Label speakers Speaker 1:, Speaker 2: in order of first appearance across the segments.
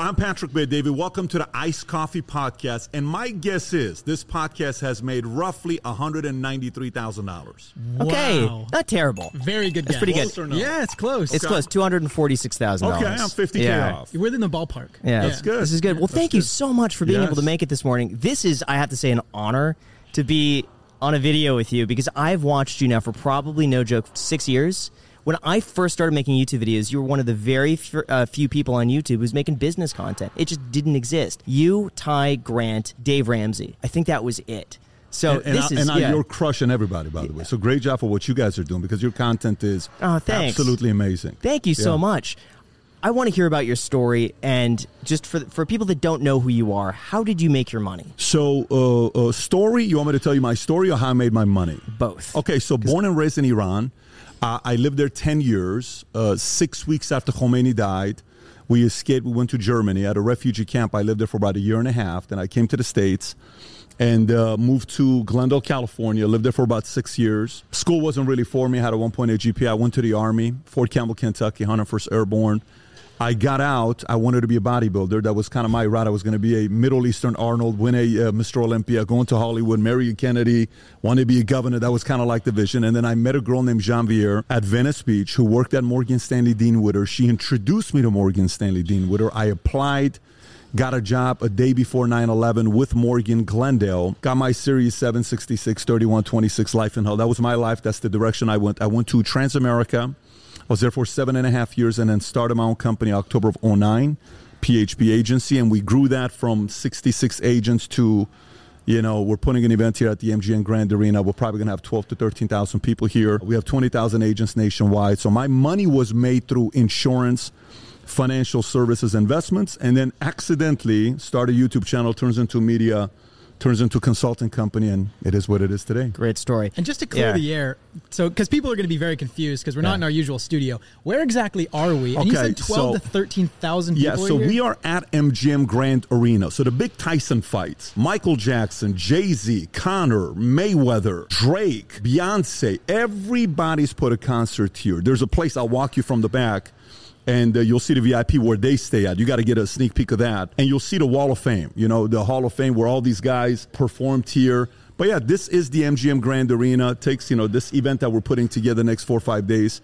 Speaker 1: I'm Patrick Bet-David. Welcome to the Ice Coffee Podcast. And my guess is this podcast has made roughly $193,000.
Speaker 2: Okay,
Speaker 3: Wow.
Speaker 2: not terrible.
Speaker 3: Very good
Speaker 2: That's
Speaker 3: guess.
Speaker 2: pretty good.
Speaker 1: Close or no?
Speaker 3: Yeah, it's close.
Speaker 2: It's close, two hundred and forty-six thousand
Speaker 1: Okay,
Speaker 2: dollars.
Speaker 1: I'm 50K
Speaker 2: yeah.
Speaker 1: off.
Speaker 3: You're within the ballpark.
Speaker 2: Yeah,
Speaker 1: That's good.
Speaker 2: This is good. Well,
Speaker 1: That's
Speaker 2: thank you so much for being able to make it this morning. This is, I have to say, an honor to be on a video with you because I've watched you now for probably no joke six years. When I first started making YouTube videos, you were one of the very f- uh, few people on YouTube who's making business content. It just didn't exist. You, Ty, Grant, Dave Ramsey. I think that was it. So
Speaker 1: And, and,
Speaker 2: this
Speaker 1: I,
Speaker 2: is
Speaker 1: and I-
Speaker 2: yeah.
Speaker 1: you're crushing everybody, by the way. So great job for what you guys are doing because your content is
Speaker 2: Oh, thanks.
Speaker 1: absolutely amazing.
Speaker 2: Thank you so much. I want to hear about your story and just for for people that don't know who you are, how did you make your money?
Speaker 1: So, uh, uh, story, you want me to tell you my story or how I made my money?
Speaker 2: Both.
Speaker 1: Okay, so born and raised in Iran. I lived there 10 years. Uh, six weeks after Khomeini died, we escaped. We went to Germany at a refugee camp. I lived there for about a year and a half. Then I came to the States and uh, moved to Glendale, California. Lived there for about six years. School wasn't really for me. I had a 1.8 GPA. I went to the Army, Fort Campbell, Kentucky, 101st Airborne. I got out. I wanted to be a bodybuilder. That was kind of my route. I was going to be a Middle Eastern Arnold, win a uh, Mr. Olympia, go into Hollywood, marry a Kennedy, want to be a governor. That was kind of like the vision. And then I met a girl named Janvier at Venice Beach who worked at Morgan Stanley Dean Witter. She introduced me to Morgan Stanley Dean Witter. I applied got a job a day before 9-11 with morgan glendale got my series 766 3126 life and health that was my life that's the direction i went i went to transamerica I was there for seven and a half years and then started my own company October of 09, PHP agency. And we grew that from 66 agents to, you know, we're putting an event here at the MGM Grand Arena. We're probably going to have 12 to 13,000 people here. We have 20,000 agents nationwide. So my money was made through insurance, financial services, investments, and then accidentally start a YouTube channel, turns into media, turns into a consulting company, and it is what it is today.
Speaker 2: Great story.
Speaker 3: And just to clear
Speaker 2: Yeah.
Speaker 3: the air, so because people are going to be very confused because we're not
Speaker 1: Yeah.
Speaker 3: in our usual studio. Where exactly are we? And you
Speaker 1: Okay,
Speaker 3: said twelve
Speaker 1: so-
Speaker 3: to thirteen thousand
Speaker 1: Yeah,
Speaker 3: people.
Speaker 1: so
Speaker 3: here?
Speaker 1: we are at MGM Grand Arena. So the big Tyson fights Michael Jackson, Jay Z, Conor, Mayweather, Drake, Beyonce, everybody's put a concert here. There's a place I'll walk you from the back. And uh, you'll see the VIP where they stay at. You got to get a sneak peek of that. And you'll see the Wall of Fame, you know, the Hall of Fame where all these guys performed here. But yeah, this is the MGM Grand Arena. It takes, you know, this event that we're putting together next four or five days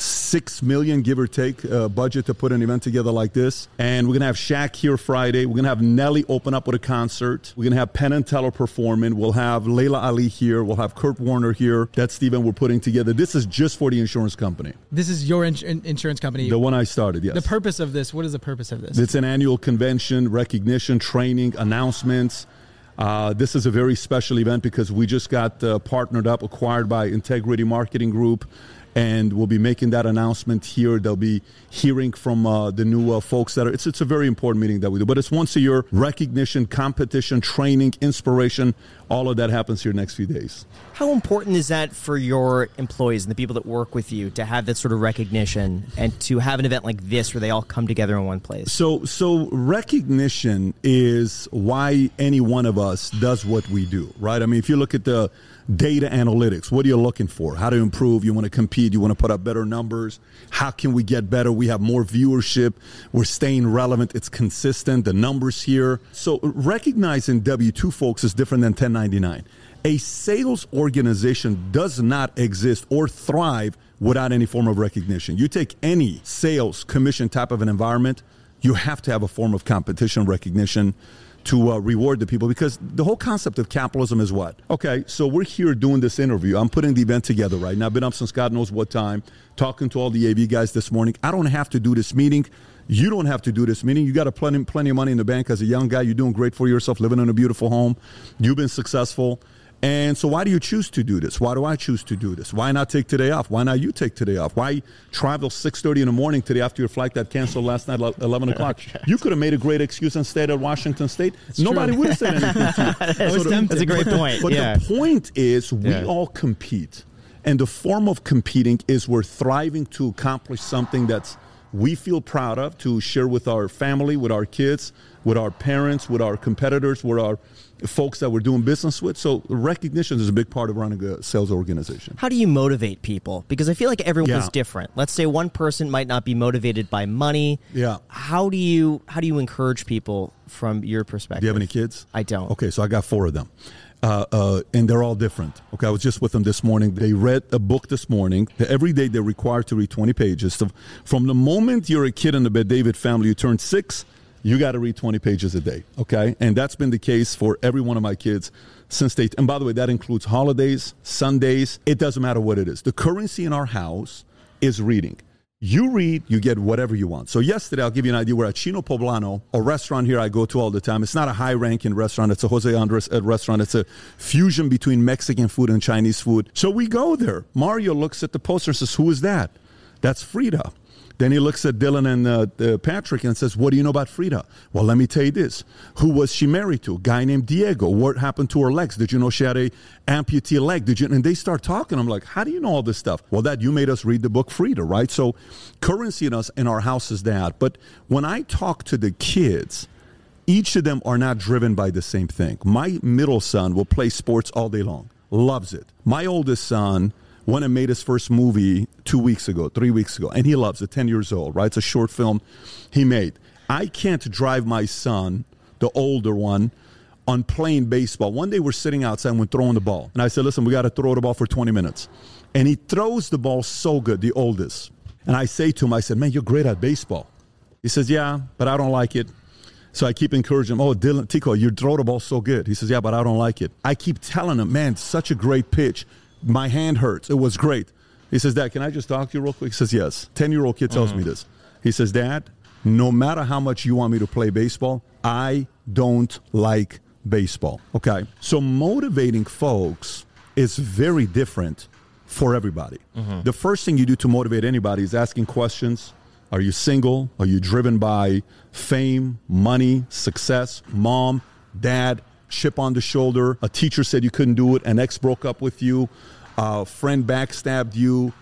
Speaker 1: six million give or take uh, budget to put an event together like this and we're gonna have Shaq here friday we're gonna have nelly open up with a concert we're gonna have penn and teller performing we'll have laila ali here we'll have kurt warner here that's the event we're putting together this is just for the insurance company
Speaker 3: this is your ins- in- insurance company.
Speaker 1: the one i started yes
Speaker 3: The purpose of this. What is the purpose of this?
Speaker 1: it's an annual convention, recognition, training, announcements. Uh, this is a very special event because we just got uh, partnered up, acquired by Integrity Marketing Group, and we'll be making that announcement here. They'll be hearing from uh, the new uh, folks that are. It's it's a very important meeting that we do, but it's once a year. Recognition, competition, training, inspiration. All of that happens here next few days.
Speaker 2: How important is that for your employees and the people that work with you to have that sort of recognition and to have an event like this where they all come together in one place?
Speaker 1: So, so recognition is why any one of us does what we do, right? I mean, if you look at the data analytics, what are you looking for? How to improve? You want to compete? You want to put up better numbers? How can we get better? We have more viewership. We're staying relevant. It's consistent. The numbers here. So, recognizing W two folks is different than 1099. A sales organization does not exist or thrive without any form of recognition. You take any sales commission type of an environment, you have to have a form of competition recognition to uh, reward the people because the whole concept of capitalism is what? Okay, so we're here doing this interview. I'm putting the event together right now. I've been up since God knows what time, talking to all the AV guys this morning. I don't have to do this meeting. You don't have to do this meeting. You got a plenty, plenty of money in the bank as a young guy. You're doing great for yourself, living in a beautiful home. You've been successful. And so, why do you choose to do this? Why do I choose to do this? Why not take today off? Why not you take today off? Why travel six thirty in the morning today after your flight that canceled last night at eleven o'clock? You could have made a great excuse and stayed at Washington State. Nobody
Speaker 3: true.
Speaker 1: would have said anything to you.
Speaker 3: was
Speaker 1: the-
Speaker 2: That's a great point.
Speaker 1: But
Speaker 2: yeah.
Speaker 1: the point is, we
Speaker 2: Yeah.
Speaker 1: all compete, and the form of competing is we're thriving to accomplish something that's we feel proud of to share with our family, with our kids, with our parents, with our competitors, with our folks that we're doing business with. So recognition is a big part of running a sales organization.
Speaker 2: How do you motivate people? Because I feel like everyone
Speaker 1: Yeah.
Speaker 2: different. Let's say one person might not be motivated by money.
Speaker 1: Yeah.
Speaker 2: How do you how do you encourage people from your perspective?
Speaker 1: Do you have any kids?
Speaker 2: I don't.
Speaker 1: Okay, so I got four of them. Uh, uh, and they're all different. Okay, I was just with them this morning. They read a book this morning. Every day they're required to read 20 pages. So from the moment you're a kid in the Bet-David family, you turn six, you got to read 20 pages a day. Okay, and that's been the case for every one of my kids since they. And by the way, that includes holidays, Sundays. It doesn't matter what it is. The currency in our house is reading. You read, you get whatever you want. So yesterday, I'll give you an idea. We're at China Poblano, a restaurant here I go to all the time. It's not a high-ranking restaurant. It's a Jose Andres uh, restaurant. It's a fusion between Mexican food and Chinese food. So we go there. Mario looks at the poster and says, "Who is that?" That's Frida. Then he looks at Dylan and uh, uh, Patrick and says, What do you know about Frida? Well, let me tell you this. Who was she married to? A guy named Diego. What happened to her legs? Did you know she had a amputee leg? Did you? And they start talking. I'm like, How do you know all this stuff? Well, that you made us read the book Frida, right? So currency in us in our house is that. But when I talk to the kids, each of them are not driven by the same thing. My middle son will play sports all day long, loves it. My oldest son went and made his first movie two weeks ago, three weeks ago, and he loves it, 10 years old, right? It's a short film he made. I can't drive my son, the older one, on playing baseball. One day we're sitting outside and we're throwing the ball. And I said, listen, we got to throw the ball for 20 minutes. And he throws the ball so good, the oldest. And I say to him, I said, man, you're great at baseball. He says, yeah, but I don't like it. So I keep encouraging him, oh, Dylan, Tico, you throw the ball so good. He says, yeah, but I don't like it. I keep telling him, man, such a great pitch. My hand hurts. It was great. He says, Dad, can I just talk to you real quick? He says, yes. 10 year old kid tells me mm-hmm. this. He says, Dad, no matter how much you want me to play baseball, I don't like baseball. Okay. So motivating folks is very different for everybody. Mm-hmm. The first thing you do to motivate anybody is asking questions. Are you single? Are you driven by fame, money, success, mom, dad, chip on the shoulder? A teacher said you couldn't do it, an ex broke up with you, a friend backstabbed you,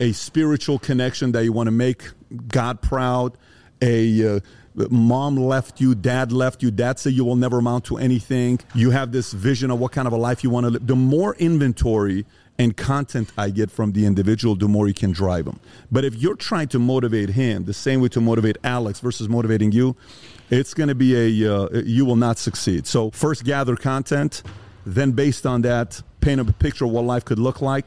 Speaker 1: a spiritual connection that you want to make God proud, a uh, mom left you, dad left you, dad said you will never amount to anything. You have this vision of what kind of a life you want to live. The more inventory and content I get from the individual, the more you can drive them. But if you're trying to motivate him the same way to motivate Alex versus motivating you, it's going to be a, uh, you will not succeed. So first gather content, then based on that, paint a picture of what life could look like,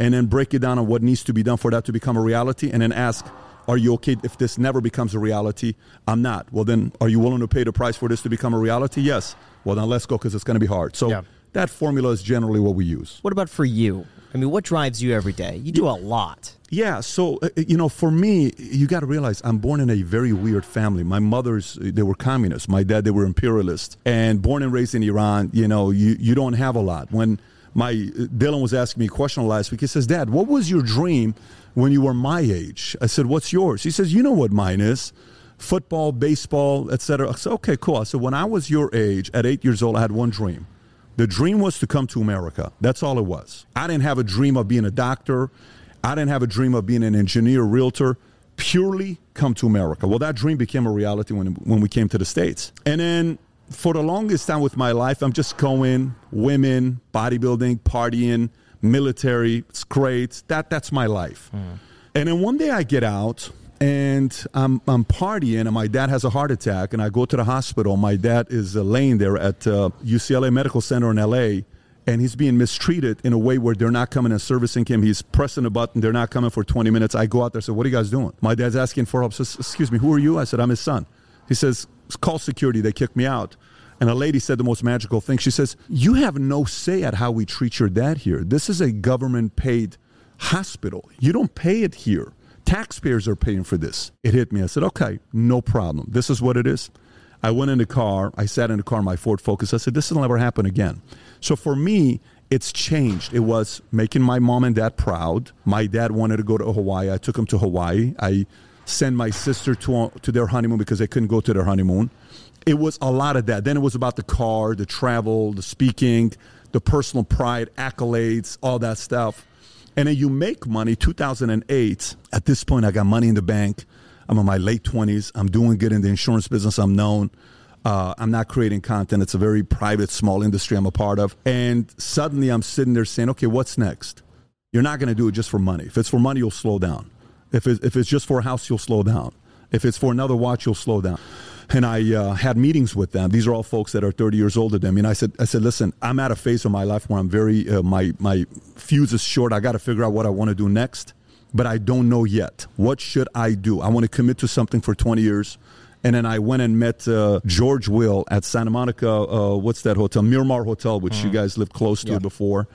Speaker 1: and then break it down on what needs to be done for that to become a reality, and then ask, are you okay if this never becomes a reality? I'm not. Well, then, are you willing to pay the price for this to become a reality? Yes. Well, then let's go because it's going to be hard. So
Speaker 2: Yeah.
Speaker 1: That formula is generally what we use.
Speaker 2: What about for you? I mean, what drives you every day? You do a lot.
Speaker 1: Yeah, so uh, uh you know, for me, you got to realize I'm born in a very weird family. My mother's uh, they were communists. My dad they were imperialists, and born and raised in Iran. You know, you you don't have a lot. When my uh, Dylan was asking me a question last week, he says, "Dad, what was your dream when you were my age?" I said, "What's yours?" He says, "You know what mine is." Football, baseball, etc. I said, okay, cool. I said, when I was your age, at eight years old, I had one dream. The dream was to come to America. That's all it was. I didn't have a dream of being a doctor. I didn't have a dream of being an engineer, realtor. Purely come to America. Well, that dream became a reality when, when we came to the States. And then for the longest time with my life, I'm just going women, bodybuilding, partying, military. It's great. That, that's my life. Hmm. And then one day I get out and I'm, I'm partying, and my dad has a heart attack, and I go to the hospital. My dad is uh, laying there at uh, UCLA Medical Center in LA, and he's being mistreated in a way where they're not coming and servicing him. He's pressing a button, they're not coming for 20 minutes. I go out there and say, What are you guys doing? My dad's asking for help. Says, Excuse me, who are you? I said, I'm his son. He says, Call security. They kicked me out. And a lady said the most magical thing. She says, You have no say at how we treat your dad here. This is a government paid hospital. You don't pay it here. Taxpayers are paying for this. It hit me. I said, okay, no problem. This is what it is. I went in the car. I sat in the car, my Ford Focus. I said, this will never happen again. So for me, it's changed. It was making my mom and dad proud. My dad wanted to go to Hawaii. I took him to Hawaii. I sent my sister to, to their honeymoon because they couldn't go to their honeymoon. It was a lot of that. Then it was about the car, the travel, the speaking, the personal pride, accolades, all that stuff. And then you make money. 2008. At this point, I got money in the bank. I'm in my late 20s. I'm doing good in the insurance business. I'm known. Uh, I'm not creating content. It's a very private, small industry I'm a part of. And suddenly I'm sitting there saying, okay, what's next? You're not going to do it just for money. If it's for money, you'll slow down. If, it, if it's just for a house, you'll slow down. If it's for another watch, you'll slow down. And I uh, had meetings with them. These are all folks that are 30 years older than me. And I said, I said, listen, I'm at a phase of my life where I'm very, uh, my, my fuse is short. I got to figure out what I want to do next, but I don't know yet. What should I do? I want to commit to something for 20 years. And then I went and met uh, George Will at Santa Monica. Uh, what's that hotel? Miramar Hotel, which mm. you guys lived close to yeah. before.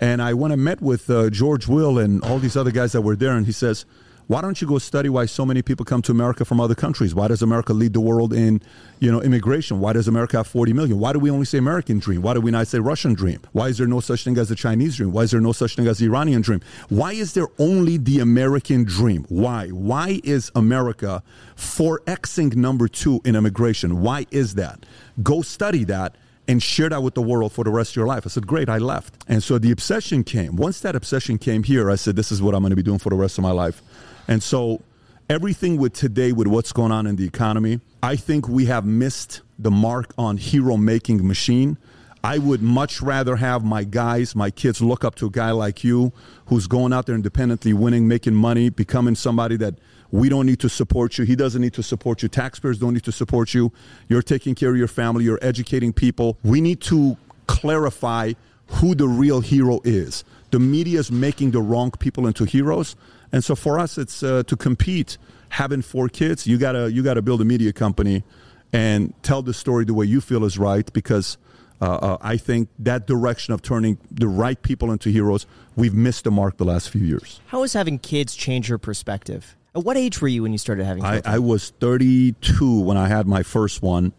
Speaker 1: And I went and met with uh, George Will and all these other guys that were there. And he says, why don't you go study why so many people come to America from other countries? Why does America lead the world in, you know, immigration? Why does America have 40 million? Why do we only say American dream? Why do we not say Russian dream? Why is there no such thing as the Chinese dream? Why is there no such thing as the Iranian dream? Why is there only the American dream? Why? Why is America 4xing number two in immigration? Why is that? Go study that and share that with the world for the rest of your life. I said, great, I left. And so the obsession came. Once that obsession came here, I said, this is what I'm going to be doing for the rest of my life. And so everything with today, with what's going on in the economy, I think we have missed the mark on hero making machine. I would much rather have my guys, my kids look up to a guy like you who's going out there independently, winning, making money, becoming somebody that we don't need to support you. He doesn't need to support you. Taxpayers don't need to support you. You're taking care of your family. You're educating people. We need to clarify who the real hero is. The media is making the wrong people into heroes. And so for us, it's uh, to compete. Having four kids, you gotta you gotta build a media company and tell the story the way you feel is right. Because uh, uh, I think that direction of turning the right people into heroes, we've missed the mark the last few years.
Speaker 2: How has having kids changed your perspective? At what age were you when you started having
Speaker 1: I, I, was 32 when I had my first one.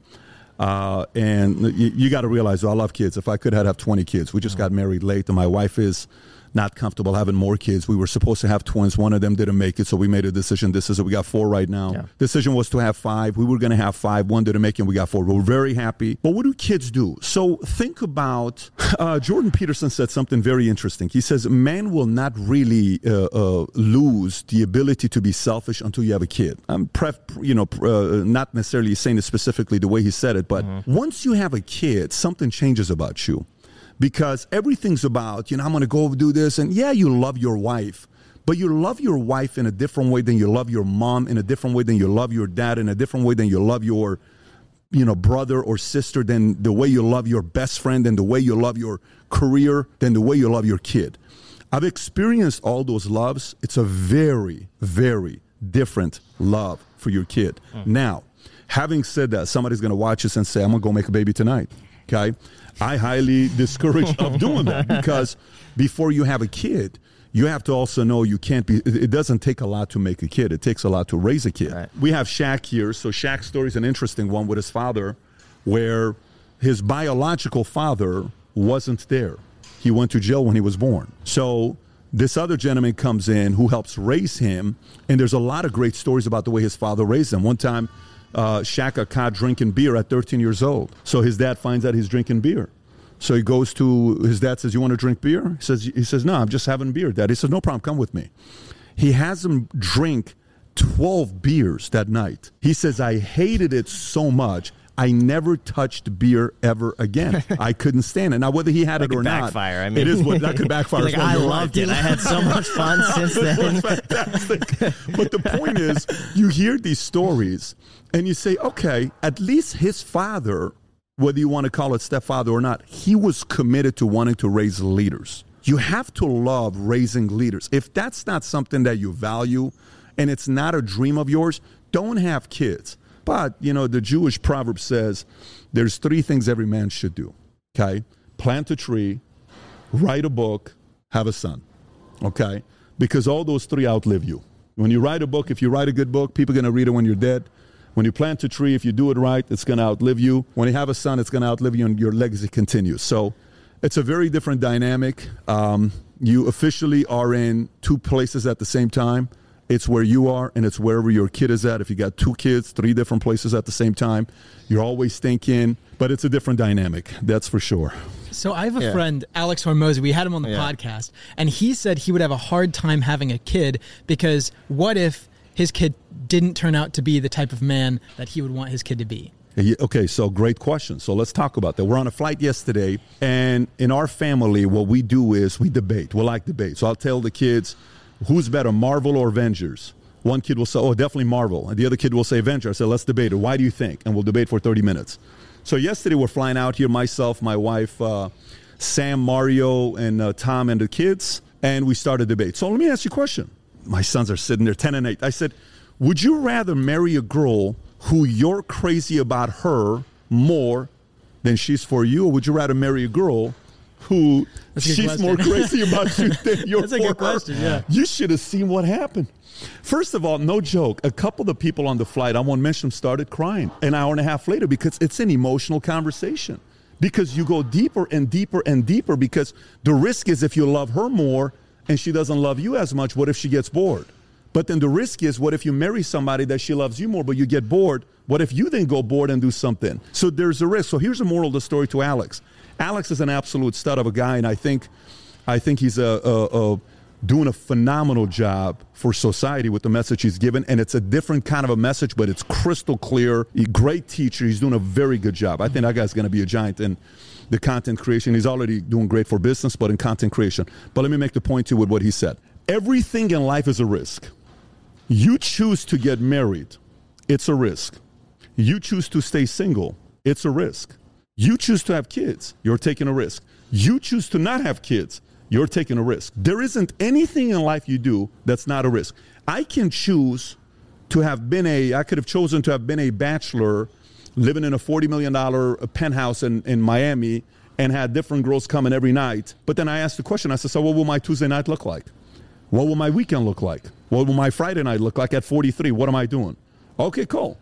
Speaker 1: Uh, and you, you got to realize, I love kids. If I could, I'd have 20 kids. We just got married late, and my wife is not comfortable having more kids. We were supposed to have twins. One of them didn't make it, so we made a decision. This is it. We got four right now. Yeah. Decision was to have five. We were going to have five. One didn't make it. We got four. We're very happy. But what do kids do? So think about. Uh, Jordan Peterson said something very interesting. He says man will not really uh, uh, lose the ability to be selfish until you have a kid. I'm pref, you know, uh, not necessarily saying it specifically the way he said it, but mm-hmm. once you have a kid, something changes about you because everything's about, you know, I'm going to go do this. And yeah, you love your wife, but you love your wife in a different way than you love your mom, in a different way than you love your dad, in a different way than you love your, you know, brother or sister, than the way you love your best friend, than the way you love your career, than the way you love your kid. I've experienced all those loves. It's a very, very different love for your kid. Mm. Now, having said that, somebody's going to watch this and say, I'm going to go make a baby tonight. Okay. I highly discourage of doing that because before you have a kid, you have to also know you can't be it doesn't take a lot to make a kid. It takes a lot to raise a kid. Right. we have Shaq here so Shaq's story is an interesting one with his father where his biological father wasn't there. He went to jail when he was born. So this other gentleman comes in who helps raise him and there's a lot of great stories about the way his father raised him. One time uh, got caught drinking beer at 13 years old. So his dad finds out he's drinking beer. So he goes to his dad says, "You want to drink beer?" He says, "He says No, I'm just having beer." Dad, he says, "No problem, come with me." He has him drink 12 beers that night. He says, "I hated it so much." I never touched beer ever again. I couldn't stand it. Now, whether he had
Speaker 2: like
Speaker 1: it or
Speaker 2: not, backfire. I mean,
Speaker 1: it is what that could backfire.
Speaker 2: like, I loved right. it. I had so much fun since then.
Speaker 1: fantastic. but the point is, you hear these stories, and you say, okay, at least his father, whether you want to call it stepfather or not, he was committed to wanting to raise leaders. You have to love raising leaders. If that's not something that you value and it's not a dream of yours, don't have kids. But, you know, the Jewish proverb says there's three things every man should do. Okay? Plant a tree, write a book, have a son. Okay? Because all those three outlive you. When you write a book, if you write a good book, people are going to read it when you're dead. When you plant a tree, if you do it right, it's going to outlive you. When you have a son, it's going to outlive you and your legacy continues. So it's a very different dynamic. Um, you officially are in two places at the same time. It's where you are and it's wherever your kid is at. If you got two kids, three different places at the same time, you're always thinking, but it's a different dynamic. That's for sure.
Speaker 3: So I have a yeah. friend, Alex Hormozi. We had him on the yeah. podcast, and he said he would have a hard time having a kid because what if his kid didn't turn out to be the type of man that he would want his kid to be?
Speaker 1: Okay, so great question. So let's talk about that. We're on a flight yesterday, and in our family, what we do is we debate. We like debate. So I'll tell the kids, who's better, Marvel or Avengers? One kid will say, oh, definitely Marvel. And the other kid will say Avengers. I said, let's debate it. Why do you think? And we'll debate for 30 minutes. So yesterday, we're flying out here, myself, my wife, uh, Sam, Mario, and uh, Tom, and the kids, and we started a debate. So let me ask you a question. My sons are sitting there, 10 and 8. I said, would you rather marry a girl who you're crazy about her more than she's for you, or would you rather marry a girl who she's question. more crazy about you than you're
Speaker 3: That's a good question, yeah.
Speaker 1: You should have seen what happened. First of all, no joke, a couple of the people on the flight, I won't mention them, started crying an hour and a half later because it's an emotional conversation. Because you go deeper and deeper and deeper because the risk is if you love her more and she doesn't love you as much, what if she gets bored? But then the risk is what if you marry somebody that she loves you more, but you get bored? What if you then go bored and do something? So there's a risk. So here's the moral of the story to Alex. Alex is an absolute stud of a guy, and I think, I think he's a, a, a doing a phenomenal job for society with the message he's given. And it's a different kind of a message, but it's crystal clear. He, great teacher. He's doing a very good job. I think that guy's going to be a giant in the content creation. He's already doing great for business, but in content creation. But let me make the point to with what he said. Everything in life is a risk. You choose to get married, it's a risk. You choose to stay single, it's a risk. You choose to have kids, you're taking a risk. You choose to not have kids, you're taking a risk. There isn't anything in life you do that's not a risk. I can choose to have been a, I could have chosen to have been a bachelor living in a $40 million penthouse in, in Miami and had different girls coming every night. But then I asked the question, I said, so what will my Tuesday night look like? What will my weekend look like? What will my Friday night look like at 43? What am I doing? Okay, cool.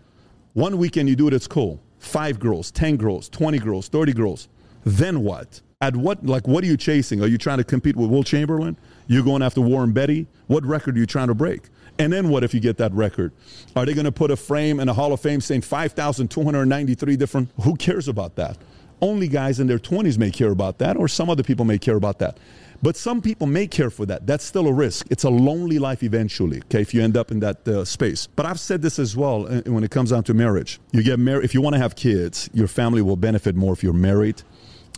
Speaker 1: One weekend you do it, it's cool. Five girls, 10 girls, 20 girls, 30 girls. Then what? At what, like, what are you chasing? Are you trying to compete with Wilt Chamberlain? You're going after Warren Beatty? What record are you trying to break? And then what if you get that record? Are they going to put a frame in a Hall of Fame saying 5,293 different? Who cares about that? Only guys in their 20s may care about that, or some other people may care about that. But some people may care for that. That's still a risk. It's a lonely life eventually, okay, if you end up in that uh, space. But I've said this as well uh, when it comes down to marriage. You get married, if you want to have kids, your family will benefit more if you're married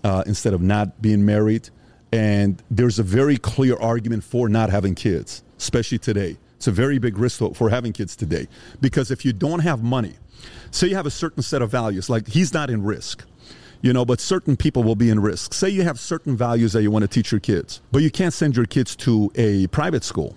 Speaker 1: uh, instead of not being married. And there's a very clear argument for not having kids, especially today. It's a very big risk for having kids today. Because if you don't have money, say you have a certain set of values, like he's not in risk you know, but certain people will be in risk. Say you have certain values that you want to teach your kids, but you can't send your kids to a private school.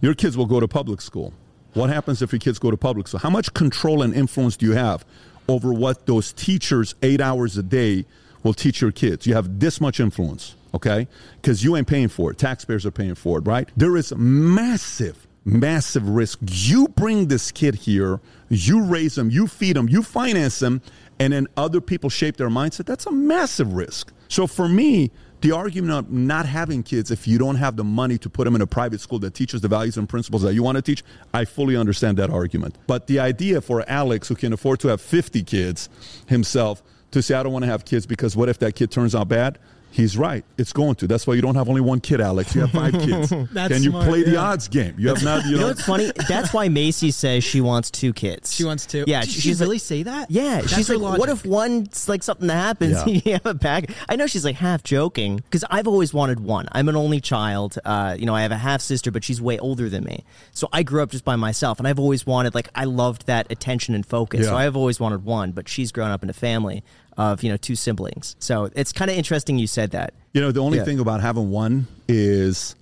Speaker 1: Your kids will go to public school. What happens if your kids go to public school? How much control and influence do you have over what those teachers, eight hours a day, will teach your kids? You have this much influence, okay? Because you ain't paying for it. Taxpayers are paying for it, right? There is massive, massive risk. You bring this kid here, you raise him, you feed him, you finance him, and then other people shape their mindset, that's a massive risk. So for me, the argument of not having kids if you don't have the money to put them in a private school that teaches the values and principles that you want to teach, I fully understand that argument. But the idea for Alex, who can afford to have 50 kids himself, to say, I don't want to have kids because what if that kid turns out bad? He's right. It's going to. That's why you don't have only one kid, Alex. You have five kids.
Speaker 3: That's
Speaker 1: Can you
Speaker 3: smart,
Speaker 1: play the odds game? You have not. You
Speaker 2: You know
Speaker 1: know.
Speaker 2: what's funny? That's why Macy says she wants two kids.
Speaker 3: She wants two.
Speaker 2: Yeah,
Speaker 3: Did
Speaker 2: she-
Speaker 3: she
Speaker 2: she's
Speaker 3: really
Speaker 2: like,
Speaker 3: say that?
Speaker 2: Yeah,
Speaker 3: That's
Speaker 2: she's
Speaker 3: her
Speaker 2: like, what if one's like something that happens?
Speaker 1: Yeah.
Speaker 2: you have a bag. I know she's like half joking because I've always wanted one. I'm an only child. Uh, you know, I have a half sister, but she's way older than me. So I grew up just by myself, and I've always wanted like I loved that attention and focus. So I've always wanted one, but she's grown up in a family of you know two siblings. So it's kind of interesting you said that.
Speaker 1: You know, the only
Speaker 2: Yeah.
Speaker 1: thing about having one is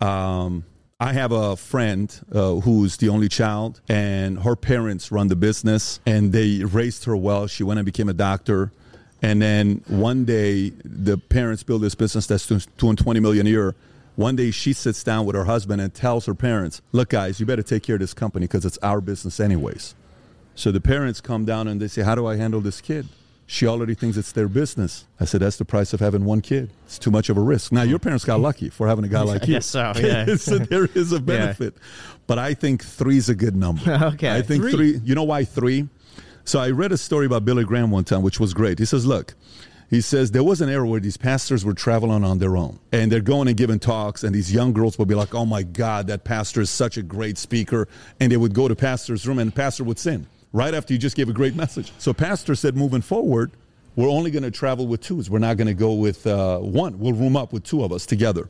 Speaker 1: um, I have a friend uh, who's the only child, and her parents run the business, and they raised her well. She went and became a doctor. And then one day, the parents build this business that's doing 20 million a year. One day, she sits down with her husband and tells her parents, "Look, guys, you better take care of this company because it's our business, anyways." So the parents come down and they say, How do I handle this kid? She already thinks it's their business. I said, That's the price of having one kid. It's too much of a risk. Now, your parents got lucky for having a guy like you.
Speaker 2: Yes, so, yeah.
Speaker 1: so there is a benefit. But I think three is a good number.
Speaker 2: Okay.
Speaker 1: I think
Speaker 3: Three.
Speaker 1: three. You know why three? So I read a story about Billy Graham one time, which was great. He says, Look, He says there was an era where these pastors were traveling on their own and they're going and giving talks, and these young girls would be like, Oh my God, that pastor is such a great speaker. And they would go to pastor's room and the pastor would sing right after you just gave a great message. So, pastor said, moving forward, we're only going to travel with twos. We're not going to go with uh, one. We'll room up with two of us together.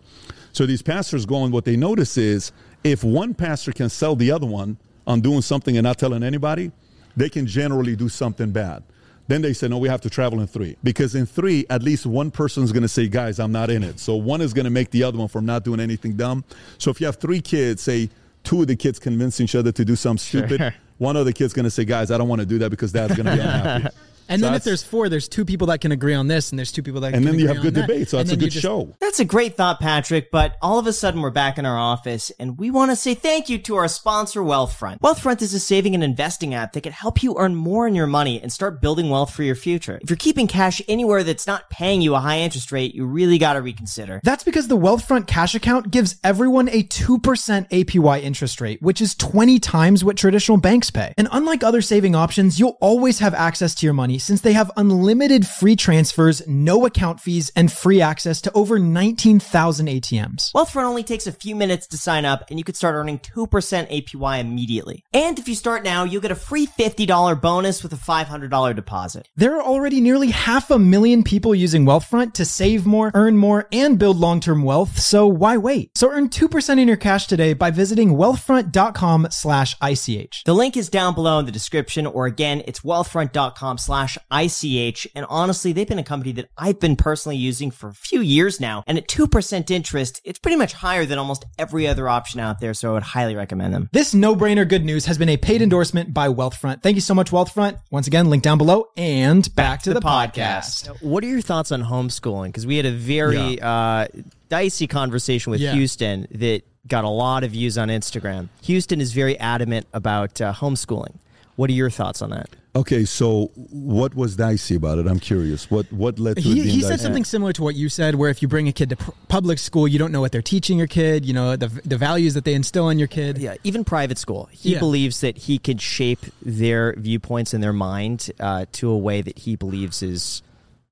Speaker 1: So these pastors go and what they notice is if one pastor can sell the other one on doing something and not telling anybody, they can generally do something bad. Then they say, no, we have to travel in three. Because in three, at least one person's going to say, guys, I'm not in it. So one is going to make the other one from not doing anything dumb. So if you have three kids, say two of the kids convince each other to do something stupid, sure. one of the kids going to say, guys, I don't want to do that because dad's going to be unhappy.
Speaker 4: And so then if there's four, there's two people that can agree on this, and there's two people that.
Speaker 1: Can And
Speaker 4: then
Speaker 1: you have good
Speaker 4: that.
Speaker 1: debate, so that's a good
Speaker 4: just,
Speaker 1: show.
Speaker 2: That's a great thought, Patrick. But all of a sudden, we're back in our office, and we want to say thank you to our sponsor, Wealthfront. Wealthfront is a saving and investing app that can help you earn more in your money and start building wealth for your future. If you're keeping cash anywhere that's not paying you a high interest rate, you really got to reconsider.
Speaker 4: That's because the Wealthfront cash account gives everyone a two percent APY interest rate, which is 20 times what traditional banks pay. And unlike other saving options, you'll always have access to your money since they have unlimited unlimited free transfers, no account fees, and free access to over 19,000 ATMs.
Speaker 2: Wealthfront only takes a few minutes to sign up, and you could start earning 2% APY immediately. And if you start now, you'll get a free $50 bonus with a $500 deposit.
Speaker 4: There are already nearly half a million people using Wealthfront to save more, earn more, and build long-term wealth, so why wait? So earn 2% in your cash today by visiting wealthfront.com slash ICH.
Speaker 2: The link is down below in the description, or again, it's wealthfront.com slash ICH and honestly, they've been a company that I've been personally using for a few years now. And at 2% interest, it's pretty much higher than almost every other option out there. So I would highly recommend them.
Speaker 4: This no-brainer good news has been a paid endorsement by Wealthfront. Thank you so much, Wealthfront. Once again, link down below and back, back to, to, the, the podcast. podcast.
Speaker 2: What are your thoughts on homeschooling? Because we had a very yeah. uh, dicey conversation with yeah. Houston that got a lot of views on Instagram. Houston is very adamant about uh, homeschooling. What are your thoughts on that?
Speaker 1: Okay, so what was dicey about it? I'm curious. What what led to
Speaker 4: he,
Speaker 1: it
Speaker 4: He said
Speaker 1: dicey?
Speaker 4: something similar to what you said, where if you bring a kid to pr- public school, you don't know what they're teaching your kid. You know the the values that they instill in your kid.
Speaker 2: Yeah, even private school. He yeah. believes that he could shape their viewpoints in their mind uh, to a way that he believes is,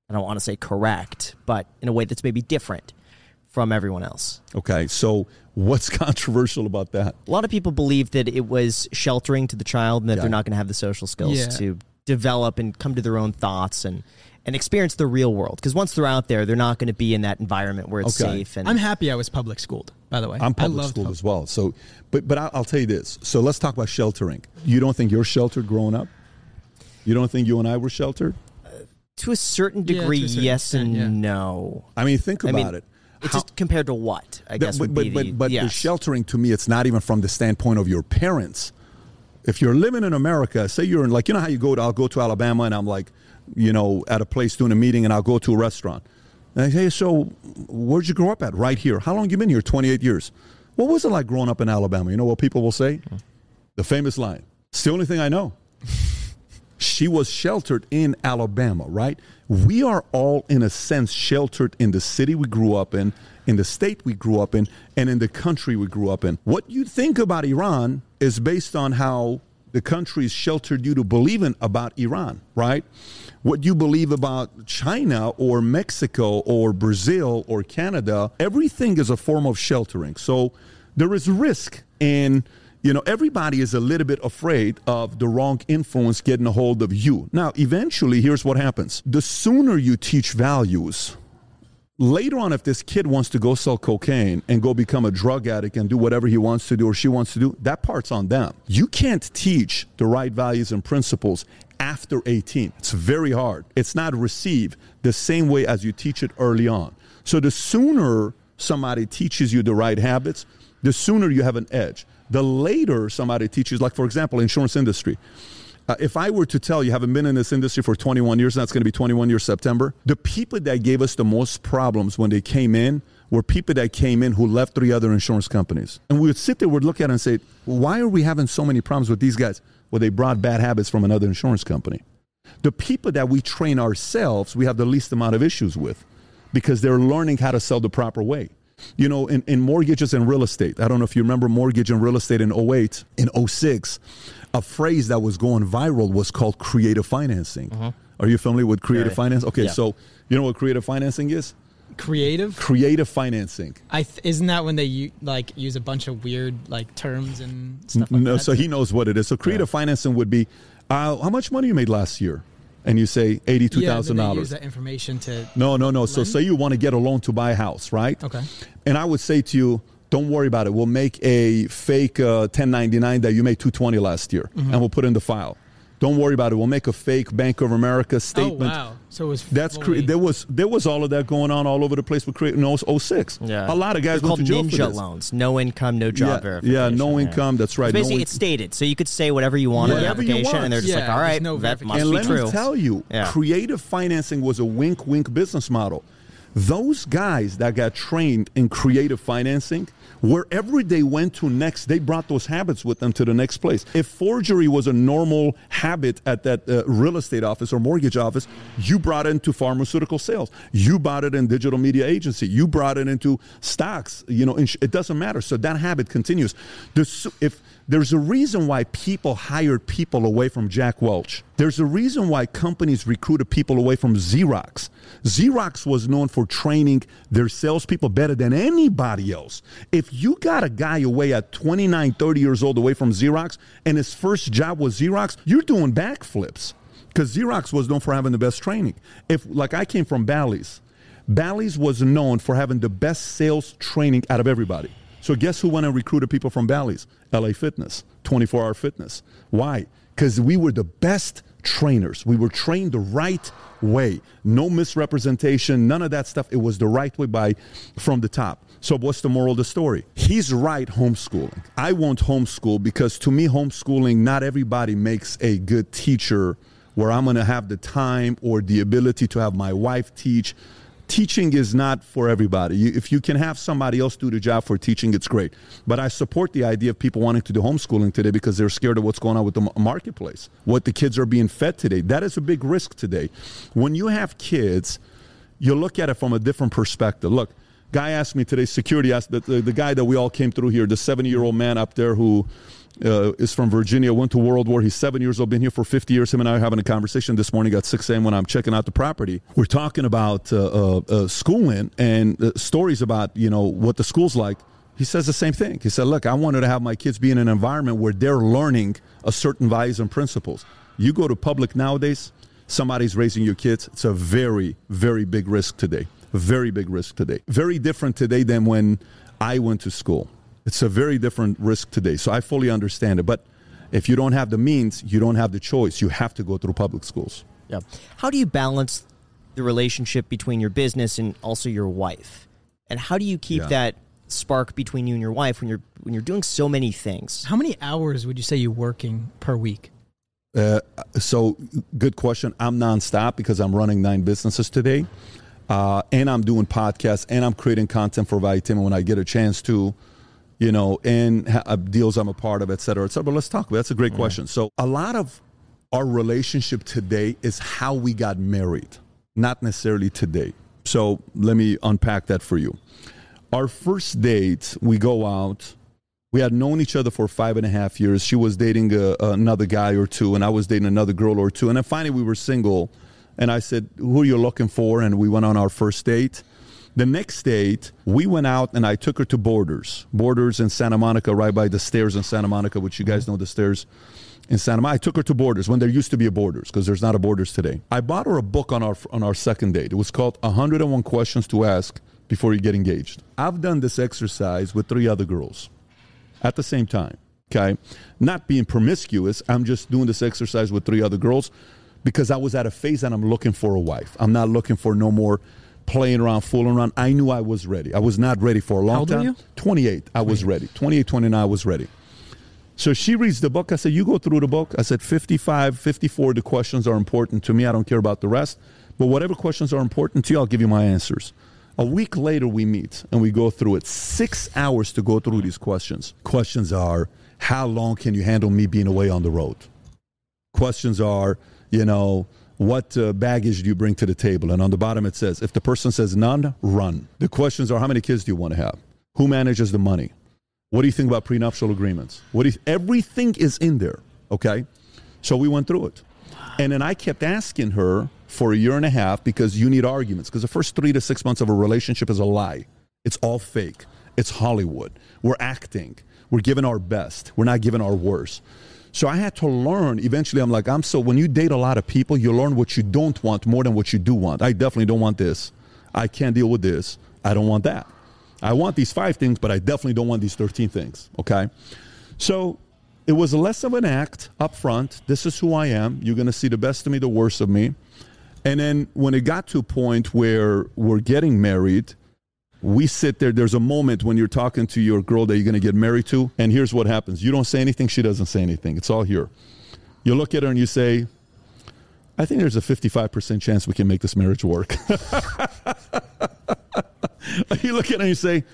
Speaker 2: I don't want to say correct, but in a way that's maybe different from everyone else.
Speaker 1: Okay, so what's controversial about that?
Speaker 2: A lot of people believe that it was sheltering to the child and that yeah. they're not going to have the social skills yeah. to develop and come to their own thoughts and and experience the real world because once they're out there they're not going to be in that environment where it's okay. safe and
Speaker 4: i'm happy i was public schooled by the way
Speaker 1: i'm public schooled as well so but but i'll tell you this so let's talk about sheltering you don't think you're sheltered growing up you don't think you and i were sheltered uh,
Speaker 2: to a certain degree yeah, a certain yes extent, and yeah. no
Speaker 1: i mean think about I mean, it
Speaker 2: it's just compared to what I guess.
Speaker 1: But
Speaker 2: but
Speaker 1: but, but yes. the sheltering to me, it's not even from the standpoint of your parents. If you're living in America, say you're in like you know how you go to I'll go to Alabama and I'm like, you know, at a place doing a meeting and I'll go to a restaurant. And I say, so where'd you grow up at? Right here. How long you been here? 28 years. What was it like growing up in Alabama? You know what people will say? Hmm. The famous line. It's the only thing I know. she was sheltered in Alabama, right? We are all, in a sense, sheltered in the city we grew up in, in the state we grew up in, and in the country we grew up in. What you think about Iran is based on how the country countries sheltered you to believe in about Iran, right? What you believe about China or Mexico or Brazil or Canada, everything is a form of sheltering. So there is risk in you know, everybody is a little bit afraid of the wrong influence getting a hold of you. Now, eventually, here's what happens the sooner you teach values, later on, if this kid wants to go sell cocaine and go become a drug addict and do whatever he wants to do or she wants to do, that part's on them. You can't teach the right values and principles after 18. It's very hard. It's not received the same way as you teach it early on. So the sooner somebody teaches you the right habits, the sooner you have an edge. The later somebody teaches, like for example, insurance industry. Uh, if I were to tell you, haven't been in this industry for 21 years, that's going to be 21 years September, the people that gave us the most problems when they came in were people that came in who left three other insurance companies. And we would sit there, we'd look at it and say, why are we having so many problems with these guys? Well, they brought bad habits from another insurance company. The people that we train ourselves, we have the least amount of issues with because they're learning how to sell the proper way you know, in, in mortgages and real estate. I don't know if you remember mortgage and real estate in 08, in 06. a phrase that was going viral was called creative financing. Are you familiar with creative.
Speaker 2: Very.
Speaker 1: finance? Okay,
Speaker 2: Yeah.
Speaker 1: so you know what creative financing is?
Speaker 4: Creative.
Speaker 1: Creative financing.
Speaker 4: I th- isn't that when they u- like use a bunch of weird like terms and stuff like
Speaker 1: no,
Speaker 4: that?
Speaker 1: so he knows what it is. So creative financing would be, uh, how much money you made last year? And you say eighty-two
Speaker 4: yeah,
Speaker 1: thousand
Speaker 4: then they use that information to.
Speaker 1: No, no, no. So say you want to get a loan to buy a house, right?
Speaker 4: Okay.
Speaker 1: And I would say to you, don't worry about it. We'll make a fake uh, 1099 that you made 220 last year,
Speaker 4: Mm-hmm.
Speaker 1: and we'll put in the file. Don't worry about it. We'll make a fake Bank of America statement.
Speaker 4: Oh wow! So it was.
Speaker 1: That's cre- there was there was all of that going on all over the place with creating no 06.
Speaker 2: Yeah.
Speaker 1: A lot of guys
Speaker 2: They're
Speaker 1: went
Speaker 2: called
Speaker 1: to jail for
Speaker 2: ninja
Speaker 1: this.
Speaker 2: loans. No income, no job
Speaker 1: Yeah,
Speaker 2: verification.
Speaker 1: yeah, no income. That's right.
Speaker 2: It's
Speaker 1: no
Speaker 2: basically,
Speaker 1: in-
Speaker 2: it's stated, so you could say whatever you want in the
Speaker 1: Whatever you
Speaker 2: application,
Speaker 1: want.
Speaker 2: and they're just
Speaker 4: Yeah,
Speaker 2: like, all right,
Speaker 4: there's
Speaker 2: right,
Speaker 4: no
Speaker 2: that must
Speaker 1: and
Speaker 2: be
Speaker 1: let
Speaker 2: true."
Speaker 1: me tell you,
Speaker 2: Yeah.
Speaker 1: creative financing was a wink, wink business model. Those guys that got trained in creative financing, wherever they went to next, they brought those habits with them to the next place. If forgery was a normal habit at that uh, real estate office or mortgage office, you brought it into pharmaceutical sales. You brought it in digital media agency. You brought it into stocks. You know, it doesn't matter. So that habit continues. The if there's a reason why people hired people away from Jack Welch. There's a reason why companies recruited people away from Xerox. Xerox was known for training their salespeople better than anybody else. If you got a guy away at 29, 30 years old away from Xerox and his first job was Xerox, you're doing backflips because Xerox was known for having the best training. If, like, I came from Bally's, Bally's was known for having the best sales training out of everybody. So guess who went and recruited people from Bally's? LA Fitness, 24 Hour Fitness. Why? Because we were the best trainers. We were trained the right way. No misrepresentation, none of that stuff. It was the right way by from the top. So what's the moral of the story? He's right homeschooling. I won't homeschool because to me homeschooling not everybody makes a good teacher where I'm going to have the time or the ability to have my wife teach teaching is not for everybody. You, if you can have somebody else do the job for teaching, it's great. But I support the idea of people wanting to do homeschooling today because they're scared of what's going on with the marketplace, what the kids are being fed today. That is a big risk today. When you have kids, you look at it from a different perspective. Look, guy asked me today, security asked the, the, the guy that we all came through here, the 70 year old man up there who uh, is from Virginia, went to World War. He's seven years old, been here for 50 years. Him and I are having a conversation this morning at 6 a.m. when I'm checking out the property. We're talking about uh, uh, uh, schooling and uh, stories about, you know, what the school's like. He says the same thing. He said, look, I wanted to have my kids be in an environment where they're learning a certain values and principles. You go to public nowadays, somebody's raising your kids. It's a very, very big risk today. Very big risk today. Very different today than when I went to school. It's a very different risk today. So I fully understand it. But if you don't have the means, you don't have the choice. You have to go through public schools.
Speaker 2: Yeah. How do you balance the relationship between your business and also your wife? And how do you keep
Speaker 1: Yeah.
Speaker 2: that spark between you and your wife when you're when you're doing so many things?
Speaker 4: How many hours would you say you're working per week?
Speaker 1: Uh, so, good question. I'm nonstop because I'm running nine businesses today, uh, and I'm doing podcasts, and I'm creating content for Valuetainment when I get a chance to, you know, and ha- uh, deals I'm a part of, et cetera, et cetera. But let's talk about. That's a great question. So, a lot of our relationship today is how we got married, not necessarily today. So, let me unpack that for you. Our first date, we go out. We had known each other for five and a half years. She was dating a, another guy or two, and I was dating another girl or two. And then finally, we were single. And I said, Who are you looking for? And we went on our first date. The next date, we went out and I took her to Borders. Borders in Santa Monica, right by the stairs in Santa Monica, which you guys know the stairs in Santa Monica. I took her to Borders when there used to be a Borders because there's not a Borders today. I bought her a book on our on our second date. It was called 101 Questions to Ask Before You Get Engaged. I've done this exercise with three other girls at the same time. Okay. Not being promiscuous. I'm just doing this exercise with three other girls because I was at a phase that I'm looking for a wife. I'm not looking for no more playing around, fooling around. I knew I was ready. I was not ready for a long
Speaker 4: How
Speaker 1: time.
Speaker 4: you?
Speaker 1: 28. I was ready. 28, 29, I was ready. So she reads the book. I said, You go through the book. I said, 55, 54, the questions are important to me. I don't care about the rest. But whatever questions are important to you, I'll give you my answers. A week later, we meet and we go through it. Six hours to go through these questions. Questions are How long can you handle me being away on the road? Questions are, you know, what uh, baggage do you bring to the table? And on the bottom it says, if the person says none, run. The questions are, how many kids do you want to have? Who manages the money? What do you think about prenuptial agreements? What you, everything is in there. Okay. So we went through it. And then I kept asking her for a year and a half because you need arguments. Because the first three to six months of a relationship is a lie. It's all fake. It's Hollywood. We're acting. We're giving our best. We're not giving our worst. So I had to learn. Eventually, I'm like, I'm so. When you date a lot of people, you learn what you don't want more than what you do want. I definitely don't want this. I can't deal with this. I don't want that. I want these five things, but I definitely don't want these 13 things. Okay. So it was less of an act up front. This is who I am. You're going to see the best of me, the worst of me. And then when it got to a point where we're getting married, we sit there. There's a moment when you're talking to your girl that you're going to get married to, and here's what happens: you don't say anything, she doesn't say anything. It's all here. You look at her and you say, "I think there's a 55% chance we can make this marriage work." you look at her and you say,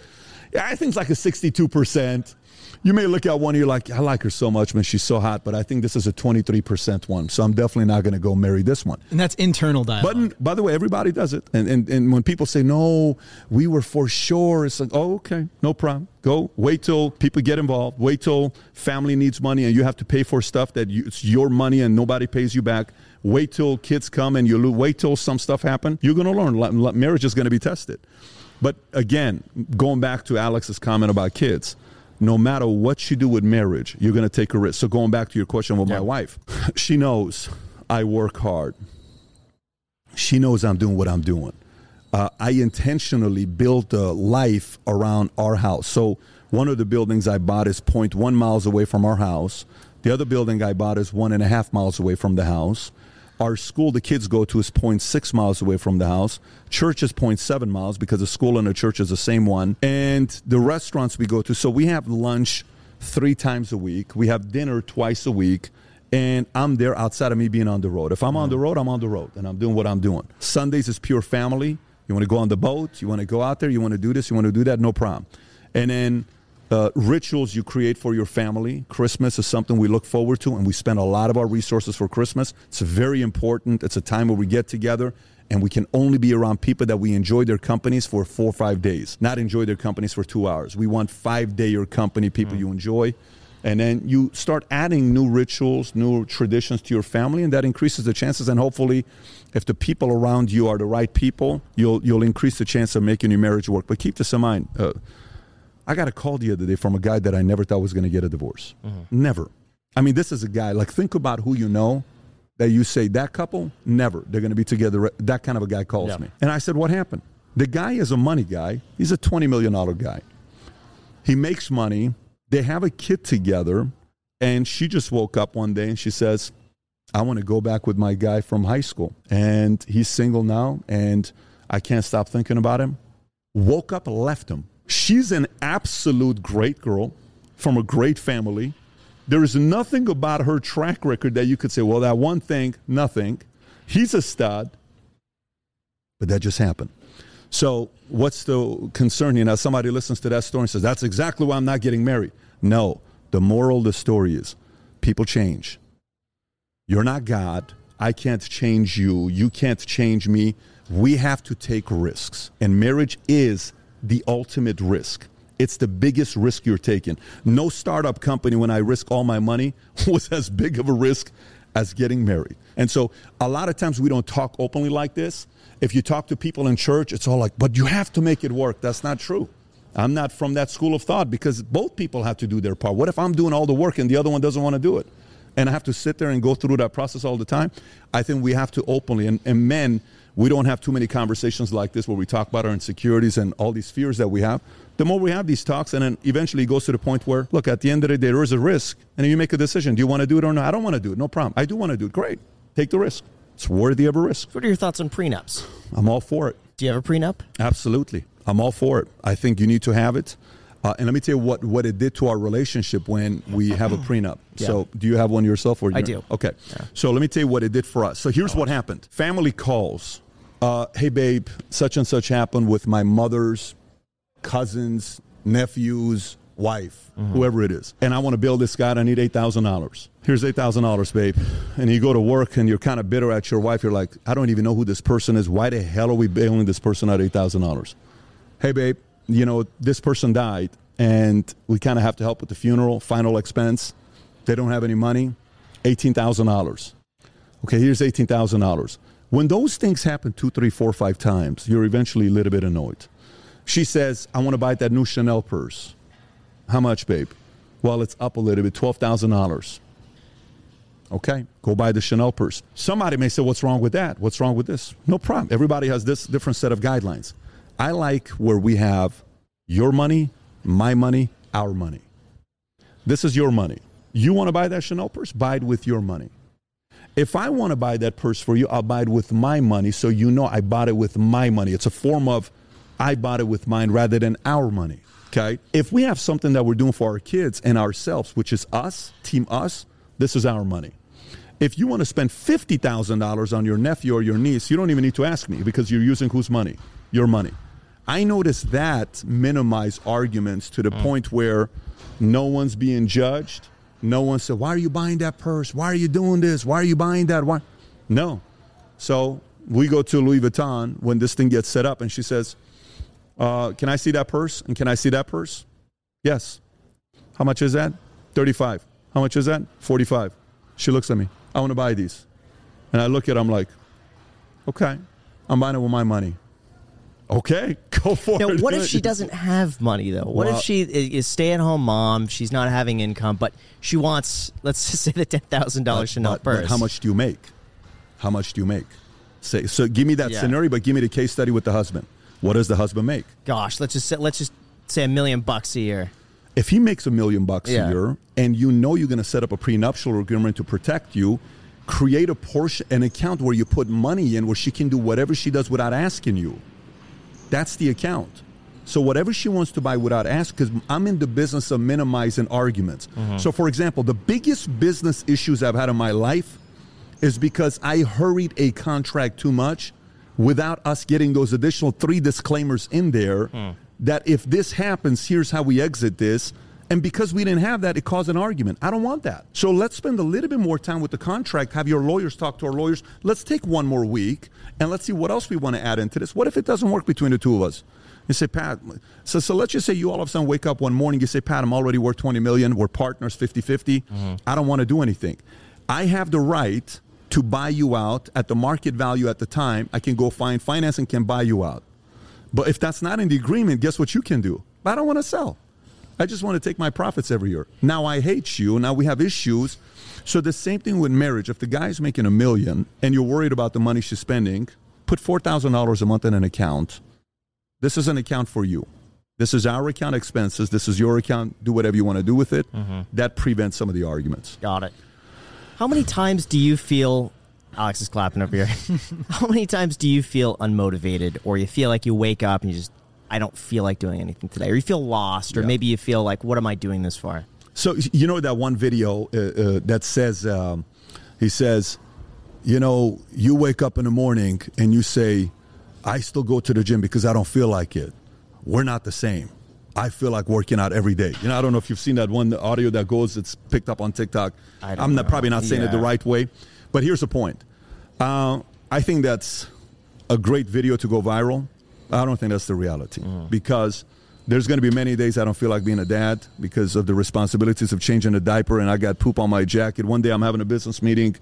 Speaker 1: "Yeah, I think it's like a 62%." You may look at one and you're like, I like her so much, man. She's so hot, but I think this is a 23% one. So I'm definitely not going to go marry this one.
Speaker 4: And that's internal dialogue.
Speaker 1: But by the way, everybody does it. And, and, and when people say, no, we were for sure, it's like, oh, okay, no problem. Go wait till people get involved. Wait till family needs money and you have to pay for stuff that you, it's your money and nobody pays you back. Wait till kids come and you lose. Wait till some stuff happen. You're going to learn. Marriage is going to be tested. But again, going back to Alex's comment about kids – no matter what you do with marriage, you're going to take a risk. So going back to your question with yeah. my wife, she knows I work hard. She knows I'm doing what I'm doing. Uh, I intentionally built a life around our house. So one of the buildings I bought is 0.1 miles away from our house. The other building I bought is one and a half miles away from the house. Our school the kids go to is 0.6 miles away from the house. Church is 0.7 miles because the school and the church is the same one. And the restaurants we go to, so we have lunch three times a week. We have dinner twice a week. And I'm there outside of me being on the road. If I'm on the road, I'm on the road and I'm doing what I'm doing. Sundays is pure family. You want to go on the boat, you want to go out there, you want to do this, you want to do that, no problem. And then uh, rituals you create for your family. Christmas is something we look forward to, and we spend a lot of our resources for Christmas. It's very important. It's a time where we get together, and we can only be around people that we enjoy their companies for four or five days, not enjoy their companies for two hours. We want five day your company, people mm. you enjoy. And then you start adding new rituals, new traditions to your family, and that increases the chances. And hopefully, if the people around you are the right people, you'll you'll increase the chance of making your marriage work. But keep this in mind. Uh, I got a call the other day from a guy that I never thought was going to get a divorce. Mm-hmm. Never. I mean, this is a guy, like, think about who you know that you say, that couple, never. They're going to be together. That kind of a guy calls yeah. me. And I said, what happened? The guy is a money guy. He's a $20 million guy. He makes money. They have a kid together. And she just woke up one day and she says, I want to go back with my guy from high school. And he's single now. And I can't stop thinking about him. Woke up, left him She's an absolute great girl from a great family. There is nothing about her track record that you could say, well, that one thing, nothing. He's a stud. But that just happened. So, what's the concern here? Now, somebody listens to that story and says, that's exactly why I'm not getting married. No, the moral of the story is people change. You're not God. I can't change you. You can't change me. We have to take risks. And marriage is the ultimate risk. It's the biggest risk you're taking. No startup company, when I risk all my money, was as big of a risk as getting married. And so a lot of times we don't talk openly like this. If you talk to people in church, it's all like, but you have to make it work. That's not true. I'm not from that school of thought because both people have to do their part. What if I'm doing all the work and the other one doesn't want to do it? And I have to sit there and go through that process all the time. I think we have to openly, and, and men, we don't have too many conversations like this where we talk about our insecurities and all these fears that we have. The more we have these talks, and then eventually it goes to the point where, look, at the end of the day, there is a risk, and then you make a decision. Do you want to do it or not? I don't want to do it. No problem. I do want to do it. Great. Take the risk. It's worthy of a risk.
Speaker 2: What are your thoughts on prenups?
Speaker 1: I'm all for it.
Speaker 2: Do you have a prenup?
Speaker 1: Absolutely. I'm all for it. I think you need to have it. Uh, and let me tell you what, what it did to our relationship when we have a prenup. Yeah. So, do you have one yourself? Or
Speaker 2: I do.
Speaker 1: Okay. Yeah. So, let me tell you what it did for us. So, here's what happened family calls uh, hey, babe, such and such happened with my mother's cousins, nephews, wife, mm-hmm. whoever it is. And I want to build this guy. I need $8,000. Here's $8,000, babe. And you go to work and you're kind of bitter at your wife. You're like, I don't even know who this person is. Why the hell are we bailing this person out $8,000? Hey, babe, you know, this person died and we kind of have to help with the funeral, final expense. They don't have any money. $18,000. Okay, here's $18,000. When those things happen two, three, four, five times, you're eventually a little bit annoyed. She says, I want to buy that new Chanel purse. How much, babe? Well, it's up a little bit, $12,000. Okay, go buy the Chanel purse. Somebody may say, What's wrong with that? What's wrong with this? No problem. Everybody has this different set of guidelines. I like where we have your money, my money, our money. This is your money. You want to buy that Chanel purse? Buy it with your money. If I want to buy that purse for you, I'll buy it with my money so you know I bought it with my money. It's a form of I bought it with mine rather than our money. Okay? If we have something that we're doing for our kids and ourselves, which is us, team us, this is our money. If you want to spend $50,000 on your nephew or your niece, you don't even need to ask me because you're using whose money? Your money. I notice that minimize arguments to the
Speaker 2: Mm.
Speaker 1: point where no one's being judged. No one said, Why are you buying that purse? Why are you doing this? Why are you buying that? Why? No. So we go to Louis Vuitton when this thing gets set up, and she says, uh, Can I see that purse? And can I see that purse? Yes. How much is that? 35. How much is that? 45. She looks at me. I want to buy these. And I look at her, I'm like, okay, I'm buying it with my money. Okay, go for
Speaker 2: Now,
Speaker 1: it.
Speaker 2: what if she doesn't have money though? What
Speaker 1: Well-
Speaker 2: if she is stay-at-home mom? She's not having income, but she wants, let's just say, the ten thousand dollars Chanel
Speaker 1: But- but
Speaker 2: purse.
Speaker 1: how much do you make? How much do you make? Say, so give me that
Speaker 2: Yeah.
Speaker 1: scenario, but give me the case study with the husband. What does the husband make?
Speaker 2: Gosh, let's just say, let's just say a million bucks a year.
Speaker 1: If he makes a million bucks
Speaker 2: Yeah.
Speaker 1: a year and you know you're going to set up a prenuptial agreement to protect you, create a portion, an account where you put money in where she can do whatever she does without asking you. That's the account. So whatever she wants to buy without ask, because I'm in the business of minimizing arguments. Mm-hmm. So for example, the biggest business issues I've had in my life is because I hurried a contract too much without us getting those additional three disclaimers in there hmm. that if this happens, here's how we exit this. And because we didn't have that, it caused an argument. I don't want that. So let's spend a little bit more time with the contract, have your lawyers talk to our lawyers. Let's take one more week and let's see what else we want to add into this. What if it doesn't work between the two of us? You say, Pat, so, so let's just say you all of a sudden wake up one morning, you say, Pat, I'm already worth 20 million. We're partners 50 50. Mm-hmm. I don't want to do anything. I have the right to buy you out at the market value at the time. I can go find financing, can buy you out. But if that's not in the agreement, guess what you can do? I don't want to sell. I just want to take my profits every year. Now I hate you. Now we have issues. So the same thing with marriage. If the guy's making a million and you're worried about the money she's spending, put four thousand dollars a month in an account. This is an account for you. This is our account expenses. This is your account. Do whatever you want to do with it. Mm-hmm. That prevents some of the arguments.
Speaker 2: Got it. How many times do you feel? Alex is clapping over here. How many times do you feel unmotivated, or you feel like you wake up and you just, I don't feel like doing anything today, or you feel lost, or
Speaker 1: Yeah.
Speaker 2: maybe you feel like, what am I doing this for?
Speaker 1: So you know that one video uh, uh, that says um, he says, you know, you wake up in the morning and you say, I still go to the gym because I don't feel like it. We're not the same. I feel like working out every day. You know, I don't know if you've seen that one audio that goes. It's picked up on TikTok.
Speaker 2: I
Speaker 1: not, probably not saying it the right way, but here's the point. Uh, I think that's a great video to go viral. I don't think that's the reality
Speaker 2: Mm.
Speaker 1: because there's going to be many days I don't feel like being a dad because of the responsibilities of changing a diaper and I got poop on my jacket. One day I'm having a business meeting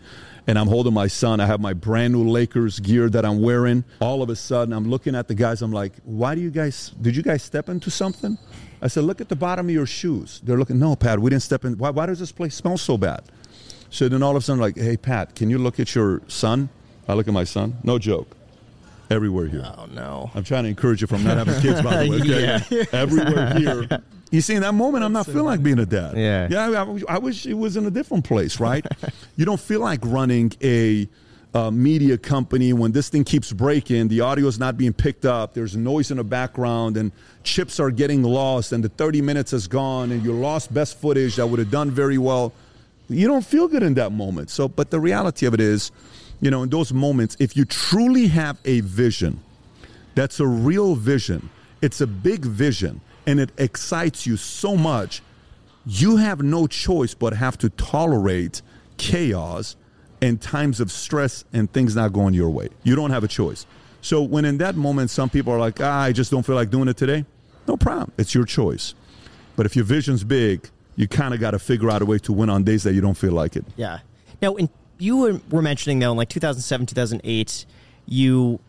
Speaker 1: and I'm holding my son. I have my brand new Lakers gear that I'm wearing. All of a sudden I'm looking at the guys. I'm like, why do you guys, did you guys step into something? I said, look at the bottom of your shoes. They're looking, no, Pat, we didn't step in. Why, why does this place smell so bad? So then all of a sudden, like, hey, Pat, can you look at your son? I look at my son. No joke. Everywhere here.
Speaker 2: Oh no.
Speaker 1: I'm trying to encourage you from not having kids, by the way. Okay? Everywhere here. You see, in that moment, I'm not feeling like being a dad.
Speaker 2: Yeah.
Speaker 1: Yeah, I, wish- I wish it was in a different place, right? you don't feel like running a uh, media company when this thing keeps breaking, the audio is not being picked up, there's noise in the background, and chips are getting lost, and the 30 minutes is gone, and you lost best footage that would have done very well. You don't feel good in that moment. So, but the reality of it is, you know, in those moments, if you truly have a vision, that's a real vision. It's a big vision and it excites you so much. You have no choice but have to tolerate chaos and times of stress and things not going your way. You don't have a choice. So when in that moment some people are like, ah, I just don't feel like doing it today, no problem. It's your choice. But if your vision's big, you kind of got to figure out a way to win on days that you don't feel like it.
Speaker 2: Yeah. Now, in, you were, were mentioning though, in like 2007, 2008, you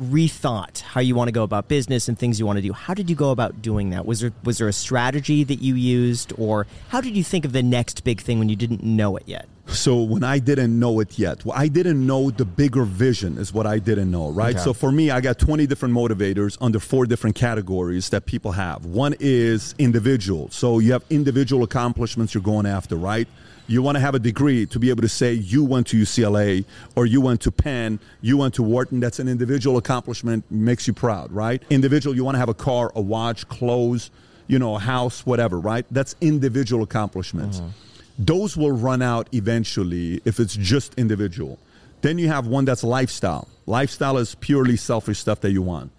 Speaker 2: rethought how you want to go about business and things you want to do. How did you go about doing that? Was there was there a strategy that you used, or how did you think of the next big thing when you didn't know it yet?
Speaker 1: So when I didn't know it yet, well, I didn't know the bigger vision is what I didn't know, right?
Speaker 2: Okay.
Speaker 1: So for me, I got 20 different motivators under four different categories that people have. One is individual. So you have individual accomplishments you're going after, right? You want to have a degree to be able to say you went to UCLA or you went to Penn, you went to Wharton. That's an individual accomplishment, makes you proud, right? Individual, you want to have a car, a watch, clothes, you know, a house, whatever, right? That's individual accomplishments. Those will run out eventually if it's just individual. Then you have one that's lifestyle. Lifestyle is purely selfish stuff that you want.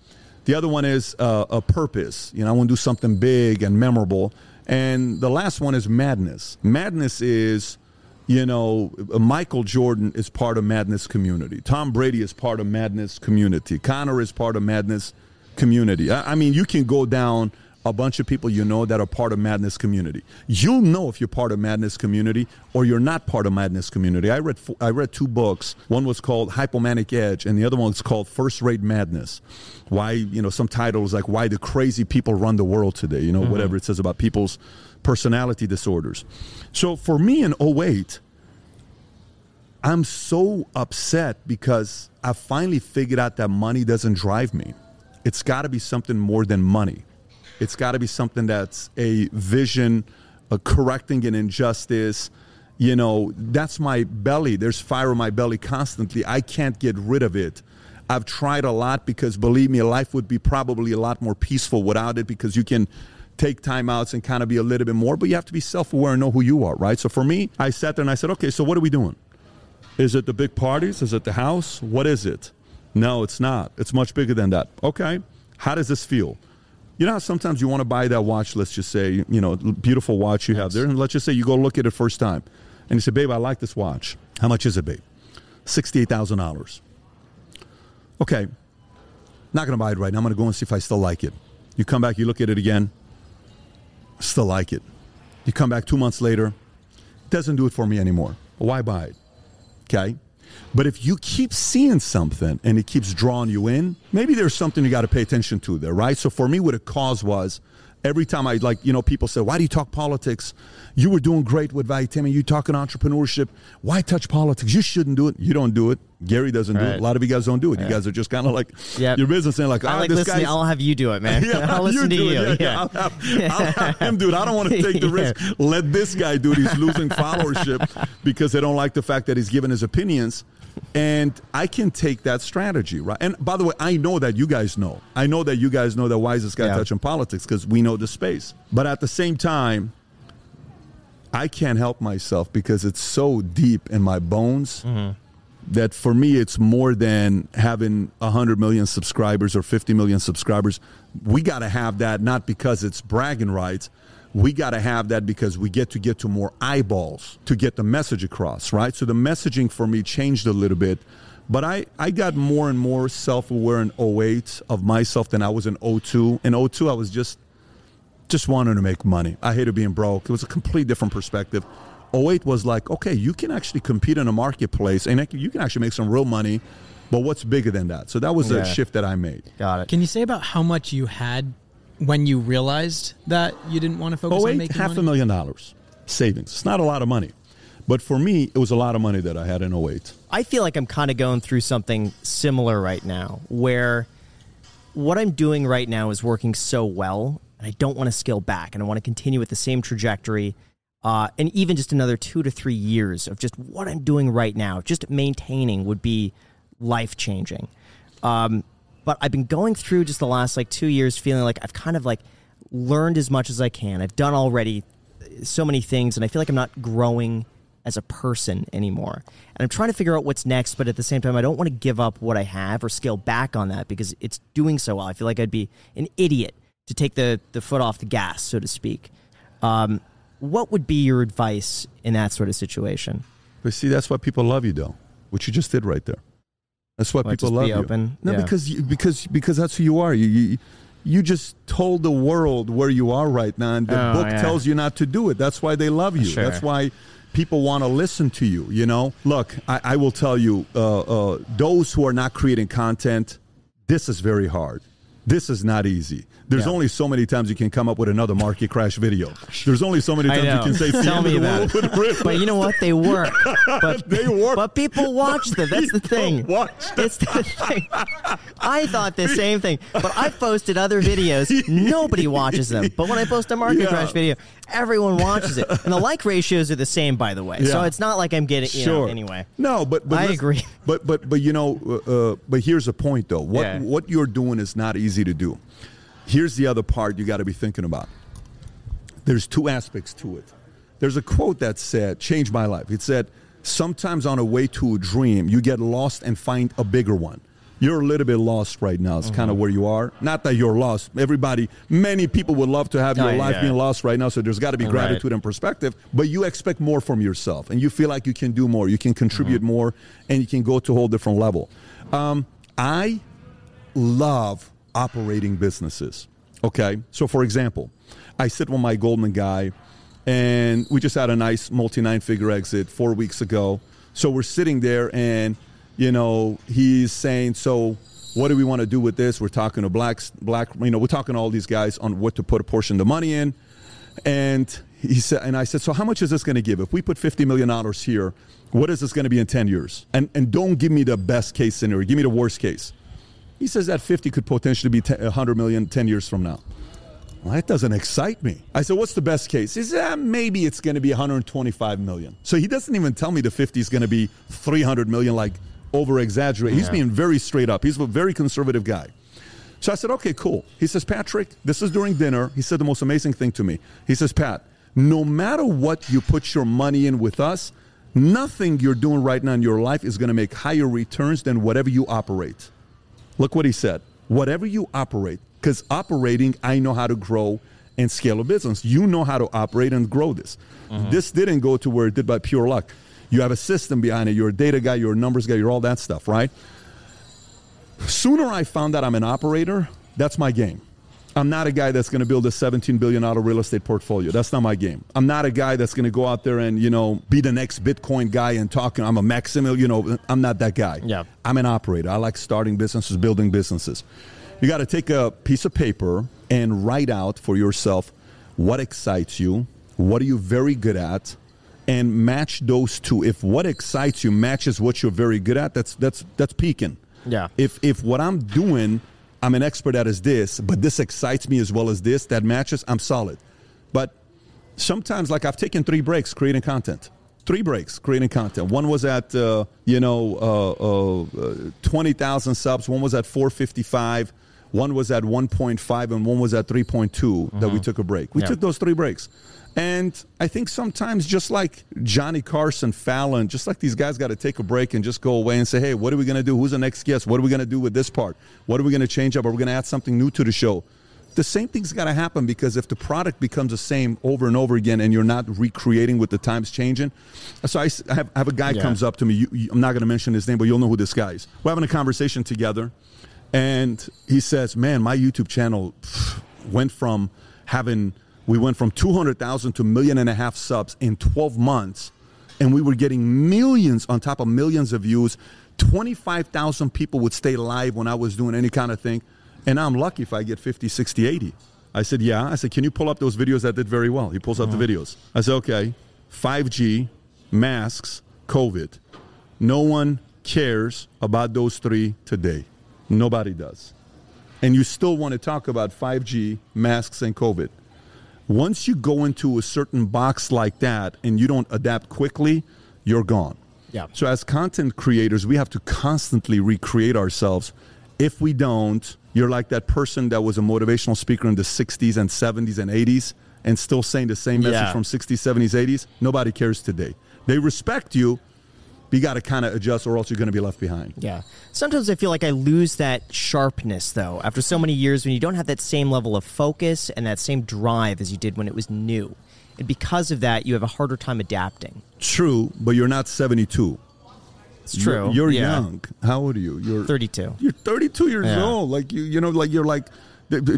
Speaker 1: The other one is uh, a purpose. You know, I want to do something big and memorable. And the last one is madness. Madness is, you know, Michael Jordan is part of madness community. Tom Brady is part of madness community. Conor is part of madness community. I, I mean, you can go down a bunch of people you know that are part of madness community. You'll know if you're part of madness community or you're not part of madness community. I read I read two books. One was called Hypomanic Edge, and the other one was called First Rate Madness. Why you know some titles like Why the Crazy People Run the World Today. You know mm-hmm. whatever it says about people's personality disorders. So for me in 08, I'm so upset because I finally figured out that money doesn't drive me. It's got to be something more than money. It's got to be something that's a vision, a correcting an injustice. You know, that's my belly. There's fire in my belly constantly. I can't get rid of it. I've tried a lot because believe me, life would be probably a lot more peaceful without it because you can take timeouts and kind of be a little bit more, but you have to be self aware and know who you are, right? So for me, I sat there and I said, okay, so what are we doing? Is it the big parties? Is it the house? What is it? No, it's not. It's much bigger than that. Okay. How does this feel? You know how sometimes you want to buy that watch, let's just say, you know, beautiful watch you have there, and let's just say you go look at it first time. And you say, babe, I like this watch. How much is it, babe? $68,000. Okay. Not going to buy it right now. I'm going to go and see if I still like it. You come back, you look at it again, still like it. You come back two months later, doesn't do it for me anymore. Why buy it? Okay. But if you keep seeing something and it keeps drawing you in, maybe there's something you got to pay attention to there, right? So for me, what a cause was every time I like, you know, people say, why do you talk politics? You were doing great with Valuetainment. You talking entrepreneurship. Why touch politics? You shouldn't do it. You don't do it. Gary doesn't do it. A lot of you guys don't do it. You guys are just kind of like
Speaker 2: Yep.
Speaker 1: your business and like,
Speaker 2: I
Speaker 1: ah,
Speaker 2: like
Speaker 1: this
Speaker 2: listening.
Speaker 1: guy's
Speaker 2: I'll have you do it, man. I'll listen to you.
Speaker 1: it. Yeah, yeah. I'll, have, I'll have him do it. I don't want to take the
Speaker 2: Yeah.
Speaker 1: risk. Let this guy do it. He's losing followership because they don't like the fact that he's giving his opinions. And I can take that strategy, right? And by the way, I know that you guys know. I know that you guys know that why is this guy
Speaker 2: Yeah.
Speaker 1: touching politics because we know the space. But at the same time, I can't help myself because it's so deep in my bones mm-hmm. that for me it's more than having 100 million subscribers or 50 million subscribers we got to have that not because it's bragging rights we got to have that because we get to get to more eyeballs to get the message across right so the messaging for me changed a little bit but I, I got more and more self-aware in 08 of myself than I was in 02. In 02, I was just just wanted to make money. I hated being broke. It was a complete different perspective. 08 was like, okay, you can actually compete in a marketplace and you can actually make some real money, but what's bigger than that? So that was
Speaker 2: Yeah.
Speaker 1: a shift that I made.
Speaker 2: Got it.
Speaker 4: Can you say about how much you had when you realized that you didn't want to focus on
Speaker 1: 08,
Speaker 4: making
Speaker 1: half
Speaker 4: money?
Speaker 1: a million dollars savings. It's not a lot of money. But for me, it was a lot of money that I had in 08.
Speaker 2: I feel like I'm kind of going through something similar right now where what I'm doing right now is working so well and I don't want to scale back and I want to continue with the same trajectory uh, and even just another two to three years of just what I'm doing right now, just maintaining would be life changing. Um, but I've been going through just the last like two years feeling like I've kind of like learned as much as I can. I've done already so many things and I feel like I'm not growing as a person anymore. And I'm trying to figure out what's next, but at the same time, I don't want to give up what I have or scale back on that because it's doing so well. I feel like I'd be an idiot to take the, the foot off the gas, so to speak. Um, what would be your advice in that sort of situation?
Speaker 1: But see, that's why people love you, though. What you just did right there. That's why
Speaker 2: What,
Speaker 1: people love you.
Speaker 2: open?
Speaker 1: No,
Speaker 2: Yeah.
Speaker 1: because you, because because that's who you are. You, you you just told the world where you are right now, and the
Speaker 2: Oh,
Speaker 1: book
Speaker 2: yeah.
Speaker 1: tells you not to do it. That's why they love you.
Speaker 2: Sure.
Speaker 1: That's why people want to listen to you. You know, look, I, I will tell you, uh, uh, those who are not creating content, this is very hard. This is not easy. There's
Speaker 2: Yeah.
Speaker 1: only so many times you can come up with another market crash video. There's only so many times you can say, "It's the
Speaker 2: Tell me about it. But you know what? They work. But
Speaker 1: They work.
Speaker 2: But people watch them. That's the thing.
Speaker 1: watch them.
Speaker 2: It's the thing. I thought the same thing, but I posted other videos. Nobody watches them. But when I post a market
Speaker 1: Yeah.
Speaker 2: crash video, everyone watches it, and the like ratios are the same, by the way. So it's not like I'm getting. You know, anyway.
Speaker 1: No, but, but
Speaker 2: I agree.
Speaker 1: But but but you know, uh, uh, but here's the point though. What
Speaker 2: Yeah.
Speaker 1: what you're doing is not easy to do. Here's the other part you got to be thinking about. There's two aspects to it. There's a quote that said, "Changed my life." It said, "Sometimes on a way to a dream, you get lost and find a bigger one." You're a little bit lost right now. It's
Speaker 2: Mm-hmm.
Speaker 1: kind of where you are. Not that you're lost. Everybody, many people would love to have your
Speaker 2: Oh,
Speaker 1: life
Speaker 2: yeah.
Speaker 1: being lost right now. So there's got to be
Speaker 2: Right.
Speaker 1: gratitude and perspective. But you expect more from yourself, and you feel like you can do more. You can contribute
Speaker 2: Mm-hmm.
Speaker 1: more, and you can go to a whole different level. Um, I love operating businesses. Okay. So, for example, I sit with my Goldman guy, and we just had a nice multi nine figure exit four weeks ago. So, we're sitting there, and, you know, he's saying, So, what do we want to do with this? We're talking to blacks, black, you know, we're talking to all these guys on what to put a portion of the money in. And he said, and I said, so how much is this going to give? If we put fifty million dollars here, what is this going to be in ten years? And and don't give me the best case scenario. Give me the worst case. He says that fifty could potentially be 10, 100 million 10 years from now. Well, that doesn't excite me. I said, what's the best case? He said, ah, maybe it's going to be 125 million. So he doesn't even tell me the 50 is going to be 300 million, like over exaggerate. He's being very straight up. He's a very conservative guy. So I said, okay, cool. He says, Patrick, this is during dinner. He said the most amazing thing to me. He says, Pat, no matter what you put your money in with us, nothing you're doing right now in your life is going to make higher returns than whatever you operate. Look what he said. Whatever you operate, because operating, I know how to grow and scale a business. You know how to operate and grow this. Mm-hmm. This didn't go to where it did by pure luck. You have a system behind it. You're a data guy, you're a numbers guy, you're all that stuff, right? Sooner I found out I'm an operator, that's my game. I'm not a guy that's going to build a $17 billion real estate portfolio. That's not my game. I'm not a guy that's going to go out there and, you know, be the next Bitcoin guy and talking. I'm a Maximil, you know, I'm not that guy.
Speaker 2: Yeah.
Speaker 1: I'm an operator. I like starting businesses, building businesses. You got to take a piece of paper and write out for yourself what excites you, what are you very good at, and match those two. If what excites you matches what you're very good at, that's that's that's peaking.
Speaker 2: Yeah.
Speaker 1: If if what I'm doing, I'm an expert at is this, but this excites me as well as this, that matches, I'm solid. But sometimes, like I've taken three breaks creating content. Three breaks creating content. One was at uh, you know uh, uh, uh, twenty thousand subs. One was at four fifty five. One was at one point five, and one was at three that we took a break. We
Speaker 2: Yeah.
Speaker 1: took those three breaks. And I think sometimes, just like Johnny Carson, Fallon, just like these guys got to take a break and just go away and say, hey, what are we going to do? Who's the next guest? What are we going to do with this part? What are we going to change up? Are we going to add something new to the show? The same thing's got to happen because if the product becomes the same over and over again and you're not recreating with the times changing. So I, have, I have a guy
Speaker 2: Yeah.
Speaker 1: comes up to me. You, you- I'm not going to mention his name, but you'll know who this guy is. We're having a conversation together. And he says, man, my YouTube channel pff, went from having, we went from 200,000 to a million and a half subs in 12 months. And we were getting millions on top of millions of views. 25,000 people would stay live when I was doing any kind of thing. And I'm lucky if I get 50, 60, 80. I said, yeah. I said, can you pull up those videos that did very well? He pulls up the uh-huh. videos. I said, okay, 5G, masks, COVID. No one cares about those three today. Nobody does. And you still want to talk about 5G, masks, and COVID. Once you go into a certain box like that and you don't adapt quickly, you're gone.
Speaker 2: Yeah.
Speaker 1: So, as content creators, we have to constantly recreate ourselves. If we don't, you're like that person that was a motivational speaker in the 60s and 70s and 80s and still saying the same message
Speaker 2: Yeah.
Speaker 1: from 60s, 70s, 80s. Nobody cares today. They respect you, but you got to kind of adjust or else you're going to be left behind.
Speaker 2: Yeah. Sometimes I feel like I lose that sharpness, though, after so many years when you don't have that same level of focus and that same drive as you did when it was new. And because of that, you have a harder time adapting.
Speaker 1: True, but you're not 72.
Speaker 2: It's true.
Speaker 1: You're, you're
Speaker 2: Yeah.
Speaker 1: young. How old are you? You're
Speaker 2: 32.
Speaker 1: You're 32 years
Speaker 2: Yeah.
Speaker 1: old. Like you, you know, like you're like,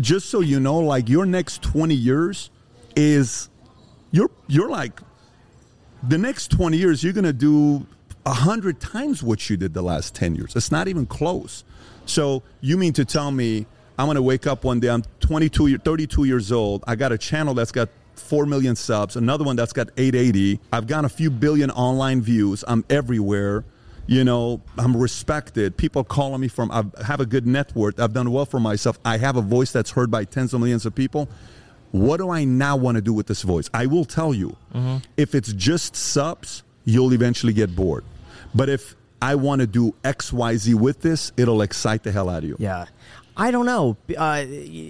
Speaker 1: just so you know, like your next 20 years is, you're you're like the next 20 years, you're going to do a hundred times what you did the last 10 years. It's not even close. So you mean to tell me I'm going to wake up one day, I'm 22, year- 32 years old. I got a channel that's got 4 million subs, another one that's got 880. I've got a few billion online views. I'm everywhere. You know, I'm respected. People calling me from, I have a good net worth. I've done well for myself. I have a voice that's heard by tens of millions of people. What do I now want to do with this voice? I will tell you, mm-hmm. if it's just subs, you'll eventually get bored. But if I want to do X, Y, Z with this, it'll excite the hell out of you.
Speaker 2: Yeah. I don't know. Uh,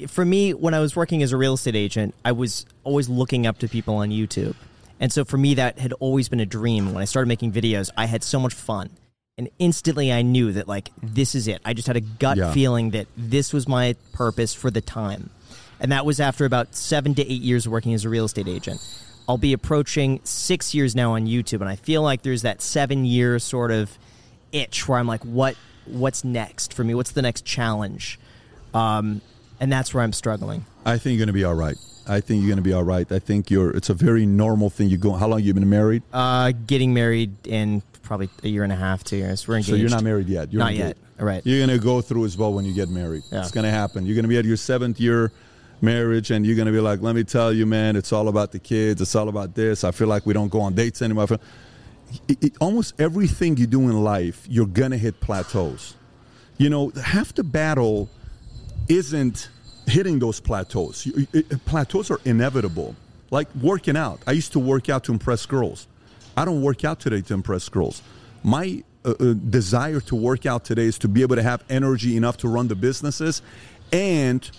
Speaker 2: for me, when I was working as a real estate agent, I was always looking up to people on YouTube. And so for me, that had always been a dream. When I started making videos, I had so much fun. And instantly I knew that, like, this is it. I just had a gut
Speaker 1: Yeah.
Speaker 2: feeling that this was my purpose for the time. And that was after about seven to eight years working as a real estate agent. I'll be approaching six years now on YouTube. And I feel like there's that seven year sort of itch where I'm like, what what's next for me? What's the next challenge? Um, and that's where I'm struggling.
Speaker 1: I think you're going to be all right. I think you're going to be all right. I think you're. It's a very normal thing. You go. How long you been married?
Speaker 2: Uh, getting married in probably a year and a half, two years. We're engaged.
Speaker 1: so you're not married yet. You're
Speaker 2: Not
Speaker 1: engaged.
Speaker 2: yet. All right.
Speaker 1: You're going to go through as well when you get married.
Speaker 2: Yeah.
Speaker 1: It's going to happen. You're going to be at your seventh year marriage, and you're going to be like, "Let me tell you, man, it's all about the kids. It's all about this. I feel like we don't go on dates anymore." It, it, almost everything you do in life, you're going to hit plateaus. You know, half the battle isn't hitting those plateaus. It- plateaus are inevitable. Like working out. I used to work out to impress girls. I don't work out today to impress girls. My uh, uh, desire to work out today is to be able to have energy enough to run the businesses and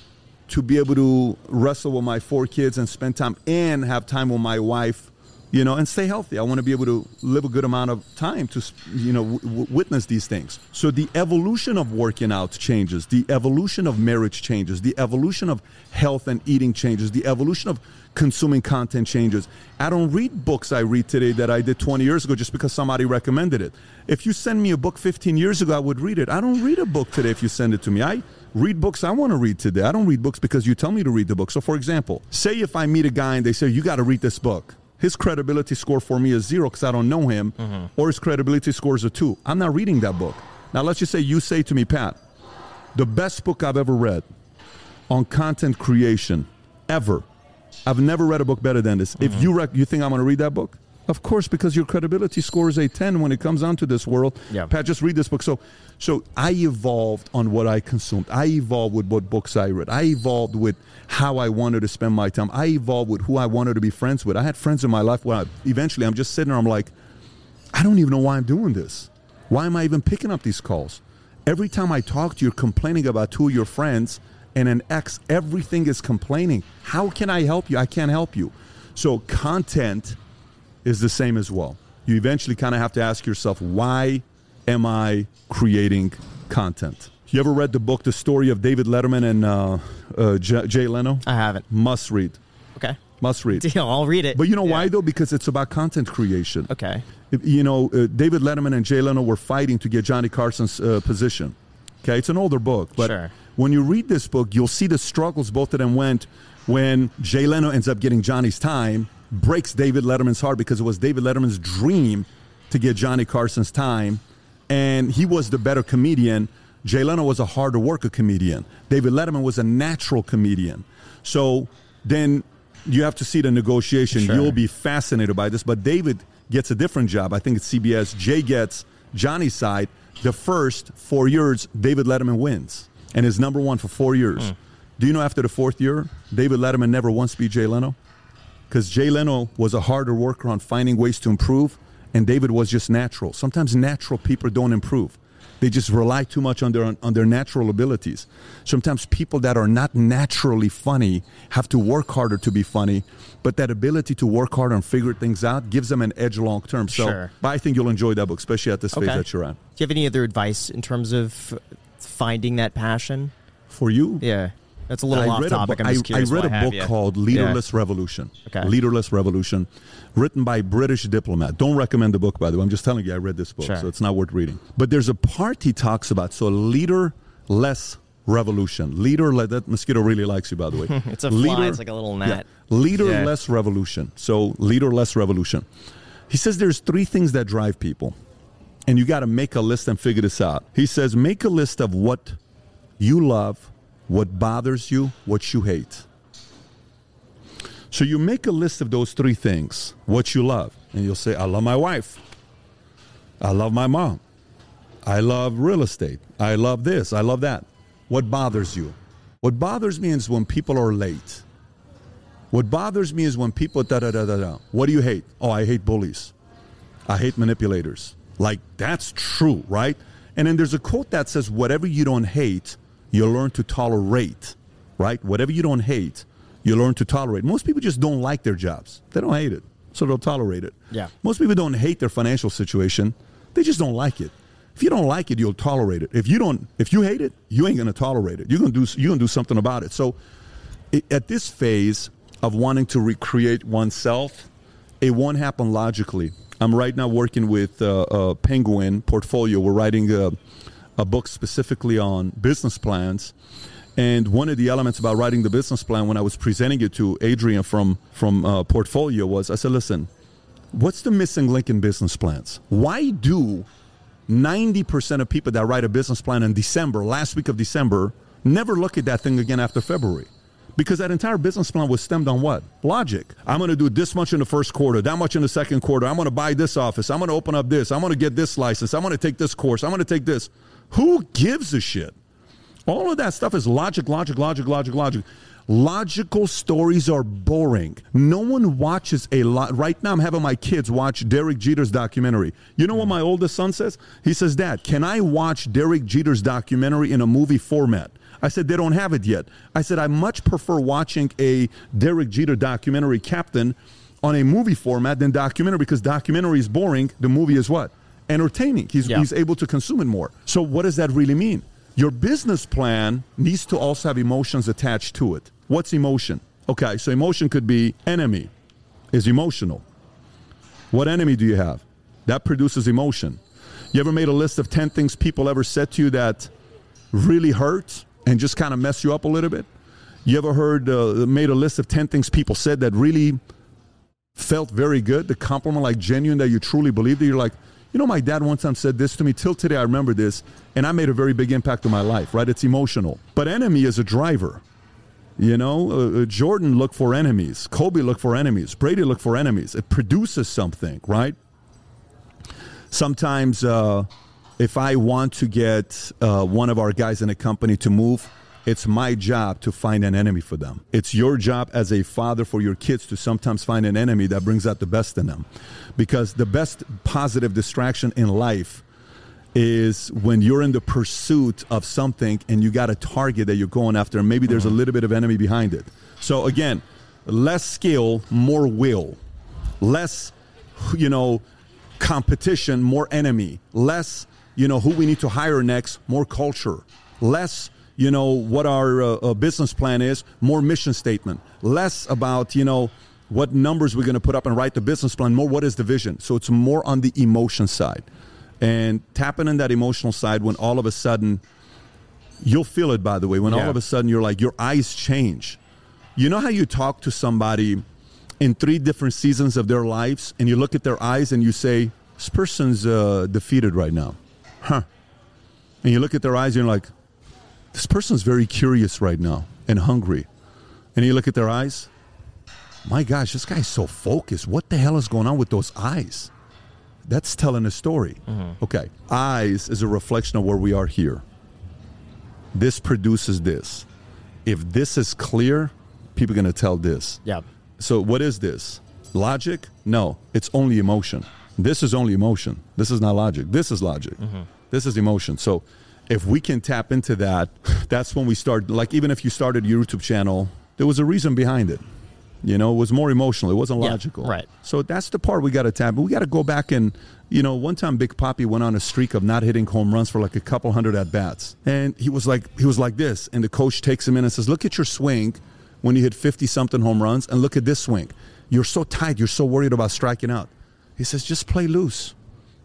Speaker 1: to be able to wrestle with my four kids and spend time and have time with my wife you know, and stay healthy. I want to be able to live a good amount of time to, you know, w- witness these things. So the evolution of working out changes. The evolution of marriage changes. The evolution of health and eating changes. The evolution of consuming content changes. I don't read books I read today that I did 20 years ago just because somebody recommended it. If you send me a book 15 years ago, I would read it. I don't read a book today if you send it to me. I read books I want to read today. I don't read books because you tell me to read the book. So, for example, say if I meet a guy and they say, you got to read this book his credibility score for me is zero because I don't know him, mm-hmm. or his credibility score is a two. I'm not reading that book. Now, let's just say you say to me, Pat, the best book I've ever read on content creation ever. I've never read a book better than this. If mm-hmm. you rec- you think I'm going to read that book, of course, because your credibility score is a ten when it comes down to this world.
Speaker 2: Yeah.
Speaker 1: Pat, just read this book. So, so I evolved on what I consumed. I evolved with what books I read. I evolved with how I wanted to spend my time. I evolved with who I wanted to be friends with. I had friends in my life where I, eventually I'm just sitting there. I'm like, I don't even know why I'm doing this. Why am I even picking up these calls? Every time I talk to you, you're complaining about two of your friends and an ex. Everything is complaining. How can I help you? I can't help you. So content is the same as well. You eventually kind of have to ask yourself, why am I creating content? You ever read the book, The Story of David Letterman and uh, uh, J- Jay Leno?
Speaker 2: I haven't.
Speaker 1: Must read.
Speaker 2: Okay.
Speaker 1: Must read.
Speaker 2: Deal. I'll read it.
Speaker 1: But you know why though? Because it's about content creation.
Speaker 2: Okay.
Speaker 1: You know, uh, David Letterman and Jay Leno were fighting to get Johnny Carson's uh, position. Okay, it's an older book, but
Speaker 2: Sure.
Speaker 1: when you read this book, you'll see the struggles both of them went when Jay Leno ends up getting Johnny's time, breaks David Letterman's heart because it was David Letterman's dream to get Johnny Carson's time, and he was the better comedian. Jay Leno was a harder worker comedian. David Letterman was a natural comedian. So then you have to see the negotiation.
Speaker 2: Sure.
Speaker 1: You'll be fascinated by this. But David gets a different job. I think it's CBS. Jay gets Johnny's side. The first four years, David Letterman wins and is number one for four years. Hmm. Do you know after the fourth year, David Letterman never once beat Jay Leno? Because Jay Leno was a harder worker on finding ways to improve, and David was just natural. Sometimes natural people don't improve. They just rely too much on their on their natural abilities. Sometimes people that are not naturally funny have to work harder to be funny, but that ability to work harder and figure things out gives them an edge long term. So,
Speaker 2: Sure.
Speaker 1: but I think you'll enjoy that book, especially at this phase that you're at.
Speaker 2: Do you have any other advice in terms of finding that passion?
Speaker 1: For you,
Speaker 2: Yeah. That's a little off
Speaker 1: read
Speaker 2: topic.
Speaker 1: A
Speaker 2: I'm just
Speaker 1: I, I read a book
Speaker 2: you.
Speaker 1: called
Speaker 2: Yeah.
Speaker 1: Leaderless Revolution.
Speaker 2: Okay.
Speaker 1: Leaderless Revolution, written by British diplomat. Don't recommend the book, by the way. I'm just telling you, I read this book,
Speaker 2: Sure.
Speaker 1: so it's not worth reading. But there's a part he talks about. So leaderless revolution. Leader, that mosquito really likes you, by the way.
Speaker 2: It's a fly. It's like a little gnat.
Speaker 1: Leaderless revolution. So leaderless revolution. He says there's three things that drive people, and you got to make a list and figure this out. He says make a list of what you love, what bothers you, what you hate. So you make a list of those three things, what you love, and you'll say, I love my wife. I love my mom. I love real estate. I love this. I love that. What bothers you? What bothers me is when people are late. What bothers me is when people da da da da da. What do you hate? Oh, I hate bullies. I hate manipulators. Like that's true, right? And then there's a quote that says, "Whatever you don't hate, you learn to tolerate." Right? Whatever you don't hate, you learn to tolerate. Most people just don't like their jobs. They don't hate it, so they'll tolerate it.
Speaker 2: Yeah.
Speaker 1: Most people don't hate their financial situation. They just don't like it. If you don't like it, you'll tolerate it. If you don't, if you hate it, you ain't gonna tolerate it. You're gonna do, you're gonna do something about it. So, it, at this phase of wanting to recreate oneself, it won't happen logically. I'm right now working with uh, uh, Penguin Portfolio. We're writing a, a book specifically on business plans. And one of the elements about writing the business plan, when I was presenting it to Adrian from from uh, Portfolio, was I said, "Listen, what's the missing link in business plans? Why do 90% of people that write a business plan in December, last week of December, never look at that thing again after February. Because that entire business plan was stemmed on what? Logic. I'm going to do this much in the first quarter, that much in the second quarter. I'm going to buy this office. I'm going to open up this. I'm going to get this license. I'm going to take this course. I'm going to take this. Who gives a shit? All of that stuff is logic, logic, logic, logic, logic. Logical stories are boring. No one watches a lot. Right now, I'm having my kids watch Derek Jeter's documentary. You know what my oldest son says? He says, Dad, can I watch Derek Jeter's documentary in a movie format? I said, they don't have it yet. I said, I much prefer watching a Derek Jeter documentary captain on a movie format than documentary because documentary is boring. The movie is what? Entertaining. He's,
Speaker 2: Yeah.
Speaker 1: he's able to consume it more. So, what does that really mean? Your business plan needs to also have emotions attached to it. What's emotion? Okay, so emotion could be enemy is emotional. What enemy do you have? That produces emotion. You ever made a list of 10 things people ever said to you that really hurt and just kind of mess you up a little bit? You ever heard, uh, made a list of 10 things people said that really felt very good, the compliment, like genuine, that you truly believed it? You're like, you know, my dad one time said this to me. Till today, I remember this, and I made a very big impact on my life, right? It's emotional. But enemy is a driver. You know, uh, uh, Jordan looked for enemies. Kobe looked for enemies. Brady looked for enemies. It produces something, right? Sometimes, uh, if I want to get uh, one of our guys in a company to move, it's my job to find an enemy for them. It's your job as a father for your kids to sometimes find an enemy that brings out the best in them. Because the best positive distraction in life is when you're in the pursuit of something and you got a target that you're going after, and maybe there's a mm-hmm. little bit of enemy behind it. So, again, less skill, more will. Less, you know, competition, more enemy. Less, you know, who we need to hire next, more culture. Less, you know, what our uh, uh, business plan is, more mission statement. Less about, you know, what numbers we're going to put up and write the business plan, more what is the vision. So it's more on the emotion side. And tapping in that emotional side when all of a sudden, you'll feel it, by the way, when all of a sudden you're like, your eyes change. You know how you talk to somebody in three different seasons of their lives and you look at their eyes and you say, this person's uh, defeated right now. Huh. And you look at their eyes and you're like, this person's very curious right now and hungry. And you look at their eyes, my gosh, this guy's so focused. What the hell is going on with those eyes? That's telling a story. Mm-hmm. Okay. Eyes is a reflection of where we are here. This produces this. If this is clear, people are going to tell this.
Speaker 2: Yeah.
Speaker 1: So what is this? Logic? No, it's only emotion. This is only emotion. This is not logic. This is logic. Mm-hmm. This is emotion. So if we can tap into that, that's when we start like even if you started your YouTube channel, there was a reason behind it. You know, it was more emotional. It wasn't
Speaker 2: Yeah,
Speaker 1: logical.
Speaker 2: right.
Speaker 1: So that's the part we got to tap. We got to go back and, you know, one time Big Papi went on a streak of not hitting home runs for like a couple hundred at bats, and he was like, he was like this, and the coach takes him in and says, "Look at your swing when you hit fifty something home runs, and look at this swing. You're so tight. You're so worried about striking out." He says, "Just play loose.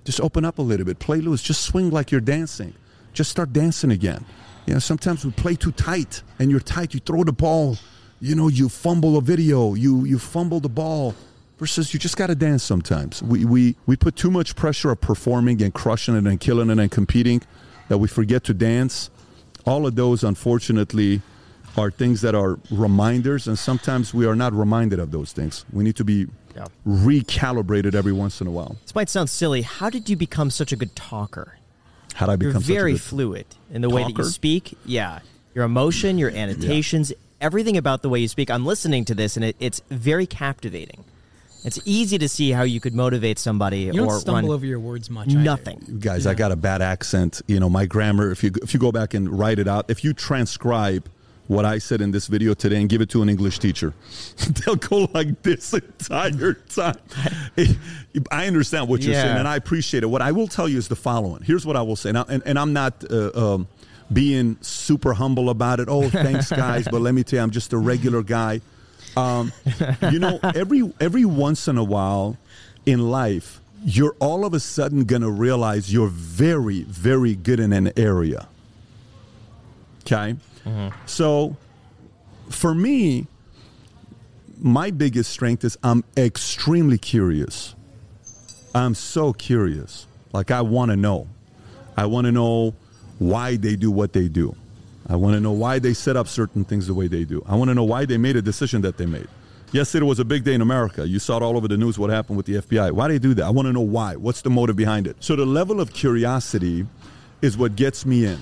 Speaker 1: Just open up a little bit. Play loose. Just swing like you're dancing. Just start dancing again." You know, sometimes we play too tight, and you're tight. You throw the ball you know, you fumble a video, you you fumble the ball, versus you just got to dance sometimes. We, we, we put too much pressure of performing and crushing it and killing it and competing that we forget to dance. All of those, unfortunately, are things that are reminders, and sometimes we are not reminded of those things. We need to be
Speaker 2: Yeah.
Speaker 1: recalibrated every once in a while.
Speaker 2: This might sound silly. How did you become such a good talker?
Speaker 1: How do I
Speaker 2: You're
Speaker 1: become such a
Speaker 2: very fluid in the way that you speak. Yeah. Your emotion, your annotations, everything about the way you speak. I'm listening to this and it, it's very captivating. It's easy to see how you could motivate somebody
Speaker 4: You don't
Speaker 2: or
Speaker 4: stumble over your words much. either.
Speaker 2: nothing.
Speaker 1: guys i got a bad accent you know my grammar if you if you go back and write it out if you transcribe what i said in this video today and give it to an english teacher. They'll go like this entire time. I understand what you're
Speaker 2: Yeah.
Speaker 1: saying and i appreciate it. What i will tell you is the following. Here's what i will say now and, and i'm not uh, um, being super humble about it. Oh thanks guys but let me tell you i'm just a regular guy. Um, you know every every once in a while in life you're all of a sudden going to realize you're very very good in an area. Okay so for me my biggest strength is i'm extremely curious i'm so curious like i want to know i want to know why they do what they do I want to know why they set up certain things the way they do. I want to know why they made a decision that they made. Yesterday was a big day in America. You saw it all over the news what happened with the FBI. Why they do that? I want to know why. What's the motive behind it? So the level of curiosity is what gets me in.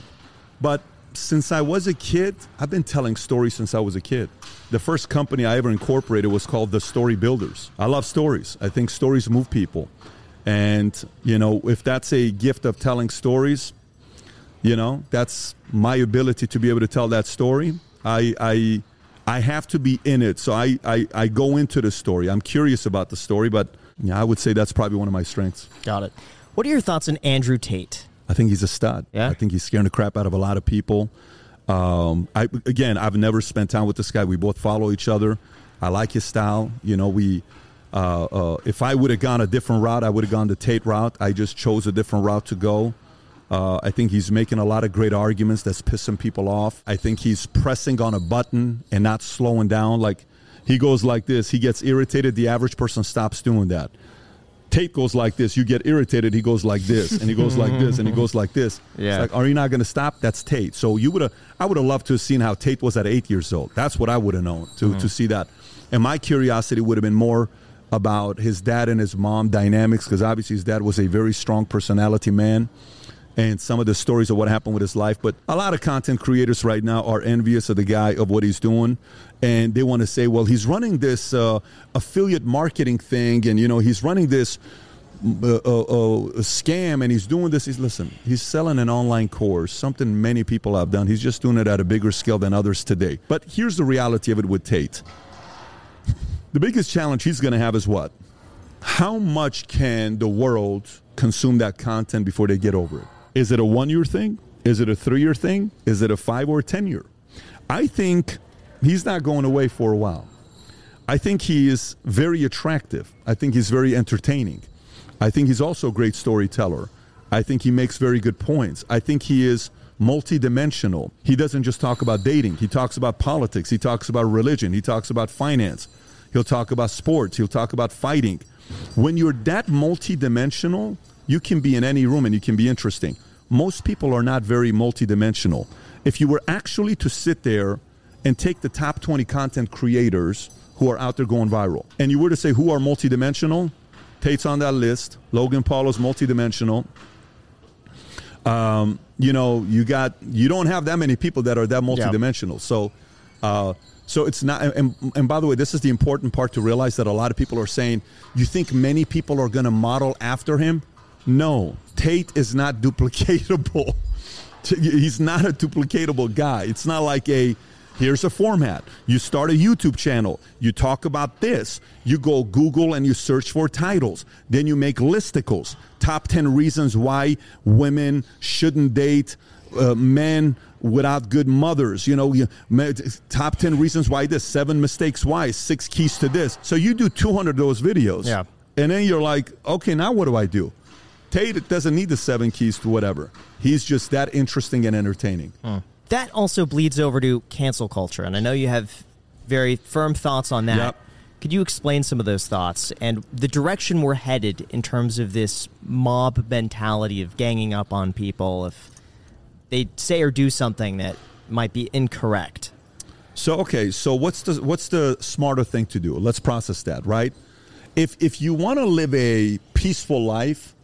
Speaker 1: But since I was a kid, I've been telling stories since I was a kid. The first company I ever incorporated was called The Story Builders. I love stories. I think stories move people. And, you know, if that's a gift of telling stories, you know that's my ability to be able to tell that story i i i have to be in it so i i, I go into the story i'm curious about the story but yeah, i would say that's probably one of my strengths
Speaker 2: Got it. What are your thoughts on Andrew Tate?
Speaker 1: I think he's a stud
Speaker 2: Yeah?
Speaker 1: i think he's scaring the crap out of a lot of people um i again i've never spent time with this guy we both follow each other i like his style you know we uh, uh, if I would have gone a different route, I would have gone the Tate route. I just chose a different route to go. Uh, I think he's making a lot of great arguments that's pissing people off. I think he's pressing on a button and not slowing down. Like he goes like this, he gets irritated. The average person stops doing that. Tate goes like this, you get irritated. He goes like this, and he goes like this, and he goes like this.
Speaker 2: Yeah.
Speaker 1: It's like, are you not going to stop? That's Tate. So you would have, I would have loved to have seen how Tate was at eight years old. That's what I would have known to to mm-hmm. see that. And my curiosity would have been more about his dad and his mom dynamics because obviously his dad was a very strong personality man and some of the stories of what happened with his life. But a lot of content creators right now are envious of the guy of what he's doing, and they want to say, "Well, he's running this uh, affiliate marketing thing, and you know, he's running this." Uh, uh, uh, scam and he's doing this he's listen he's selling an online course something many people have done he's just doing it at a bigger scale than others today but here's the reality of it with tate the biggest challenge he's going to have is what how much can the world consume that content before they get over it? Is it a one year thing? Is it a three year thing? Is it a five or 10 year? I think he's not going away for a while. I think he is very attractive. I think he's very entertaining. I think he's also a great storyteller. I think he makes very good points. I think he is multidimensional. He doesn't just talk about dating, he talks about politics, he talks about religion, he talks about finance, he'll talk about sports, he'll talk about fighting. When you're that multidimensional, you can be in any room and you can be interesting. Most people are not very multidimensional. If you were actually to sit there and take the top 20 content creators who are out there going viral, and you were to say who are multidimensional, Tate's on that list. Logan Paul is multidimensional. Um, you know, you got you don't have that many people that are that multidimensional. So, uh, so it's not. And, and by the way, this is the important part to realize that a lot of people are saying, "You think many people are going to model after him?" No, Tate is not duplicatable. He's not a duplicatable guy. It's not like a here's a format. You start a YouTube channel. You talk about this. You go Google and you search for titles. Then you make listicles. Top 10 reasons why women shouldn't date uh, men without good mothers. You know, you, top 10 reasons why this, seven mistakes why, six keys to this. So you do 200 of those videos.
Speaker 2: Yeah.
Speaker 1: And then you're like, okay, now what do I do? Tate doesn't need the seven keys to whatever. He's just that interesting and entertaining.
Speaker 2: That also bleeds over to cancel culture, and I know you have very firm thoughts on that.
Speaker 1: Yep.
Speaker 2: Could you explain some of those thoughts and the direction we're headed in terms of this mob mentality of ganging up on people if they say or do something that might be incorrect?
Speaker 1: So okay, so what's the what's the smarter thing to do? Let's process that, right? If if you want to live a peaceful life,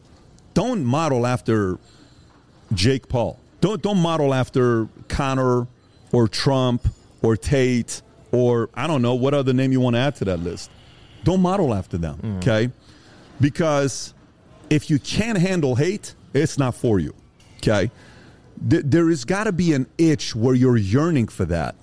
Speaker 1: don't model after Jake Paul. Don't don't model after Conor or Trump or Tate or I don't know what other name you want to add to that list. Don't model after them, mm. okay? Because if you can't handle hate, it's not for you, okay? Th- there has got to be an itch where you're yearning for that.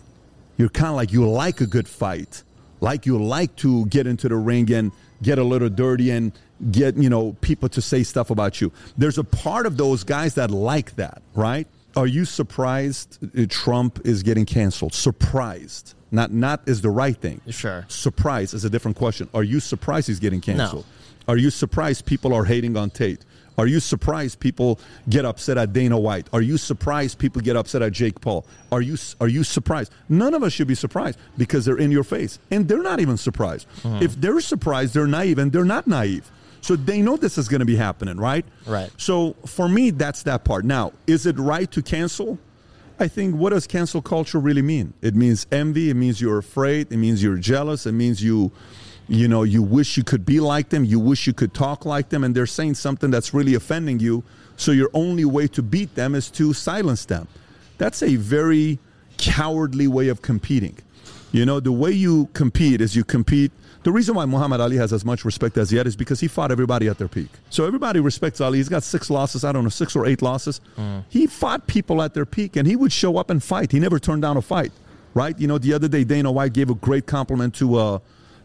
Speaker 1: You're kind of like you like a good fight, like you like to get into the ring and get a little dirty and get you know people to say stuff about you. There's a part of those guys that like that, right? Are you surprised uh, Trump is getting canceled? Surprised. Not not is the right thing.
Speaker 2: Sure.
Speaker 1: Surprised is a different question. Are you surprised he's getting canceled? Are you surprised people are hating on Tate? Are you surprised people get upset at Dana White? Are you surprised people get upset at Jake Paul? Are you are you surprised? None of us should be surprised because they're in your face, and they're not even surprised. If they're surprised, they're naive, and they're not naive. So they know this is going to be happening, right?
Speaker 2: Right.
Speaker 1: So for me, that's that part. Now, is it right to cancel? I think what does cancel culture really mean? It means envy. It means you're afraid. It means you're jealous. It means you, you know, you wish you could be like them. You wish you could talk like them, and they're saying something that's really offending you. So your only way to beat them is to silence them. That's a very cowardly way of competing. You know, the way you compete is you compete. The reason why Muhammad Ali has as much respect as he had is because he fought everybody at their peak. So everybody respects Ali. He's got six losses. I don't know, six or eight losses. He fought people at their peak and he would show up and fight. He never turned down a fight, right? You know, the other day, Dana White gave a great compliment to uh,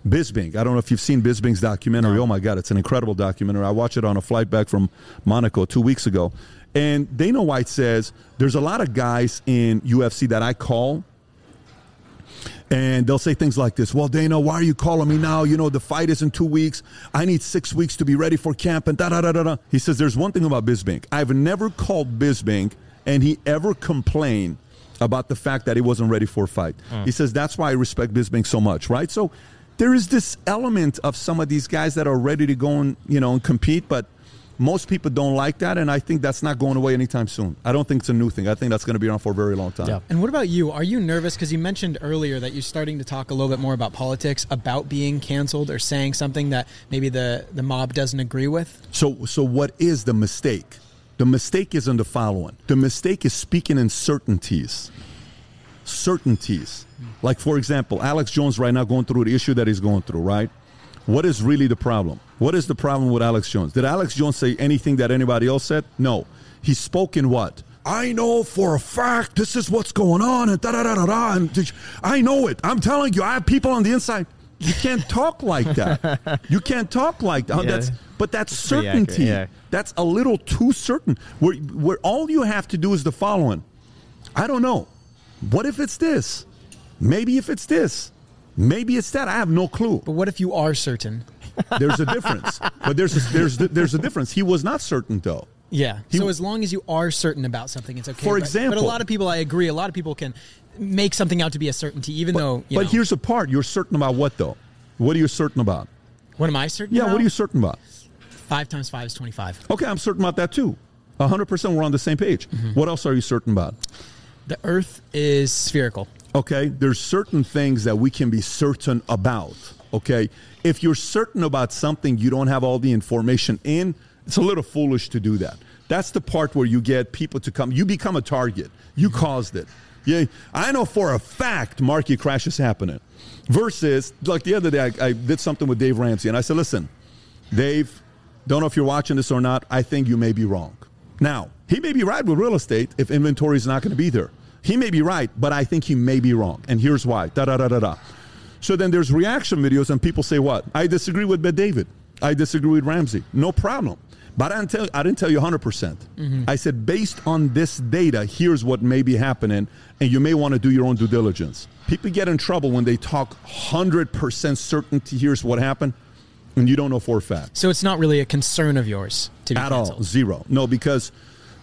Speaker 1: Bisping. I don't know if you've seen Bisping's documentary. Oh my God, it's an incredible documentary. I watched it on a flight back from Monaco two weeks ago. And Dana White says there's a lot of guys in UFC that I call and they'll say things like this Well, Dana, why are you calling me now? You know, the fight is in two weeks. I need six weeks to be ready for camp and da da da da da. He says, There's one thing about Bisping. I've never called Bisping and he ever complained about the fact that he wasn't ready for a fight. Mm. He says, That's why I respect Bisping so much, right? So there is this element of some of these guys that are ready to go and, you know, and compete, but most people don't like that, and I think that's not going away anytime soon. I don't think it's a new thing. I think that's going to be around for a very long time.
Speaker 2: Yeah.
Speaker 4: And what about you? Are you nervous? Because you mentioned earlier that you're starting to talk a little bit more about politics, about being canceled or saying something that maybe the, the mob doesn't agree with.
Speaker 1: So, so what is the mistake? The mistake isn't the following. The mistake is speaking in certainties. Certainties. Like, for example, Alex Jones right now going through the issue that he's going through, right? What is really the problem? What is the problem with Alex Jones? Did Alex Jones say anything that anybody else said? No. He spoke in what? I know for a fact this is what's going on and da da da da da. And I know it. I'm telling you, I have people on the inside. You can't talk like that. You can't talk like that.
Speaker 2: Oh, yeah.
Speaker 1: That's but that's certainty.
Speaker 2: yeah.
Speaker 1: That's a little too certain. Where where all you have to do is the following. I don't know. What if it's this? Maybe if it's this. Maybe it's that. I have no clue.
Speaker 4: But what if you are certain?
Speaker 1: There's a difference. but there's a, there's there's a difference. He was not certain though.
Speaker 4: Yeah.
Speaker 1: He-
Speaker 4: so as long as you are certain about something, it's okay.
Speaker 1: For
Speaker 4: But- but, a lot of people, I agree. A lot of people can make something out to be a certainty, even though. You
Speaker 1: but
Speaker 4: know,
Speaker 1: here's the part. You're certain about what though? What are you certain about?
Speaker 4: what am I certain?
Speaker 1: Yeah,
Speaker 4: about?
Speaker 1: what are you certain about?
Speaker 4: Five times five is twenty-five.
Speaker 1: Okay, I'm certain about that too. 100% we're on the same page. Mm-hmm. What else are you certain about?
Speaker 4: The Earth is spherical.
Speaker 1: Okay, there's certain things that we can be certain about. Okay, if you're certain about something you don't have all the information in, it's a little foolish to do that. That's the part where you get people to come. You become a target. You caused it. Yeah, I know for a fact market crash is happening. Versus, like the other day, I, I did something with Dave Ramsey, and I said, "Listen, Dave, don't know if you're watching this or not. I think you may be wrong. Now, he may be right with real estate if inventory is not going to be there. He may be right, but I think he may be wrong. And here's why. Da da da da da. So then there's reaction videos, and people say, What? I disagree with Bet-David. I disagree with Ramsey. No problem. But I didn't tell, you. I didn't tell you 100%. percent mm-hmm. I said, based on this data, here's what may be happening, and you may want to do your own due diligence. People get in trouble when they talk 100% certainty, here's what happened, and you don't know for a fact
Speaker 4: So it's not really a concern of yours to be
Speaker 1: at
Speaker 4: canceled.
Speaker 1: all zero no because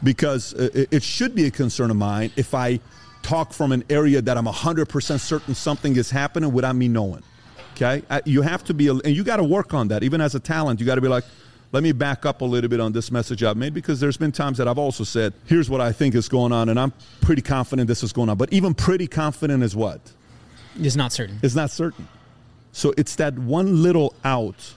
Speaker 1: because uh, it should be a concern of mine if i talk from an area that i'm 100% certain something is happening without me knowing Okay, you have to be, and you got to work on that. Even as a talent, you got to be like, let me back up a little bit on this message I've made because there's been times that I've also said, here's what I think is going on, and I'm pretty confident this is going on. But even pretty confident is what?
Speaker 4: Is not certain.
Speaker 1: It's not certain. So it's that one little out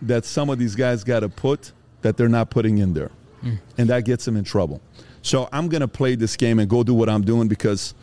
Speaker 1: that some of these guys got to put that they're not putting in there. Mm. And that gets them in trouble. So I'm going to play this game and go do what I'm doing because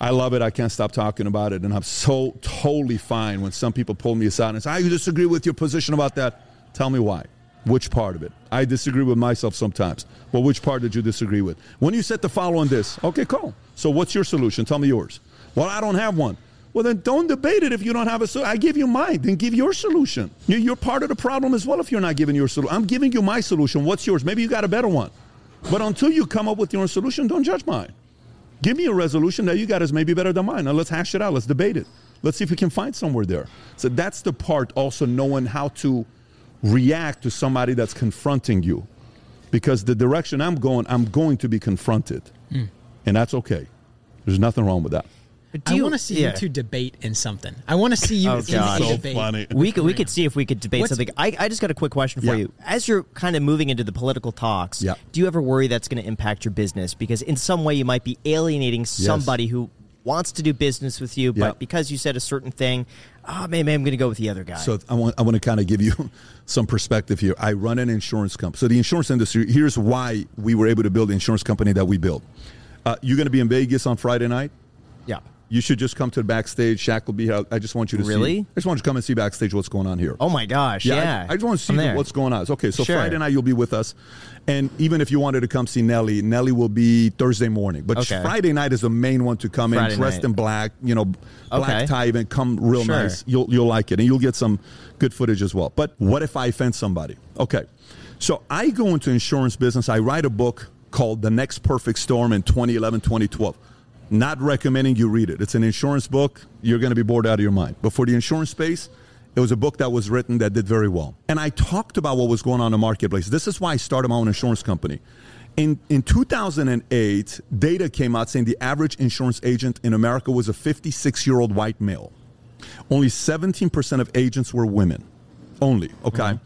Speaker 1: I love it. I can't stop talking about it. And I'm so totally fine when some people pull me aside and say, ah, I disagree with your position about that. Tell me why. Which part of it? I disagree with myself sometimes. Well, which part did you disagree with? When you said to follow on this, okay, cool. So what's your solution? Tell me yours. Well, I don't have one. Well, then don't debate it if you don't have a solution. I give you mine. Then give your solution. You- You're part of the problem as well if you're not giving your solution. I'm giving you my solution. What's yours? Maybe you got a better one. But until you come up with your own solution, don't judge mine. Give me a resolution that you got is maybe better than mine. Now let's hash it out. Let's debate it. Let's see if we can find somewhere there. So that's the part also knowing how to react to somebody that's confronting you. Because the direction I'm going, I'm going to be confronted. Hmm. And that's okay. There's nothing wrong with that.
Speaker 2: But do
Speaker 4: I
Speaker 2: you-
Speaker 4: want to see
Speaker 2: yeah.
Speaker 4: you two debate in something. I want to see you
Speaker 2: Oh,
Speaker 4: in
Speaker 2: God.
Speaker 4: a
Speaker 2: So
Speaker 4: debate.
Speaker 2: We could we could see if we could debate
Speaker 4: What's-
Speaker 2: something. I, I just got a quick question for
Speaker 1: Yeah.
Speaker 2: you. As you're kind of moving into the political talks,
Speaker 1: Yeah.
Speaker 2: do you ever worry that's going to impact your business because in some way you might be alienating somebody who wants to do business with you,
Speaker 1: Yeah.
Speaker 2: but because you said a certain thing, oh, maybe I'm going to go with the other guy.
Speaker 1: So I want I want to kind of give you some perspective here. I run an insurance company. So the insurance industry. Here's why we were able to build the insurance company that we built. Uh, you're going to be in Vegas on Friday night.
Speaker 2: yeah.
Speaker 1: You should just come to the backstage. Shaq will be here. I just want you to
Speaker 2: Really?
Speaker 1: see. I just want you to come and see backstage what's going on here.
Speaker 2: Oh my gosh. Yeah.
Speaker 1: I, I just want to see what's going on. Okay, so
Speaker 2: Sure.
Speaker 1: Friday night you'll be with us, and even if you wanted to come see Nelly, Nelly will be Thursday morning. But
Speaker 2: Okay.
Speaker 1: Friday night is the main one to come
Speaker 2: Friday
Speaker 1: in, dressed
Speaker 2: night.
Speaker 1: in black, you know, black
Speaker 2: Okay.
Speaker 1: tie, and come real
Speaker 2: Sure.
Speaker 1: nice. You'll you'll like it, and you'll get some good footage as well. But what if I offend somebody? Okay, so I go into insurance business. I write a book called The Next Perfect Storm in 2011, 2012. Not recommending you read it. It's an insurance book. You're going to be bored out of your mind. But for the insurance space, it was a book that was written that did very well. And I talked about what was going on in the marketplace. This is why I started my own insurance company. In, in 2008, data came out saying the average insurance agent in America was a 56 year old white male. Only 17% of agents were women. Only, okay? Mm-hmm.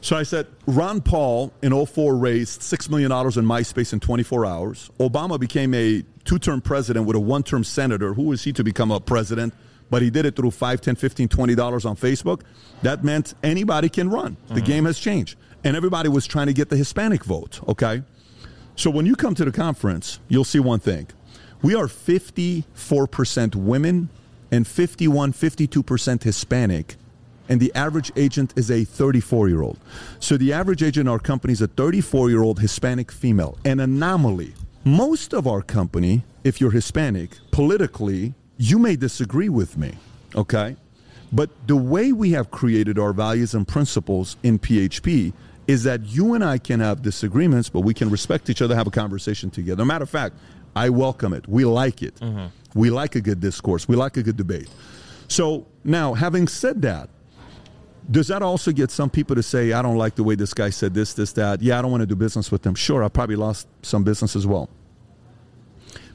Speaker 1: So I said, Ron Paul in 04 raised $6 million in MySpace in 24 hours. Obama became a two term president with a one term senator. Who is he to become a president? But he did it through 5 10 15 $20 on Facebook. That meant anybody can run. The mm-hmm. game has changed. And everybody was trying to get the Hispanic vote, okay? So when you come to the conference, you'll see one thing. We are 54% women and 51, 52% Hispanic. And the average agent is a 34 year old. So the average agent in our company is a 34 year old Hispanic female, an anomaly. Most of our company, if you're Hispanic, politically, you may disagree with me, okay? But the way we have created our values and principles in PHP is that you and I can have disagreements, but we can respect each other, have a conversation together. Matter of fact, I welcome it. We like it. Mm-hmm. We like a good discourse. We like a good debate. So now, having said that, does that also get some people to say, I don't like the way this guy said this, this, that? Yeah, I don't want to do business with them. Sure, I probably lost some business as well.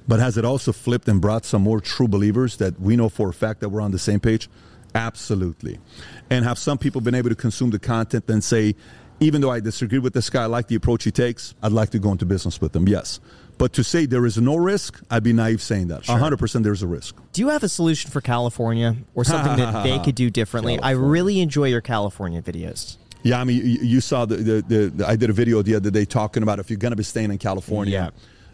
Speaker 1: But has it also flipped and brought some more true believers that we know for a fact that we're on the same page? Absolutely. And have some people been able to consume the content and say, even though I disagree with this guy, I like the approach he takes, I'd like to go into business with him, yes. But to say there is no risk, I'd be naive saying that. 100% there's a risk.
Speaker 2: Do you have a solution for California or something that they could do differently? I really enjoy your California videos.
Speaker 1: Yeah, I mean, you, you saw the, the, the, the, I did a video the other day talking about if you're going to be staying in California,
Speaker 2: Yeah.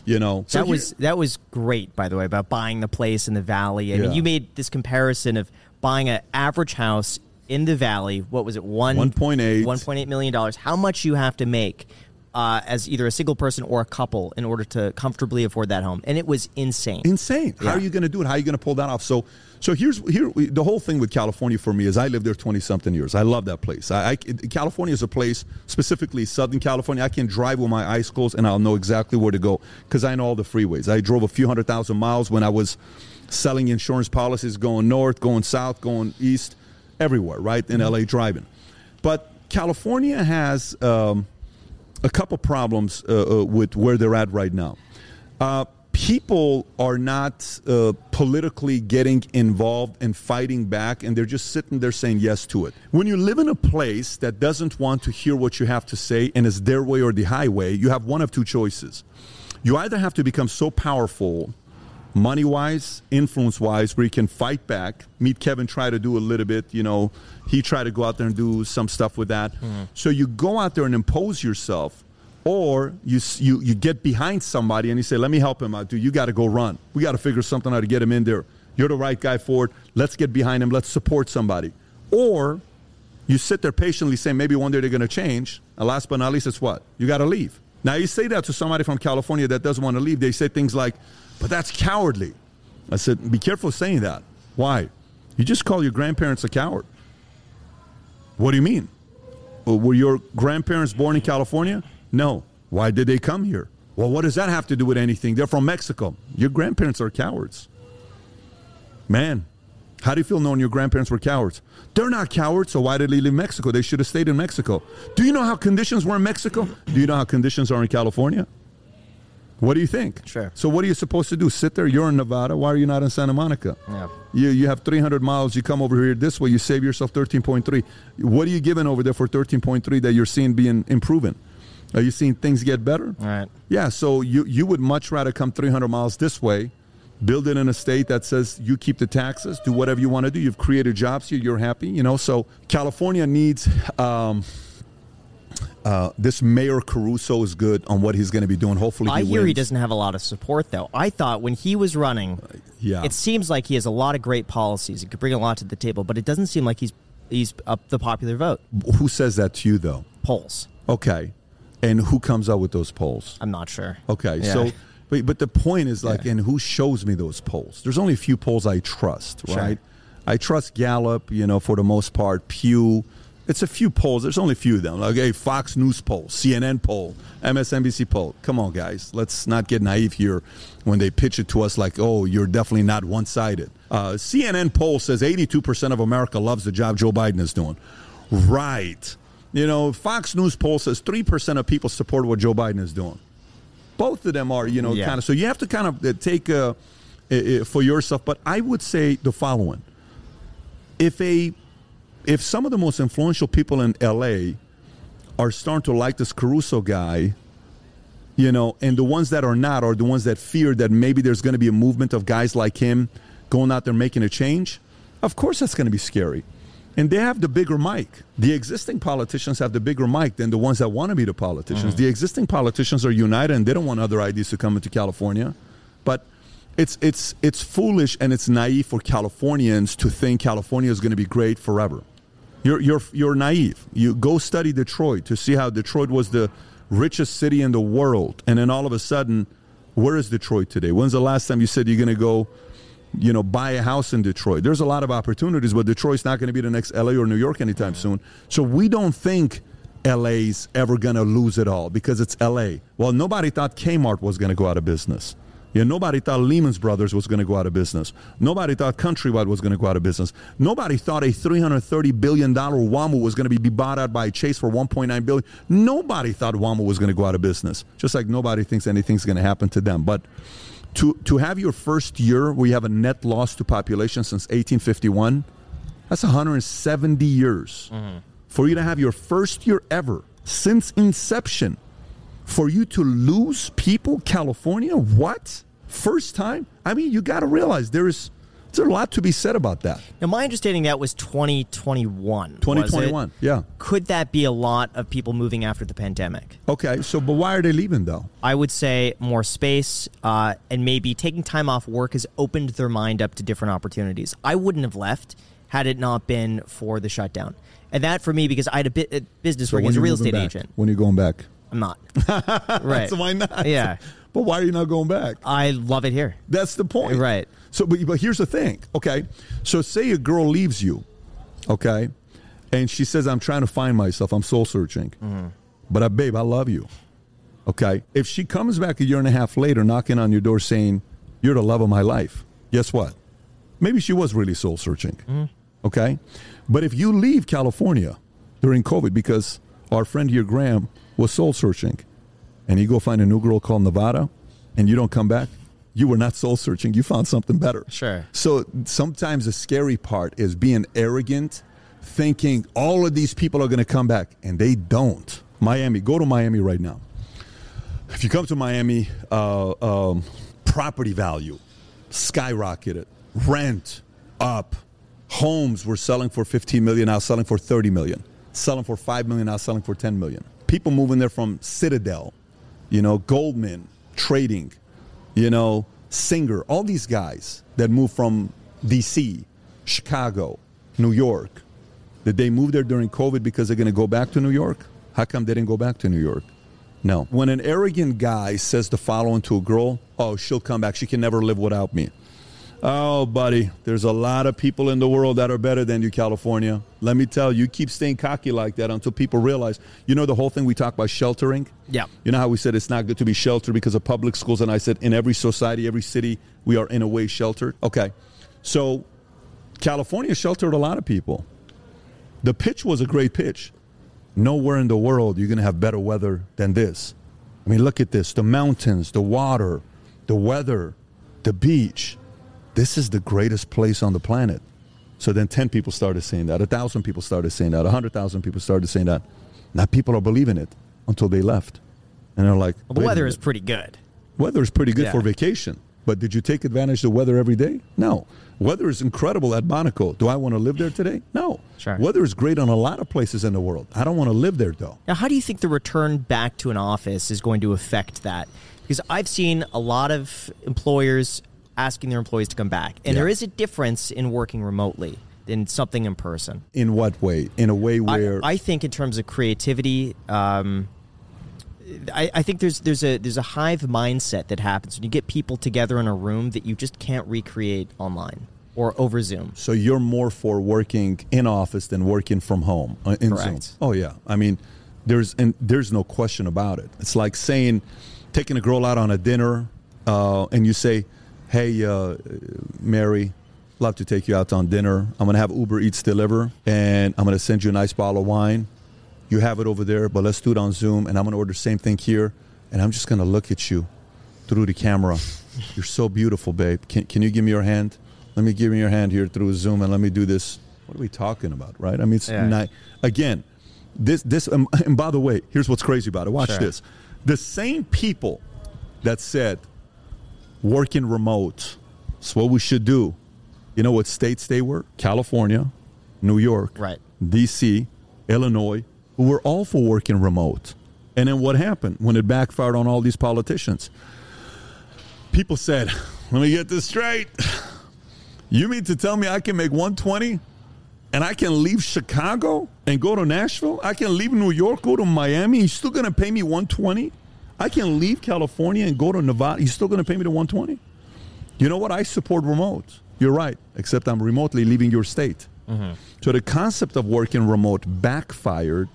Speaker 1: You know. So
Speaker 2: that
Speaker 1: here-
Speaker 2: was that was great, by the way, about buying the place in the valley. I mean, you made this comparison of buying an average house in the valley. What was it? One
Speaker 1: 1.8.
Speaker 2: one point eight million dollars. How much you have to make uh, as either a single person or a couple in order to comfortably afford that home, and it was insane.
Speaker 1: insane. How are you going to do it? How are you going to pull that off? So, so here's here the whole thing with California for me is I lived there twenty something years. I love that place. I, I California is a place, specifically Southern California. I can drive with my eyes closed and I'll know exactly where to go because I know all the freeways. I drove a few hundred thousand miles when I was selling insurance policies, going north, going south, going east, everywhere. Right in LA, driving. But California has. Um, a couple problems uh, uh, with where they're at right now. Uh, people are not uh, politically getting involved and fighting back, and they're just sitting there saying yes to it. When you live in a place that doesn't want to hear what you have to say and is their way or the highway, you have one of two choices. You either have to become so powerful, money wise, influence wise, where you can fight back. Meet Kevin try to do a little bit, you know, he tried to go out there and do some stuff with that. Mm-hmm. So you go out there and impose yourself or you, you you get behind somebody and you say, "Let me help him out, dude. You got to go run. We got to figure something out to get him in there. You're the right guy for it. Let's get behind him. Let's support somebody." Or you sit there patiently saying, "Maybe one day they're going to change." And last but not least, it's what you got to leave. Now you say that to somebody from California that doesn't want to leave. They say things like, "But that's cowardly." I said, "Be careful saying that. Why? You just call your grandparents a coward. What do you mean? Were your grandparents born in California? No. Why did they come here? Well, what does that have to do with anything? They're from Mexico. Your grandparents are cowards. Man, how do you feel knowing your grandparents were cowards? They're not cowards, so why did they leave Mexico? They should have stayed in Mexico. Do you know how conditions were in Mexico? Do you know how conditions are in California? What do you think?
Speaker 2: Sure.
Speaker 1: So what are you supposed to do? Sit there? You're in Nevada. Why are you not in Santa Monica?
Speaker 2: Yeah.
Speaker 1: You you have 300 miles. You come over here this way. You save yourself 13.3. What are you giving over there for 13.3 that you're seeing being improving? Are you seeing things get better?
Speaker 2: All right.
Speaker 1: Yeah. So you you would much rather come 300 miles this way, build it in a state that says you keep the taxes, do whatever you want to do. You've created jobs here. You're happy. You know. So California needs. Um, uh, this Mayor Caruso is good on what he's going to be doing. Hopefully, he
Speaker 2: I hear he doesn't have a lot of support, though. I thought when he was running,
Speaker 1: yeah.
Speaker 2: it seems like he has a lot of great policies. He could bring a lot to the table, but it doesn't seem like he's he's up the popular vote.
Speaker 1: Who says that to you, though?
Speaker 2: Polls.
Speaker 1: Okay. And who comes out with those polls?
Speaker 2: I'm not sure.
Speaker 1: Okay,
Speaker 2: Yeah.
Speaker 1: so but, but the point is like,
Speaker 2: Yeah.
Speaker 1: and who shows me those polls? There's only a few polls I trust,
Speaker 2: Sure.
Speaker 1: right? I trust Gallup, you know, for the most part. Pew, it's a few polls. There's only a few of them. Like a Fox News poll, CNN poll, MSNBC poll. Come on, guys, let's not get naive here when they pitch it to us like, oh, you're definitely not one-sided. Uh, CNN poll says 82% of America loves the job Joe Biden is doing. Right. You know, Fox News poll says 3% of people support what Joe Biden is doing both of them are, you know,
Speaker 2: Yeah.
Speaker 1: kind of. So you have to kind of uh, take uh, for yourself. But I would say the following: if a if some of the most influential people in L.A. are starting to like this Caruso guy, you know, and the ones that are not are the ones that fear that maybe there's going to be a movement of guys like him going out there making a change. Of course, that's going to be scary. And they have the bigger mic. The existing politicians have the bigger mic than the ones that want to be the politicians. Mm-hmm. The existing politicians are united and they don't want other ideas to come into California. But it's it's it's foolish and it's naive for Californians to think California is going to be great forever. You're you're you're naive. You go study Detroit to see how Detroit was the richest city in the world, and then all of a sudden, where is Detroit today? When's the last time you said you're going to go, you know, buy a house in Detroit? There's a lot of opportunities, but Detroit's not going to be the next LA or New York anytime soon. So we don't think LA's ever going to lose it all because it's LA. Well, nobody thought Kmart was going to go out of business. Yeah, nobody thought Lehman's Brothers was going to go out of business. Nobody thought Countrywide was going to go out of business. Nobody thought a $330 billion WAMU was going to be bought out by Chase for 1.9 billion. Nobody thought WAMU was going to go out of business. Just like nobody thinks anything's going to happen to them. But to, to have your first year where you have a net loss to population since 1851, that's 170 years. Mm-hmm. For you to have your first year ever since inception, for you to lose people, California, what? First time? I mean, you got to realize there is there's a lot to be said about that.
Speaker 2: Now, my understanding that was 2021. was
Speaker 1: 2021, yeah.
Speaker 2: Could that be a lot of people moving after the pandemic?
Speaker 1: Okay, so but why are they leaving though?
Speaker 2: I would say more space uh, and maybe taking time off work has opened their mind up to different opportunities. I wouldn't have left had it not been for the shutdown. And that for me, because I had a, bit, a business working as a
Speaker 1: when
Speaker 2: real
Speaker 1: you moving
Speaker 2: estate
Speaker 1: back?
Speaker 2: agent.
Speaker 1: When are you going back?
Speaker 2: I'm not. right.
Speaker 1: So why not?
Speaker 2: Yeah.
Speaker 1: But why are you not going back?
Speaker 2: I love it here.
Speaker 1: That's the point.
Speaker 2: Right.
Speaker 1: So, but, but here's the thing. Okay. So, say a girl leaves you, okay, and she says, I'm trying to find myself, I'm soul searching. But, uh, babe, I love you. Okay. If she comes back a year and a half later knocking on your door saying, You're the love of my life, guess what? Maybe she was really soul searching. Okay. But if you leave California during COVID because our friend here, Graham, was soul searching, and you go find a new girl called Nevada, and you don't come back, you were not soul searching. You found something better.
Speaker 2: Sure.
Speaker 1: So sometimes the scary part is being arrogant, thinking all of these people are going to come back, and they don't. Miami, go to Miami right now. If you come to Miami, uh, um, property value skyrocketed, rent up, homes were selling for 15 million, now selling for 30 million, selling for 5 million, now selling for 10 million. People moving there from Citadel, you know, Goldman, trading, you know, Singer, all these guys that moved from DC, Chicago, New York. Did they move there during COVID because they're going to go back to New York? How come they didn't go back to New York? No. When an arrogant guy says the following to a girl, oh, she'll come back. She can never live without me. Oh, buddy, there's a lot of people in the world that are better than you, California. Let me tell you, you keep staying cocky like that until people realize. You know the whole thing we talk about sheltering?
Speaker 2: Yeah.
Speaker 1: You know how we said it's not good to be sheltered because of public schools? And I said in every society, every city, we are in a way sheltered. Okay. So California sheltered a lot of people. The pitch was a great pitch. Nowhere in the world you're going to have better weather than this. I mean, look at this the mountains, the water, the weather, the beach. This is the greatest place on the planet. So then 10 people started saying that, 1,000 people started saying that, 100,000 people started saying that. Now people are believing it until they left. And they're like,
Speaker 2: Well, the weather is pretty good.
Speaker 1: Weather is pretty good
Speaker 2: Yeah.
Speaker 1: for vacation, but did you take advantage of the weather every day? No. Weather is incredible at Monaco. Do I want to live there today? No.
Speaker 2: Sure.
Speaker 1: Weather is great on a lot of places in the world. I don't want to live there though.
Speaker 2: Now, how do you think the return back to an office is going to affect that? Because I've seen a lot of employers asking their employees to come back, and
Speaker 1: Yeah.
Speaker 2: there is a difference in working remotely than something in person.
Speaker 1: In what way? In a way
Speaker 2: I,
Speaker 1: where
Speaker 2: I think in terms of creativity, um, I, I think there's there's a there's a hive mindset that happens when you get people together in a room that you just can't recreate online or over Zoom.
Speaker 1: so you're more for working in office than working from home uh, in
Speaker 2: Correct.
Speaker 1: Zoom. Oh yeah. I mean, there's and there's no question about it. It's like saying taking a girl out on a dinner uh, and you say, "Hey, uh, Mary, love to take you out on dinner. I'm gonna have Uber Eats deliver, and I'm gonna send you a nice bottle of wine. You have it over there, but let's do it on Zoom, and I'm gonna order the same thing here, and I'm just gonna look at you through the camera. You're so beautiful, babe. Can can you give me your hand? Let me give me your hand here through Zoom, and let me do this. What are we talking about, right? I mean, it's
Speaker 2: Yeah.
Speaker 1: ni- again, this this, um, and by the way, here's what's crazy about it. Watch
Speaker 2: Sure.
Speaker 1: this. The same people that said working remote It's what we should do. You know what states they were? California, New York,
Speaker 2: Right.
Speaker 1: DC, Illinois, who were all for working remote. And then what happened when it backfired on all these politicians? People said, let me get this straight. You mean to tell me I can make 120 and I can leave Chicago and go to Nashville? I can leave New York, go to Miami. You're still going to pay me 120? I can leave California and go to Nevada. You're still going to pay me the 120? You know what? I support remote. You're right, except I'm remotely leaving your state. Mm-hmm. So the concept of working remote backfired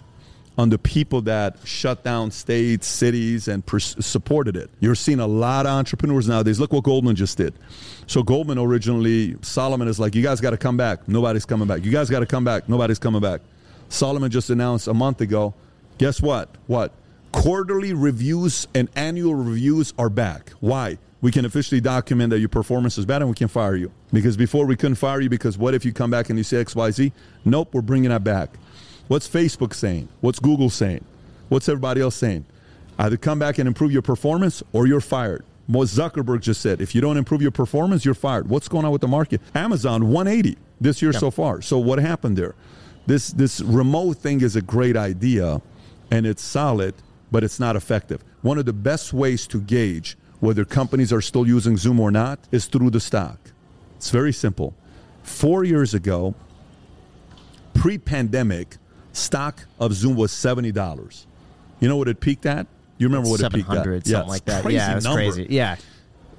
Speaker 1: on the people that shut down states, cities, and pers- supported it. You're seeing a lot of entrepreneurs nowadays. Look what Goldman just did. So Goldman originally, Solomon is like, you guys got to come back. Nobody's coming back. You guys got to come back. Nobody's coming back. Solomon just announced a month ago. Guess what? What? Quarterly reviews and annual reviews are back. Why? We can officially document that your performance is bad and we can fire you. Because before we couldn't fire you because what if you come back and you say XYZ? Nope, we're bringing that back. What's Facebook saying? What's Google saying? What's everybody else saying? Either come back and improve your performance or you're fired. What Zuckerberg just said, if you don't improve your performance, you're fired. What's going on with the market? Amazon 180 this year so far. So what happened there? This this remote thing is a great idea and it's solid, but it's not effective. One of the best ways to gauge whether companies are still using Zoom or not is through the stock. It's very simple. 4 years ago, pre-pandemic, stock of Zoom was $70. You know what it peaked at? You remember what it peaked at?
Speaker 2: hundred,
Speaker 1: Yeah,
Speaker 2: something like that.
Speaker 1: crazy
Speaker 2: Yeah, it
Speaker 1: number.
Speaker 2: crazy. Yeah,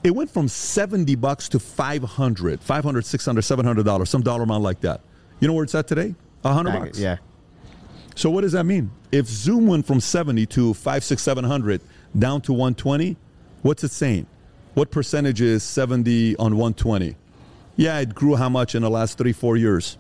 Speaker 1: It went from 70 bucks to 500, 500, 600, 700 dollars, some dollar amount like that. You know where it's at today? 100
Speaker 2: Back-
Speaker 1: bucks.
Speaker 2: yeah.
Speaker 1: So what does that mean? If Zoom went from 70 to 5, 6, 700 down to 120, what's it saying? What percentage is 70 on 120? Yeah, it grew how much in the last three, four years?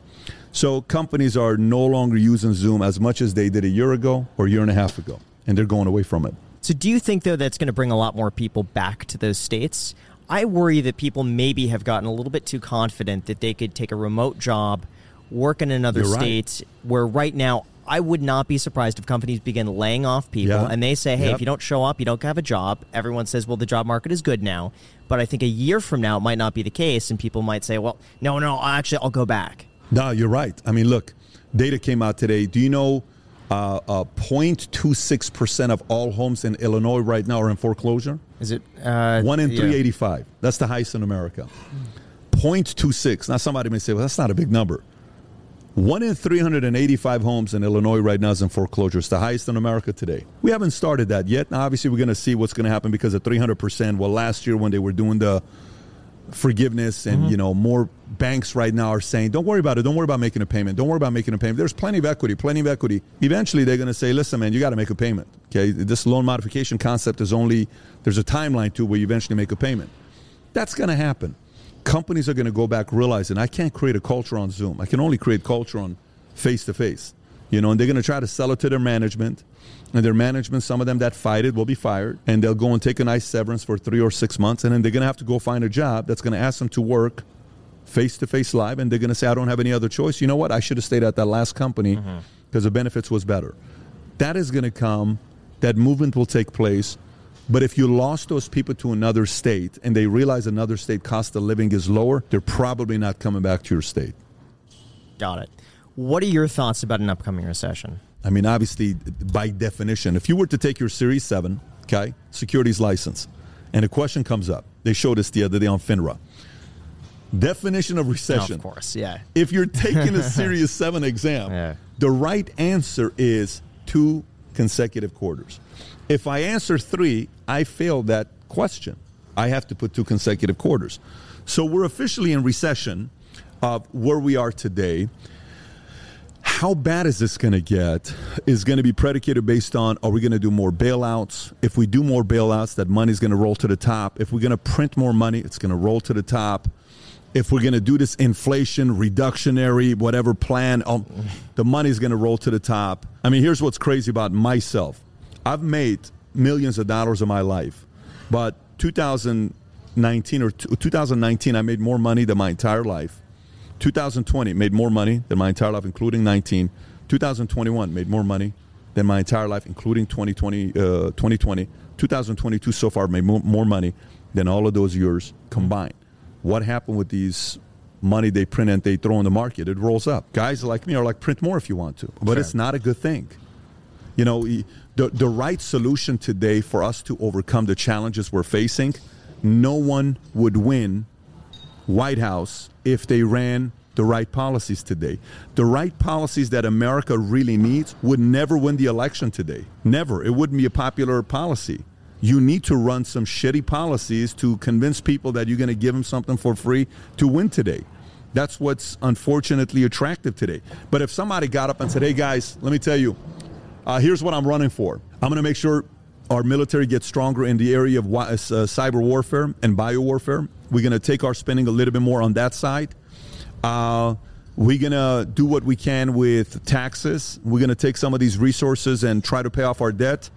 Speaker 1: So companies are no longer using Zoom as much as they did a year ago or a year and a half ago, and they're going away from it.
Speaker 2: So, do you think though that's going to bring a lot more people back to those states? I worry that people maybe have gotten a little bit too confident that they could take a remote job, work in another
Speaker 1: You're right.
Speaker 2: state, where right now I would not be surprised if companies begin laying off people
Speaker 1: Yeah.
Speaker 2: and they say, hey,
Speaker 1: Yep.
Speaker 2: if you don't show up, you don't have a job. Everyone says, well, the job market is good now. But I think a year from now, it might not be the case. And people might say, well, no, no, actually, I'll go back.
Speaker 1: No, you're right. I mean, look, data came out today. Do you know uh, uh, 0.26% of all homes in Illinois right now are in foreclosure?
Speaker 2: Is it uh,
Speaker 1: One in
Speaker 2: yeah.
Speaker 1: 385. That's the highest in America. 0.26. Now, somebody may say, well, that's not a big number. One in 385 homes in Illinois right now is in foreclosure. It's the highest in America today. We haven't started that yet. Now, obviously, we're going to see what's going to happen because of 300%. Well, last year when they were doing the forgiveness and mm-hmm. you know more banks right now are saying don't worry about it don't worry about making a payment don't worry about making a payment there's plenty of equity plenty of equity eventually they're going to say listen man you got to make a payment okay this loan modification concept is only there's a timeline to where you eventually make a payment that's going to happen companies are going to go back realizing i can't create a culture on zoom. I can only create culture on face to face you know and they're going to try to sell it to their management and their management some of them that fight it will be fired and they'll go and take a nice severance for three or six months and then they're going to have to go find a job that's going to ask them to work face to face live and they're going to say i don't have any other choice. You know what? I should have stayed at that last company mm-hmm. because the benefits was better. That is going to come that movement will take place but if you lost those people to another state and they realize another state cost of living is lower they're probably not coming back to your state
Speaker 2: Got it. What are your thoughts about an upcoming recession?
Speaker 1: I mean, obviously, by definition, if you were to take your Series 7, okay, securities license, and a question comes up, they showed us the other day on FINRA. Definition of recession.
Speaker 2: of course, yeah.
Speaker 1: If you're taking a Series 7 exam,
Speaker 2: Yeah.
Speaker 1: the right answer is two consecutive quarters. If I answer three, I fail that question. I have to put two consecutive quarters. So we're officially in recession of where we are today. How bad is this going to get is going to be predicated based on are we going to do more bailouts? If we do more bailouts, that money's going to roll to the top. If we're going to print more money, it's going to roll to the top. If we're going to do this inflation reductionary whatever plan, um, the money's going to roll to the top. I mean, here's what's crazy about myself. I've made millions of dollars in my life, but 2019 or t- 2019, I made more money than my entire life. 2020 made more money than my entire life, including 19. 2021 made more money than my entire life, including 2020. Uh, 2020. 2022 so far made more, more money than all of those years combined. What happened with these money they print and they throw in the market? It rolls up. Guys like me are like print more if you want to, but it's not a good thing. You know, the, the right solution today for us to overcome the challenges we're facing, no one would win White House if they ran the right policies today. The right policies that America really needs would never win the election today. Never. It wouldn't be a popular policy. You need to run some shitty policies to convince people that you're going to give them something for free to win today. That's what's unfortunately attractive today. But if somebody got up and said, hey guys, let me tell you, uh, here's what I'm running for. I'm going to make sure our military gets stronger in the area of wi- uh, cyber warfare and bio warfare. We're going to take our spending a little bit more on that side. Uh, we're going to do what we can with taxes. We're going to take some of these resources and try to pay off our debt.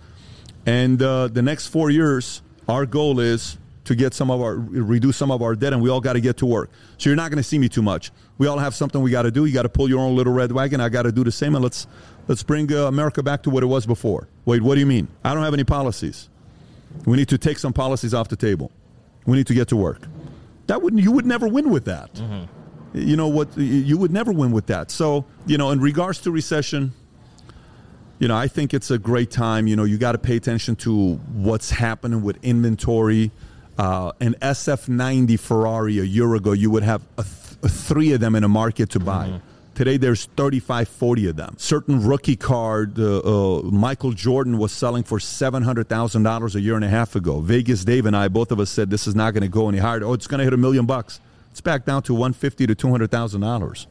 Speaker 1: And uh, the next four years, our goal is to get some of our reduce some of our debt, and we all got to get to work. So you're not going to see me too much. We all have something we got to do. You got to pull your own little red wagon. I got to do the same, and let's let's bring uh, America back to what it was before. Wait, what do you mean? I don't have any policies. We need to take some policies off the table. We need to get to work. That wouldn't you would never win with that. You know what? You would never win with that. So you know, in regards to recession, you know, I think it's a great time. You know, you got to pay attention to what's happening with inventory. Uh, an SF90 Ferrari a year ago, you would have th- a three of them in a market to buy. Today, there's 35, 40 of them. Certain rookie card, uh, uh, Michael Jordan was selling for $700,000 a year and a half ago. Vegas Dave and I, both of us said this is not going to go any higher. Oh, it's going to hit a million bucks. It's back down to 150 to $200,000. dollars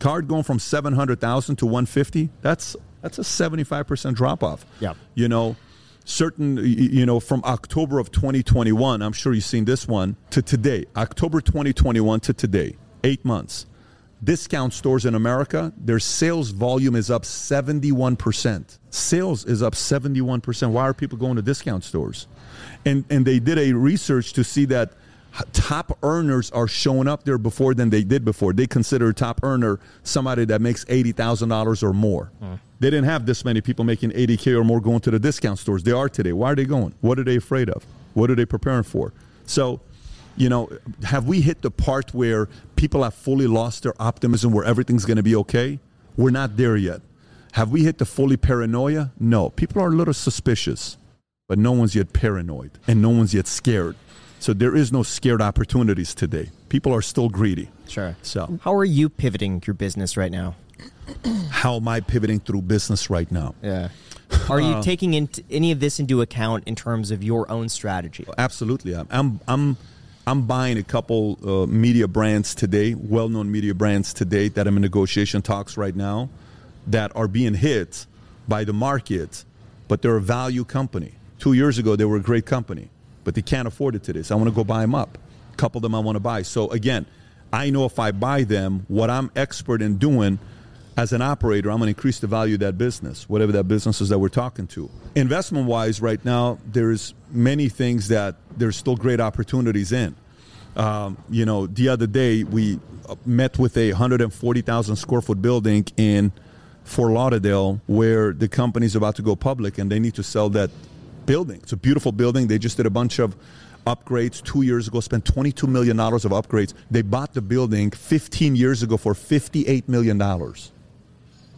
Speaker 1: Card going from 700,000 to 150, that's that's a 75% drop off.
Speaker 2: Yep.
Speaker 1: You know, certain you know from October of 2021, I'm sure you've seen this one to today, October 2021 to today, 8 months. Discount stores in America, their sales volume is up 71%. Sales is up 71%. Why are people going to discount stores? And and they did a research to see that Top earners are showing up there before than they did before. They consider a top earner somebody that makes eighty thousand dollars or more. Hmm. They didn't have this many people making eighty k or more going to the discount stores. They are today. Why are they going? What are they afraid of? What are they preparing for? So, you know, have we hit the part where people have fully lost their optimism, where everything's going to be okay? We're not there yet. Have we hit the fully paranoia? No. People are a little suspicious, but no one's yet paranoid and no one's yet scared. So there is no scared opportunities today. People are still greedy.
Speaker 2: Sure.
Speaker 1: So
Speaker 2: How are you pivoting your business right now?
Speaker 1: how am I pivoting through business right now?
Speaker 2: Yeah. Are
Speaker 1: Uh,
Speaker 2: you taking into any of this into account in terms of your own strategy?
Speaker 1: Absolutely, I'm. I'm. I'm, I'm buying a couple uh, media brands today, well-known media brands today that I'm in negotiation talks right now, that are being hit by the market, but they're a value company. Two years ago, they were a great company, but they can't afford it today. So I want to go buy them up. A couple of them I want to buy. So again, I know if I buy them, what I'm expert in doing as an operator, I'm going to increase the value of that business, whatever that business is that we're talking to. Investment wise, right now, there's many things that there's still great opportunities in. Um, you know, the other day we met with a 140,000 square foot building in Fort Lauderdale where the company's about to go public and they need to sell that building. It's a beautiful building. They just did a bunch of upgrades two years ago, spent $22 million of upgrades. They bought the building 15 years ago for $58 million.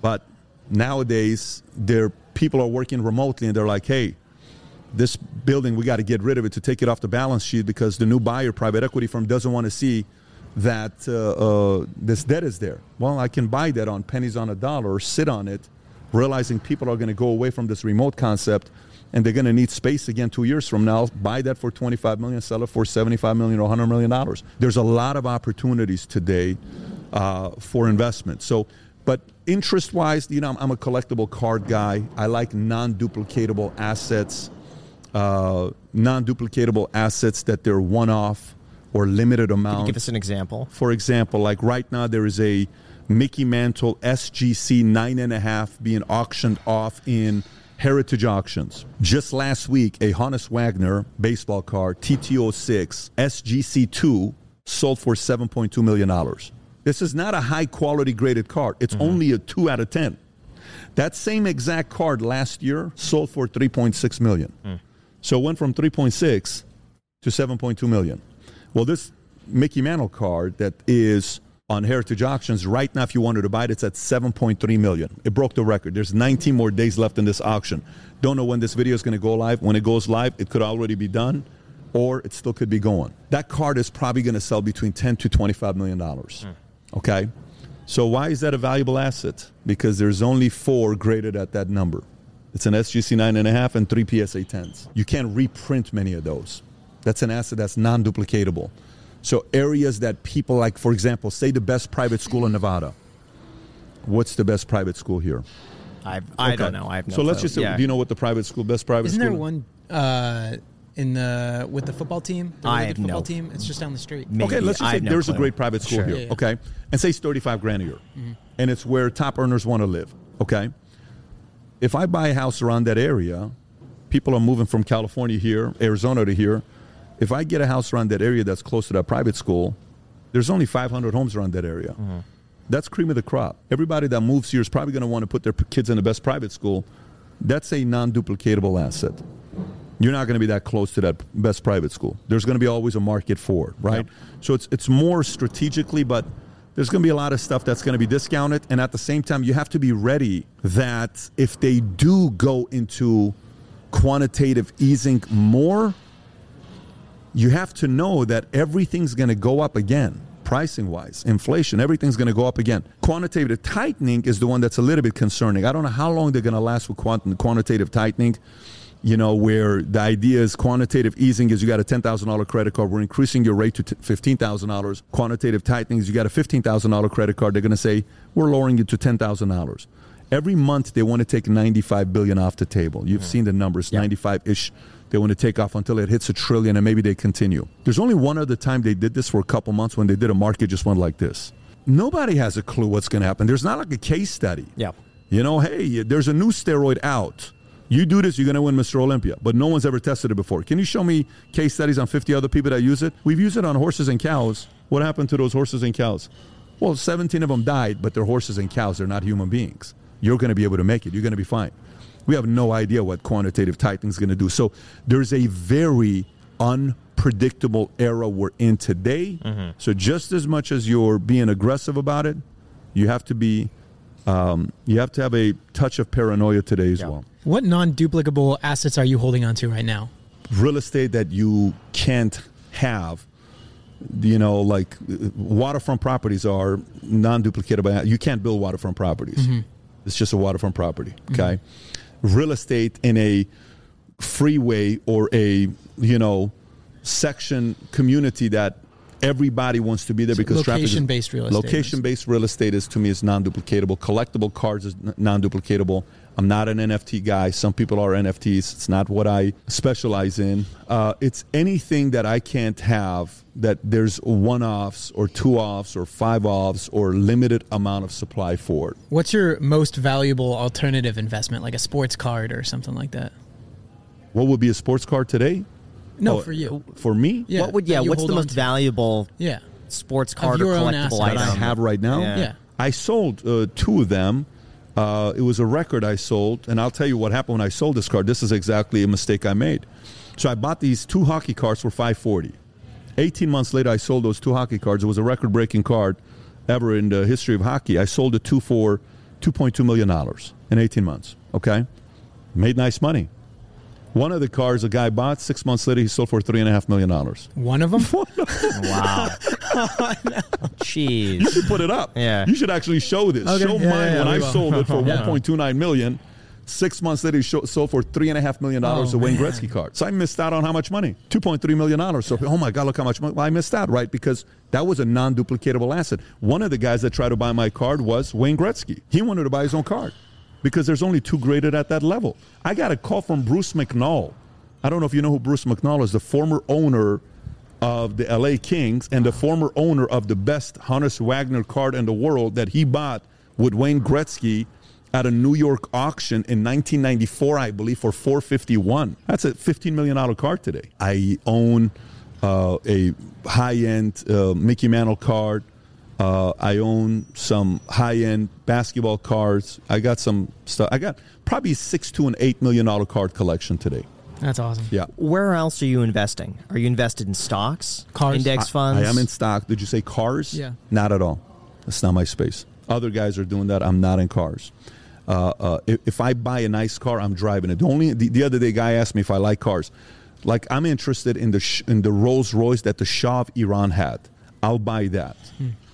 Speaker 1: But nowadays, their people are working remotely and they're like, hey, this building, we got to get rid of it to take it off the balance sheet because the new buyer, private equity firm, doesn't want to see that uh, uh, this debt is there. Well, I can buy that on pennies on a dollar, or sit on it, realizing people are going to go away from this remote concept and they're going to need space again two years from now. Buy that for 25 million, sell it for 75 million or 100 million dollars. There's a lot of opportunities today uh, for investment. So, but interest wise, you know, I'm, I'm a collectible card guy. I like non duplicatable assets uh, non-duplicatable assets that they're one-off or limited
Speaker 2: Can
Speaker 1: amount.
Speaker 2: you give us an example?
Speaker 1: For example, like right now, there is a Mickey Mantle SGC nine and a half being auctioned off in Heritage Auctions. Just last week, a Honus Wagner baseball card T206 SGC2 sold for 7.2 million dollars. This is not a high quality graded card. It's only a two out of ten. That same exact card last year sold for 3.6 million. So it went from 3.6 to 7.2 million. Well, this Mickey Mantle card that is on Heritage Auctions right now, if you wanted to buy it, it's at 7.3 million. It broke the record. There's 19 more days left in this auction. Don't know when this video is going to go live. When it goes live, it could already be done, or it still could be going. That card is probably going to sell between 10 to 25 million dollars. Hmm. Okay. So why is that a valuable asset? Because there's only four graded at that number. It's an SGC nine and a half and three PSA tens. You can't reprint many of those. That's an asset that's non-duplicatable. So areas that people like, for example, say the best private school in Nevada. What's the best private school here?
Speaker 2: I've, I
Speaker 1: Okay.
Speaker 2: don't know. I have no
Speaker 1: so let's just say,
Speaker 2: Yeah.
Speaker 1: do you know what the private school, best private
Speaker 4: Isn't
Speaker 1: school?
Speaker 4: there one uh, in the with the football team? The
Speaker 2: I
Speaker 4: really
Speaker 2: have
Speaker 4: good football
Speaker 2: no-
Speaker 4: team. It's just down the street.
Speaker 2: Maybe.
Speaker 1: Okay, let's just say
Speaker 2: have no
Speaker 1: there's a great private school
Speaker 2: Sure.
Speaker 1: here.
Speaker 4: Yeah, yeah.
Speaker 1: Okay, and say it's 35 grand a year, and it's where top earners want to live. Okay, if I buy a house around that area, people are moving from California here, Arizona to here. If I get a house around that area that's close to that private school, there's only 500 homes around that area. Mm-hmm. That's cream of the crop. Everybody that moves here is probably going to want to put their kids in the best private school. That's a non-duplicatable asset. You're not going to be that close to that best private school. There's going to be always a market for it, right? So it's it's more strategically, but there's going to be a lot of stuff that's going to be discounted, and at the same time, you have to be ready that if they do go into quantitative easing more, you have to know that everything's going to go up again pricing wise inflation everything's going to go up again. Quantitative tightening is the one that's a little bit concerning. I don't know how long they're going to last with quant- quantitative tightening you know where the idea is quantitative easing is you got a $10000 credit card we're increasing your rate to t- $15000 quantitative tightening is you got a $15000 credit card they're going to say we're lowering it to $10000 every month they want to take 95 billion off the table you've mm-hmm. seen the numbers 95-ish they want to take off until it hits a trillion and maybe they continue. There's only one other time they did this for a couple months when they did a market just went like this. Nobody has a clue what's going to happen. There's not like a case study.
Speaker 2: Yeah.
Speaker 1: You know, hey, there's a new steroid out. You do this, you're going to win Mr. Olympia. But no one's ever tested it before. Can you show me case studies on 50 other people that use it? We've used it on horses and cows. What happened to those horses and cows? Well, 17 of them died, but they're horses and cows. They're not human beings. You're going to be able to make it. You're going to be fine. We have no idea what quantitative tightening is going to do. So there's a very unpredictable era we're in today. Mm-hmm. So just as much as you're being aggressive about it, you have to be, um, you have to have a touch of paranoia today as
Speaker 2: Yeah.
Speaker 1: well.
Speaker 4: What non-duplicable assets are you holding on to right now?
Speaker 1: real estate that you can't have you know like uh, waterfront properties are non-duplicatable you can't build waterfront properties it's just a waterfront property okay real estate in a freeway or a you know section community that everybody wants to be there because traffic is-
Speaker 4: Location-based real estate is-
Speaker 1: location-based real estate is to me is non-duplicatable. Collectible cards is non-duplicatable. I'm not an nft guy. Some people are nfts it's not what i specialize in. Uh, it's anything that i can't have that there's one-offs or two-offs or five-offs or limited amount of supply for. It
Speaker 4: What's your most valuable alternative investment, like a sports card or something like that?
Speaker 1: what would be a sports card today
Speaker 4: No,
Speaker 1: Oh,
Speaker 4: for you.
Speaker 1: for me
Speaker 4: Yeah,
Speaker 2: what would
Speaker 4: that
Speaker 2: yeah?
Speaker 4: you
Speaker 2: What's
Speaker 4: hold
Speaker 2: the
Speaker 4: on
Speaker 2: most
Speaker 4: to.
Speaker 2: valuable
Speaker 4: Yeah.
Speaker 2: sports card or
Speaker 4: your own
Speaker 2: collectible
Speaker 4: assets.
Speaker 1: that
Speaker 2: item?
Speaker 1: i have right now
Speaker 2: Yeah.
Speaker 4: Yeah.
Speaker 1: I sold uh, two of them. Uh, it was a record I sold, and I'll tell you what happened when I sold this card. This is exactly a mistake I made. So I bought these two hockey cards for 540. 18 months later, I sold those two hockey cards. It was a record-breaking card ever in the history of hockey. I sold the two for 2.2 million dollars in 18 months. Okay, made nice money. One of the cars a guy bought six months later, he sold for three and a half million dollars.
Speaker 4: One of them?
Speaker 2: Wow. Jeez.
Speaker 1: You should put it up.
Speaker 2: Yeah.
Speaker 1: You should actually show this.
Speaker 4: Okay.
Speaker 1: Show
Speaker 4: Yeah,
Speaker 1: mine
Speaker 4: yeah,
Speaker 1: when I
Speaker 4: will.
Speaker 1: sold it for
Speaker 4: Yeah.
Speaker 1: 1.29 million. Six months later, he sold for three and a half million dollars
Speaker 4: Oh,
Speaker 1: a Wayne
Speaker 4: man.
Speaker 1: Gretzky card. So I missed out on how much money? 2.3 million dollars. So oh my god, look how much money! Well, I missed out, right? Because that was a non-duplicatable asset. One of the guys that tried to buy my card was Wayne Gretzky. He wanted to buy his own card because there's only two graded at that level. I got a call from Bruce McNall. I don't know if you know who Bruce McNall is, the former owner of the LA Kings and the former owner of the best Honus Wagner card in the world that he bought with Wayne Gretzky at a New York auction in 1994, I believe, for 451. That's a 15 million dollar card today. I own uh, a high-end uh, Mickey Mantle card. Uh, I own some high-end basketball cards. I got some stuff. I got probably six to an eight million dollar card collection today.
Speaker 4: That's awesome.
Speaker 1: Yeah.
Speaker 2: Where else are you investing? Are you invested in stocks,
Speaker 4: Cars.
Speaker 2: index funds?
Speaker 1: I am in stock. Did you say cars?
Speaker 4: Yeah.
Speaker 1: Not at all. That's not my space. Other guys are doing that. I'm not in cars. Uh, uh, if, if I buy a nice car, I'm driving it. The only the, the other day, guy asked me if I like cars. Like I'm interested in the in the Rolls Royce that the Shah of Iran had. I'll buy that,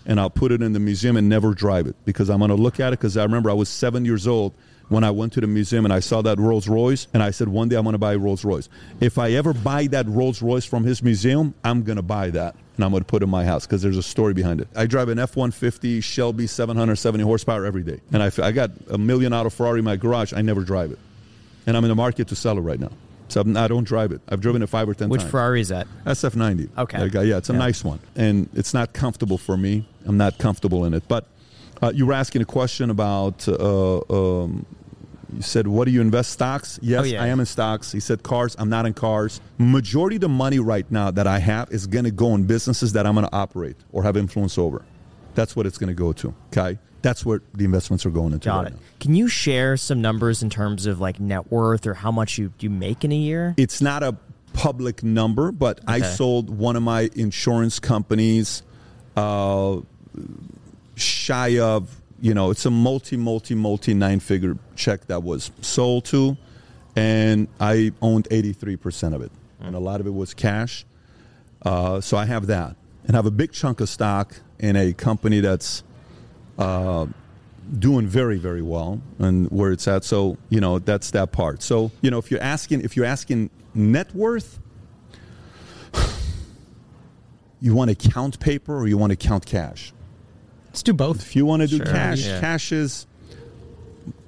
Speaker 1: and I'll put it in the museum and never drive it because I'm going to look at it. Because I remember I was seven years old when I went to the museum and I saw that Rolls Royce, and I said one day I'm going to buy a Rolls Royce. If I ever buy that Rolls Royce from his museum, I'm going to buy that and I'm going to put it in my house because there's a story behind it. I drive an F-150 Shelby 770 horsepower every day, and I, I got a million out of Ferrari in my garage. I never drive it, and I'm in the market to sell it right now. So I'm, I don't drive it. I've driven it five or ten
Speaker 2: Which
Speaker 1: times.
Speaker 2: Ferrari is that?
Speaker 1: SF90.
Speaker 2: Okay.
Speaker 1: That guy- yeah, it's a
Speaker 2: Yeah.
Speaker 1: nice one, and it's not comfortable for me. I'm not comfortable in it. But uh, you were asking a question about. Uh, um, you said, "What do you invest stocks?" Yes,
Speaker 2: Oh, yeah.
Speaker 1: I am in stocks. He said, "Cars." I'm not in cars. Majority of the money right now that I have is going to go in businesses that I'm going to operate or have influence over. That's what it's going to go to. Okay, that's where the investments are going into.
Speaker 2: Got
Speaker 1: right
Speaker 2: it.
Speaker 1: now.
Speaker 2: Can you share some numbers in terms of like net worth or how much you, you make in a year?
Speaker 1: it's not a public number, but I sold one of my insurance companies uh, shy of, you know, it's a multi, multi, multi nine figure check that was sold to, and I owned 83% of it. And a lot of it was cash. Uh, so I have that. And have a big chunk of stock in a company that's uh, doing very very well and where it's at so you know that's that part so you know if you're asking if you're asking net worth you want to count paper or you want to count cash
Speaker 4: Let's do both.
Speaker 1: if you want to do
Speaker 2: Sure,
Speaker 1: cash
Speaker 2: yeah.
Speaker 1: cash is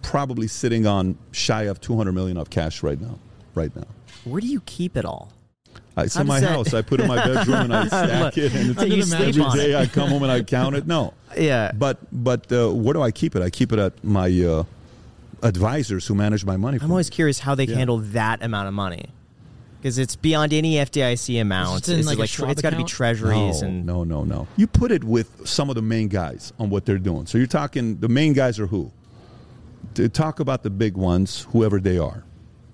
Speaker 1: probably sitting on shy of 200 million of cash right now right now
Speaker 2: Where do you keep it all?
Speaker 1: It's
Speaker 2: How
Speaker 1: in my
Speaker 2: that-
Speaker 1: house i put it in my bedroom and i stack it and it's
Speaker 2: you sleep
Speaker 1: every
Speaker 2: on
Speaker 1: day
Speaker 2: it.
Speaker 1: i come home and i count it no
Speaker 2: Yeah.
Speaker 1: but but uh, where do I keep it? I keep it at my uh, advisors who manage my money. For
Speaker 2: I'm
Speaker 1: me.
Speaker 2: always curious how they
Speaker 1: Yeah.
Speaker 2: handle that amount of money. Because it's beyond any FDIC amount.
Speaker 4: It's in like
Speaker 2: tre- it's got to be treasuries
Speaker 1: no,
Speaker 2: and
Speaker 1: no, no, no. You put it with some of the main guys on what they're doing. So you're talking the main guys are who? To talk about the big ones, whoever they are.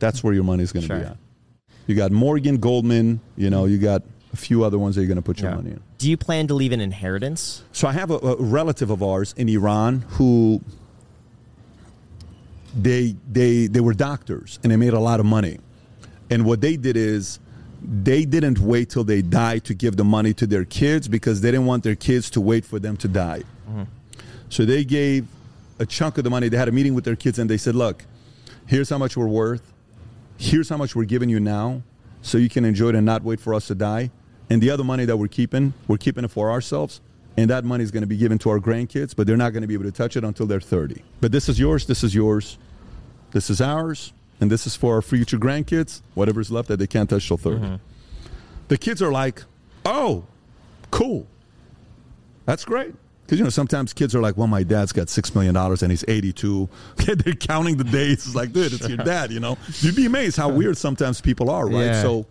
Speaker 1: That's where your money's going to be at. You got Morgan, Goldman. You know, you got a few other ones that you're going to put your
Speaker 2: Yeah.
Speaker 1: money in.
Speaker 2: Do you plan to leave an inheritance?
Speaker 1: So I have a, a relative of ours in Iran who they they they were doctors and they made a lot of money. And what they did is they didn't wait till they died to give the money to their kids because they didn't want their kids to wait for them to die. Mm-hmm. So they gave a chunk of the money. They had a meeting with their kids and they said, "Look, here's how much we're worth. Here's how much we're giving you now, so you can enjoy it and not wait for us to die. And the other money that we're keeping, we're keeping it for ourselves. And that money is going to be given to our grandkids, but they're not going to be able to touch it until they're 30. But this is yours. This is yours. This is ours. And this is for our future grandkids. Whatever's left that they can't touch till 30. Mm-hmm. The kids are like, "Oh, cool. That's great." Because you know sometimes kids are like, "Well, my dad's got six million dollars and he's 82." They're counting the days. It's like, dude, it's your dad. You know, you'd be amazed how weird sometimes people are, right?
Speaker 2: Yeah.
Speaker 1: So,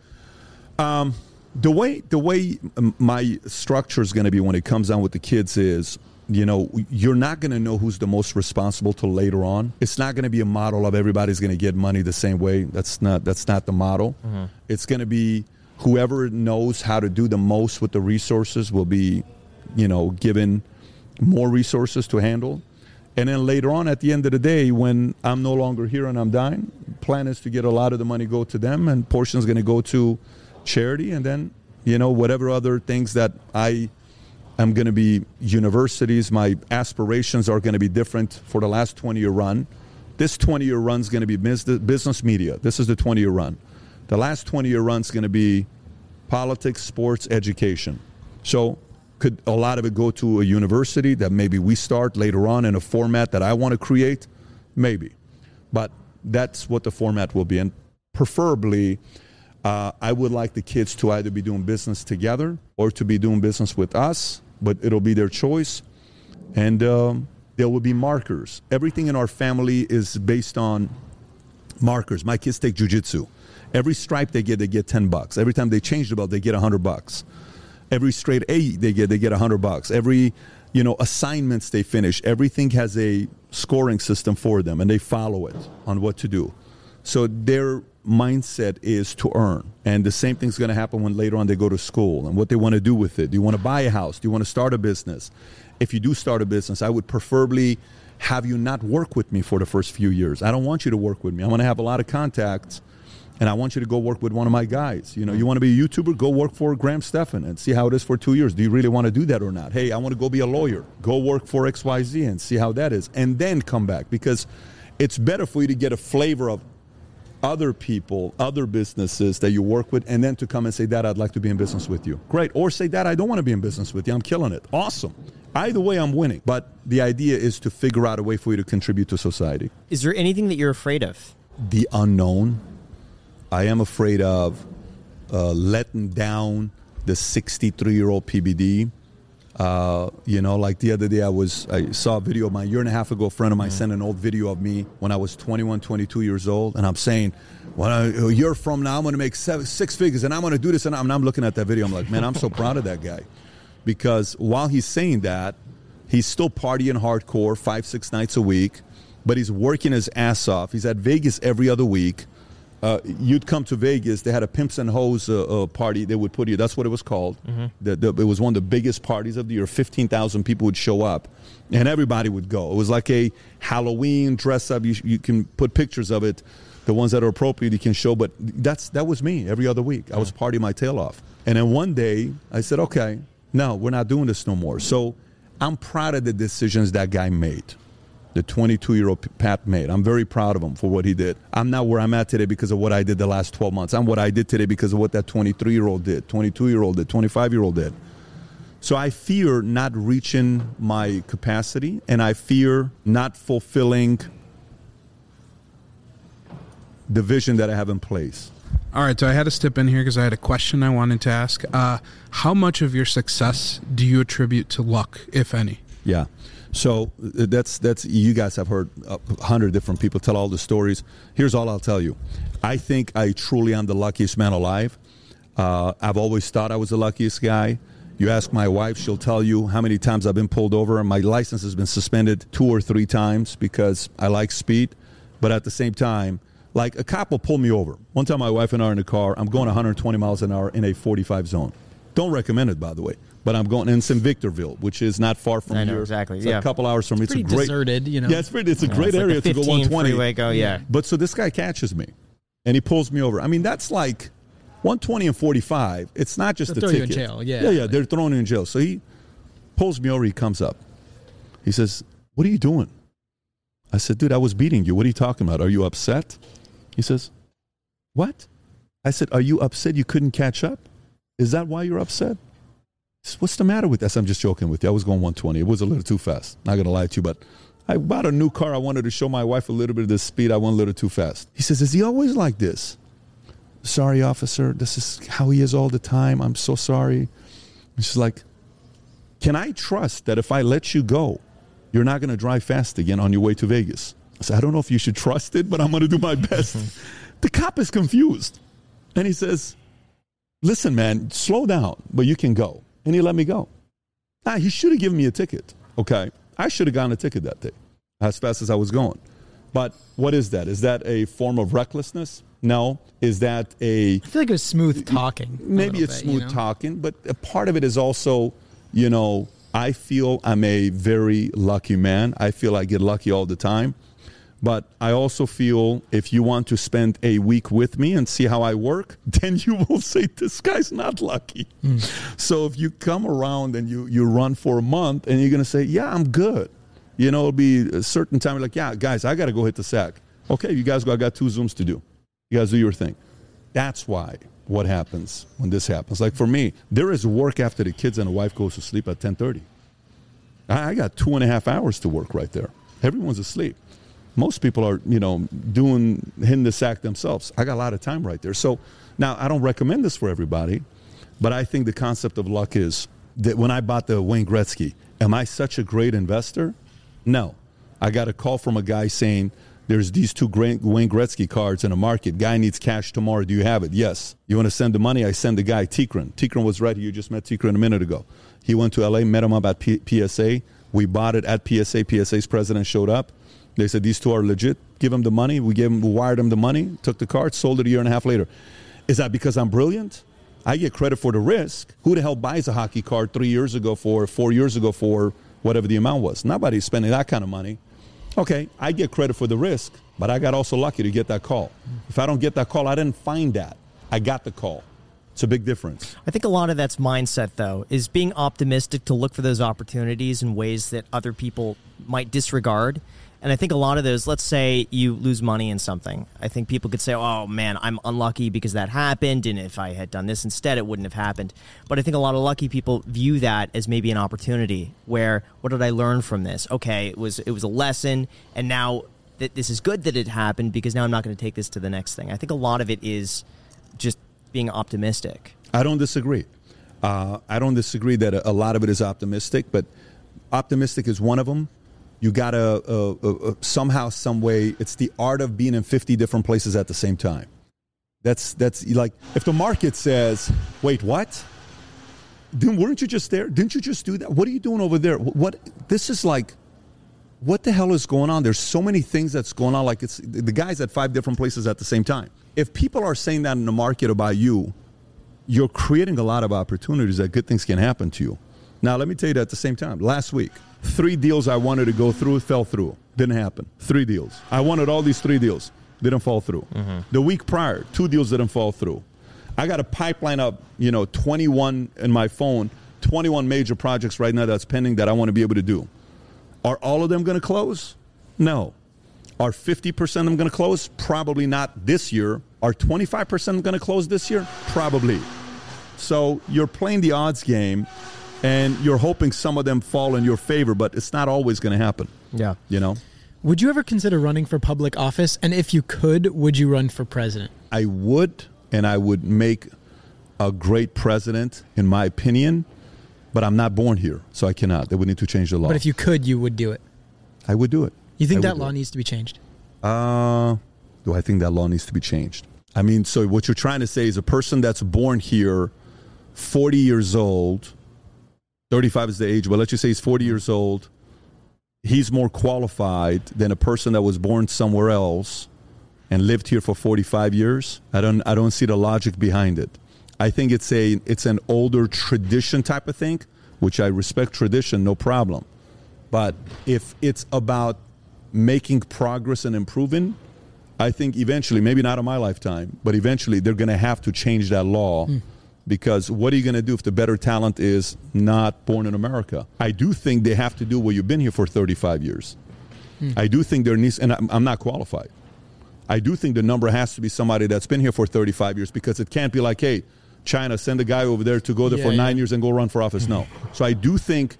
Speaker 1: um, the way the way my structure is going to be when it comes down with the kids is, you know, you're not going to know who's the most responsible till later on. It's not going to be a model of everybody's going to get money the same way. That's not that's not the model. It's going to be whoever knows how to do the most with the resources will be, you know, given more resources to handle. And then later on, at the end of the day, when I'm no longer here and I'm dying, plan is to get a lot of the money go to them, and portion's going to go to charity, and then you know whatever other things that I am going to be universities. My aspirations are going to be different for the last 20 year run. This 20 year run is going to be business media. This is the 20 year run. The last 20 year run is going to be politics, sports, education. So could a lot of it go to a university that maybe we start later on in a format that I want to create? Maybe. But that's what the format will be. And preferably, uh, I would like the kids to either be doing business together or to be doing business with us, but it'll be their choice. And um, there will be markers. Everything in our family is based on markers. My kids take jujitsu. Every stripe they get, they get 10 bucks. Every time they change the belt, they get 100 bucks. Every straight A they get, they get a 100 bucks. Every, you know, assignments they finish, everything has a scoring system for them and they follow it on what to do. So their mindset is to earn. And the same thing's going to happen when later on they go to school and what they want to do with it. Do you want to buy a house? Do you want to start a business? If you do start a business, I would preferably have you not work with me for the first few years. I don't want you to work with me. I want to have a lot of contacts and I want you to go work with one of my guys. You know, you want to be a YouTuber, go work for Graham Stephan and see how it is for two years. Do you really want to do that or not? Hey, I want to go be a lawyer. Go work for XYZ and see how that is. And then come back because it's better for you to get a flavor of other people, other businesses that you work with, and then to come and say, Dad, I'd like to be in business with you. Great. Or say, Dad, I don't want to be in business with you. I'm killing it. Awesome. Either way, I'm winning. But the idea is to figure out a way for you to contribute to society.
Speaker 2: Is there anything that you're afraid of?
Speaker 1: The unknown. I am afraid of uh, letting down the 63 year old PBD. Uh, you know, like the other day, I was I saw a video of my year and a half ago. A friend of mine sent an old video of me when I was 21, 22 years old, and I'm saying, "When I, a year from now, I'm going to make seven, six figures, and I'm going to do this." And I'm, and I'm looking at that video. I'm like, "Man, I'm so proud of that guy," because while he's saying that, he's still partying hardcore five, six nights a week, but he's working his ass off. He's at Vegas every other week. Uh, you'd come to Vegas. They had a pimps and hoes uh, uh, party. They would put you. That's what it was called. The, the, it was one of the biggest parties of the year. Fifteen thousand people would show up, and everybody would go. It was like a Halloween dress up. You, you can put pictures of it. The ones that are appropriate, you can show. But that's that was me every other week. I was partying my tail off. And then one day, I said, "Okay, no, we're not doing this no more." So I'm proud of the decisions that guy made the 22 year old Pat made. I'm very proud of him for what he did. I'm not where I'm at today because of what I did the last 12 months. I'm what I did today because of what that 23 year old did, 22 year old did, 25 year old did. So I fear not reaching my capacity and I fear not fulfilling the vision that I have in place.
Speaker 5: All right, so I had to step in here because I had a question I wanted to ask. Uh, how much of your success do you attribute to luck, if any?
Speaker 1: Yeah. So uh, that's that's you guys have heard a hundred different people tell all the stories. Here's all I'll tell you. I think I truly am the luckiest man alive. Uh, I've always thought I was the luckiest guy. You ask my wife, she'll tell you how many times I've been pulled over. And my license has been suspended two or three times because I like speed. But at the same time, like a cop will pull me over. One time, my wife and I are in the car. I'm going 120 miles an hour in a 45 zone. Don't recommend it, by the way. But I'm going in St. Victorville, which is not far from
Speaker 2: I know,
Speaker 1: here.
Speaker 2: exactly,
Speaker 1: It's
Speaker 2: yeah.
Speaker 1: a couple hours from me. It's,
Speaker 4: Pretty
Speaker 1: a great,
Speaker 4: deserted, you know.
Speaker 1: Yeah, it's pretty. It's a great
Speaker 2: It's like
Speaker 1: area
Speaker 2: the
Speaker 1: to go
Speaker 2: 15
Speaker 1: 120.
Speaker 2: freeway go, yeah.
Speaker 1: But so this guy catches me, and he pulls me over. I mean, that's like 120 and 45. It's not just
Speaker 4: They'll
Speaker 1: a
Speaker 4: throw you in
Speaker 1: ticket.
Speaker 4: jail, yeah.
Speaker 1: yeah, yeah. They're throwing you in jail. So he pulls me over. He comes up. He says, "What are you doing?" I said, "Dude, I was beating you. What are you talking about? Are you upset?" He says, "What?" I said, "Are you upset you couldn't catch up? Is that why you're upset?" Says, What's the matter with this? I'm just joking with you. I was going 120. It was a little too fast. Not gonna lie to you, but I bought a new car. I wanted to show my wife a little bit of the speed. I went a little too fast. He says, Is he always like this? Sorry, officer. This is how he is all the time. I'm so sorry. And she's like, Can I trust that if I let you go, you're not going to drive fast again on your way to Vegas? I said, I don't know if you should trust it, but I'm going to do my best. the cop is confused. And he says, Listen, man, slow down, but you can go. And he let me go. Ah, he should have given me a ticket. Okay. I should have gotten a ticket that day as fast as I was going. But what is that? Is that a form of recklessness? No. Is that a
Speaker 4: I feel like it was smooth talking.
Speaker 1: maybe it's
Speaker 4: bit, you
Speaker 1: smooth
Speaker 4: know?
Speaker 1: talking, but a part of it is also, you know, I feel I'm a very lucky man. I feel I get lucky all the time. But I also feel if you want to spend a week with me and see how I work, then you will say, This guy's not lucky.
Speaker 4: Hmm.
Speaker 1: So if you come around and you, you run for a month and you're going to say, Yeah, I'm good. You know, it'll be a certain time, like, Yeah, guys, I got to go hit the sack. Okay, you guys go. I got two Zooms to do. You guys do your thing. That's why what happens when this happens. Like for me, there is work after the kids and the wife goes to sleep at 1030. I, I got two and a half hours to work right there. Everyone's asleep. Most people are, you know, doing hitting the sack themselves. I got a lot of time right there. So now I don't recommend this for everybody, but I think the concept of luck is that when I bought the Wayne Gretzky, am I such a great investor? No. I got a call from a guy saying, there's these two Wayne Gretzky cards in the market. Guy needs cash tomorrow. Do you have it? Yes. You want to send the money? I send the guy Tikran. Tikran was right. You just met Tikran a minute ago. He went to LA, met him up at P- PSA. We bought it at PSA. PSA's president showed up. They said these two are legit. Give them the money. We gave them, we wired them the money. Took the card. Sold it a year and a half later. Is that because I'm brilliant? I get credit for the risk. Who the hell buys a hockey card three years ago for four years ago for whatever the amount was? Nobody's spending that kind of money. Okay, I get credit for the risk, but I got also lucky to get that call. If I don't get that call, I didn't find that. I got the call. It's a big difference.
Speaker 2: I think a lot of that's mindset, though, is being optimistic to look for those opportunities in ways that other people might disregard. And I think a lot of those, let's say you lose money in something. I think people could say, oh man, I'm unlucky because that happened. And if I had done this instead, it wouldn't have happened. But I think a lot of lucky people view that as maybe an opportunity where, what did I learn from this? Okay, it was, it was a lesson. And now that this is good that it happened because now I'm not going to take this to the next thing. I think a lot of it is just being optimistic.
Speaker 1: I don't disagree. Uh, I don't disagree that a, a lot of it is optimistic, but optimistic is one of them. You gotta uh, uh, uh, somehow, some way. It's the art of being in fifty different places at the same time. That's that's like if the market says, "Wait, what? Didn't, weren't you just there? Didn't you just do that? What are you doing over there? What? what this is like." What the hell is going on? There's so many things that's going on. Like it's the guys at five different places at the same time. If people are saying that in the market about you, you're creating a lot of opportunities that good things can happen to you. Now, let me tell you that at the same time. Last week, three deals I wanted to go through fell through. Didn't happen. Three deals. I wanted all these three deals. Didn't fall through. Mm-hmm. The week prior, two deals didn't fall through. I got a pipeline up, you know, 21 in my phone, 21 major projects right now that's pending that I want to be able to do. Are all of them going to close? No. Are 50% of them going to close? Probably not this year. Are 25% going to close this year? Probably. So you're playing the odds game and you're hoping some of them fall in your favor, but it's not always going to happen.
Speaker 2: Yeah.
Speaker 1: You know?
Speaker 4: Would you ever consider running for public office? And if you could, would you run for president?
Speaker 1: I would, and I would make a great president, in my opinion. but I'm not born here, so I cannot. They would need to change the law.
Speaker 4: But if you could, you would do it.
Speaker 1: I would do it.
Speaker 4: You think
Speaker 1: I
Speaker 4: that law needs to be changed?
Speaker 1: Uh, do I think that law needs to be changed? I mean, so what you're trying to say is a person that's born here, 40 years old, 35 is the age, but let's just say he's 40 years old, he's more qualified than a person that was born somewhere else and lived here for 45 years. I don't, I don't see the logic behind it. I think it's a, it's an older tradition type of thing, which I respect tradition, no problem. But if it's about making progress and improving, I think eventually, maybe not in my lifetime, but eventually they're going to have to change that law hmm. Because what are you going to do if the better talent is not born in America? I do think they have to do what you've been here for 35 years. Hmm. I do think there needs, and I'm, I'm not qualified. I do think the number has to be somebody that's been here for 35 years because it can't be like, hey, China, send a guy over there to go there
Speaker 4: Yeah,
Speaker 1: for
Speaker 4: yeah.
Speaker 1: nine years and go run for office. No. So I do think,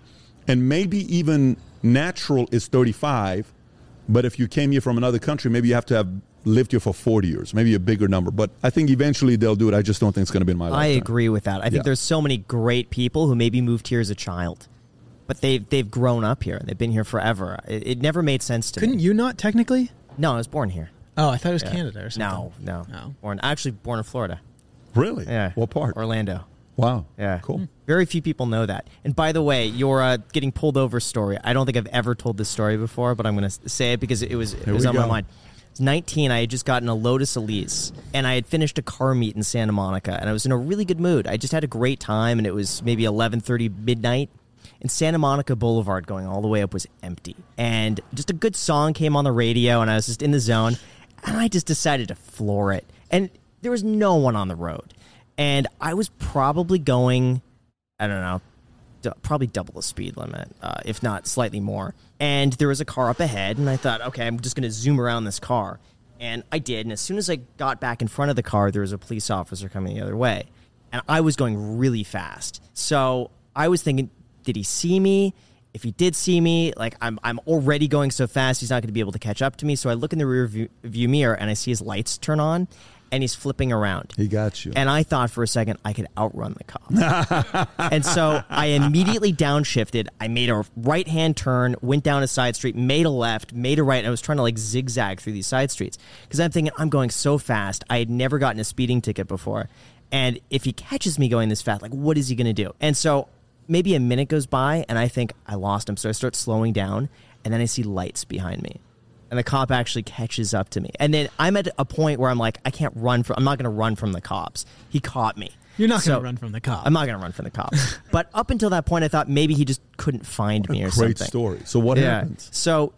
Speaker 1: and maybe even natural is 35, but if you came here from another country, maybe you have to have lived here for 40 years, maybe a bigger number. But I think eventually they'll do it. I just don't think it's going to be in my life.
Speaker 2: I
Speaker 1: lifetime.
Speaker 2: agree with that. I think
Speaker 1: Yeah.
Speaker 2: there's so many great people who maybe moved here as a child, but they've they've grown up here. And they've been here forever. It, it never made sense to
Speaker 4: Couldn't
Speaker 2: me.
Speaker 4: you not technically?
Speaker 2: No, I was born here.
Speaker 4: Oh, I thought it was
Speaker 2: Yeah.
Speaker 4: Canada or something.
Speaker 2: No, no,
Speaker 4: No.
Speaker 2: Born actually born in Florida.
Speaker 1: Really?
Speaker 2: Yeah.
Speaker 1: What part?
Speaker 2: Orlando.
Speaker 1: Wow.
Speaker 2: Yeah.
Speaker 1: Cool.
Speaker 2: Very few people know that. And by the way, your uh, getting pulled over story. I don't think I've ever told this story before, but I'm going to say it because it was it
Speaker 1: Here
Speaker 2: was
Speaker 1: we
Speaker 2: on my mind. I 19. I had just gotten a Lotus Elise, and I had finished a car meet in Santa Monica, and I was in a really good mood. I just had a great time, and it was maybe 11:30 midnight. And Santa Monica Boulevard going all the way up was empty. And just a good song came on the radio, and I was just in the zone. And I just decided to floor it. And there was no one on the road. And I was probably going, I don't know, probably double the speed limit, uh, if not slightly more. And there was a car up ahead, and I thought, okay, I'm just going to zoom around this car. And I did. And as soon as I got back in front of the car, there was a police officer coming the other way. And I was going really fast. So I was thinking, did he see me? If he did see me, like I'm, I'm already going so fast, he's not going to be able to catch up to me. So I look in the rear view, view mirror and I see his lights turn on, and he's flipping around.
Speaker 1: He got you.
Speaker 2: And I thought for a second I could outrun the cop. and so I immediately downshifted. I made a right hand turn, went down a side street, made a left, made a right. And I was trying to like zigzag through these side streets because I'm thinking I'm going so fast. I had never gotten a speeding ticket before. And if he catches me going this fast, like what is he going to do? And so maybe a minute goes by and I think I lost him. So I start slowing down and then I see lights behind me and the cop actually catches up to me. And then I'm at a point where I'm like, I can't run from. I'm not going to run from the cops. He caught me.
Speaker 4: You're not going to run from the cop.
Speaker 2: I'm not going to run from the cops. but up until that point, I thought maybe he just couldn't find me or
Speaker 1: Great
Speaker 2: something.
Speaker 1: Great story. So what
Speaker 2: yeah.
Speaker 1: happens?
Speaker 2: So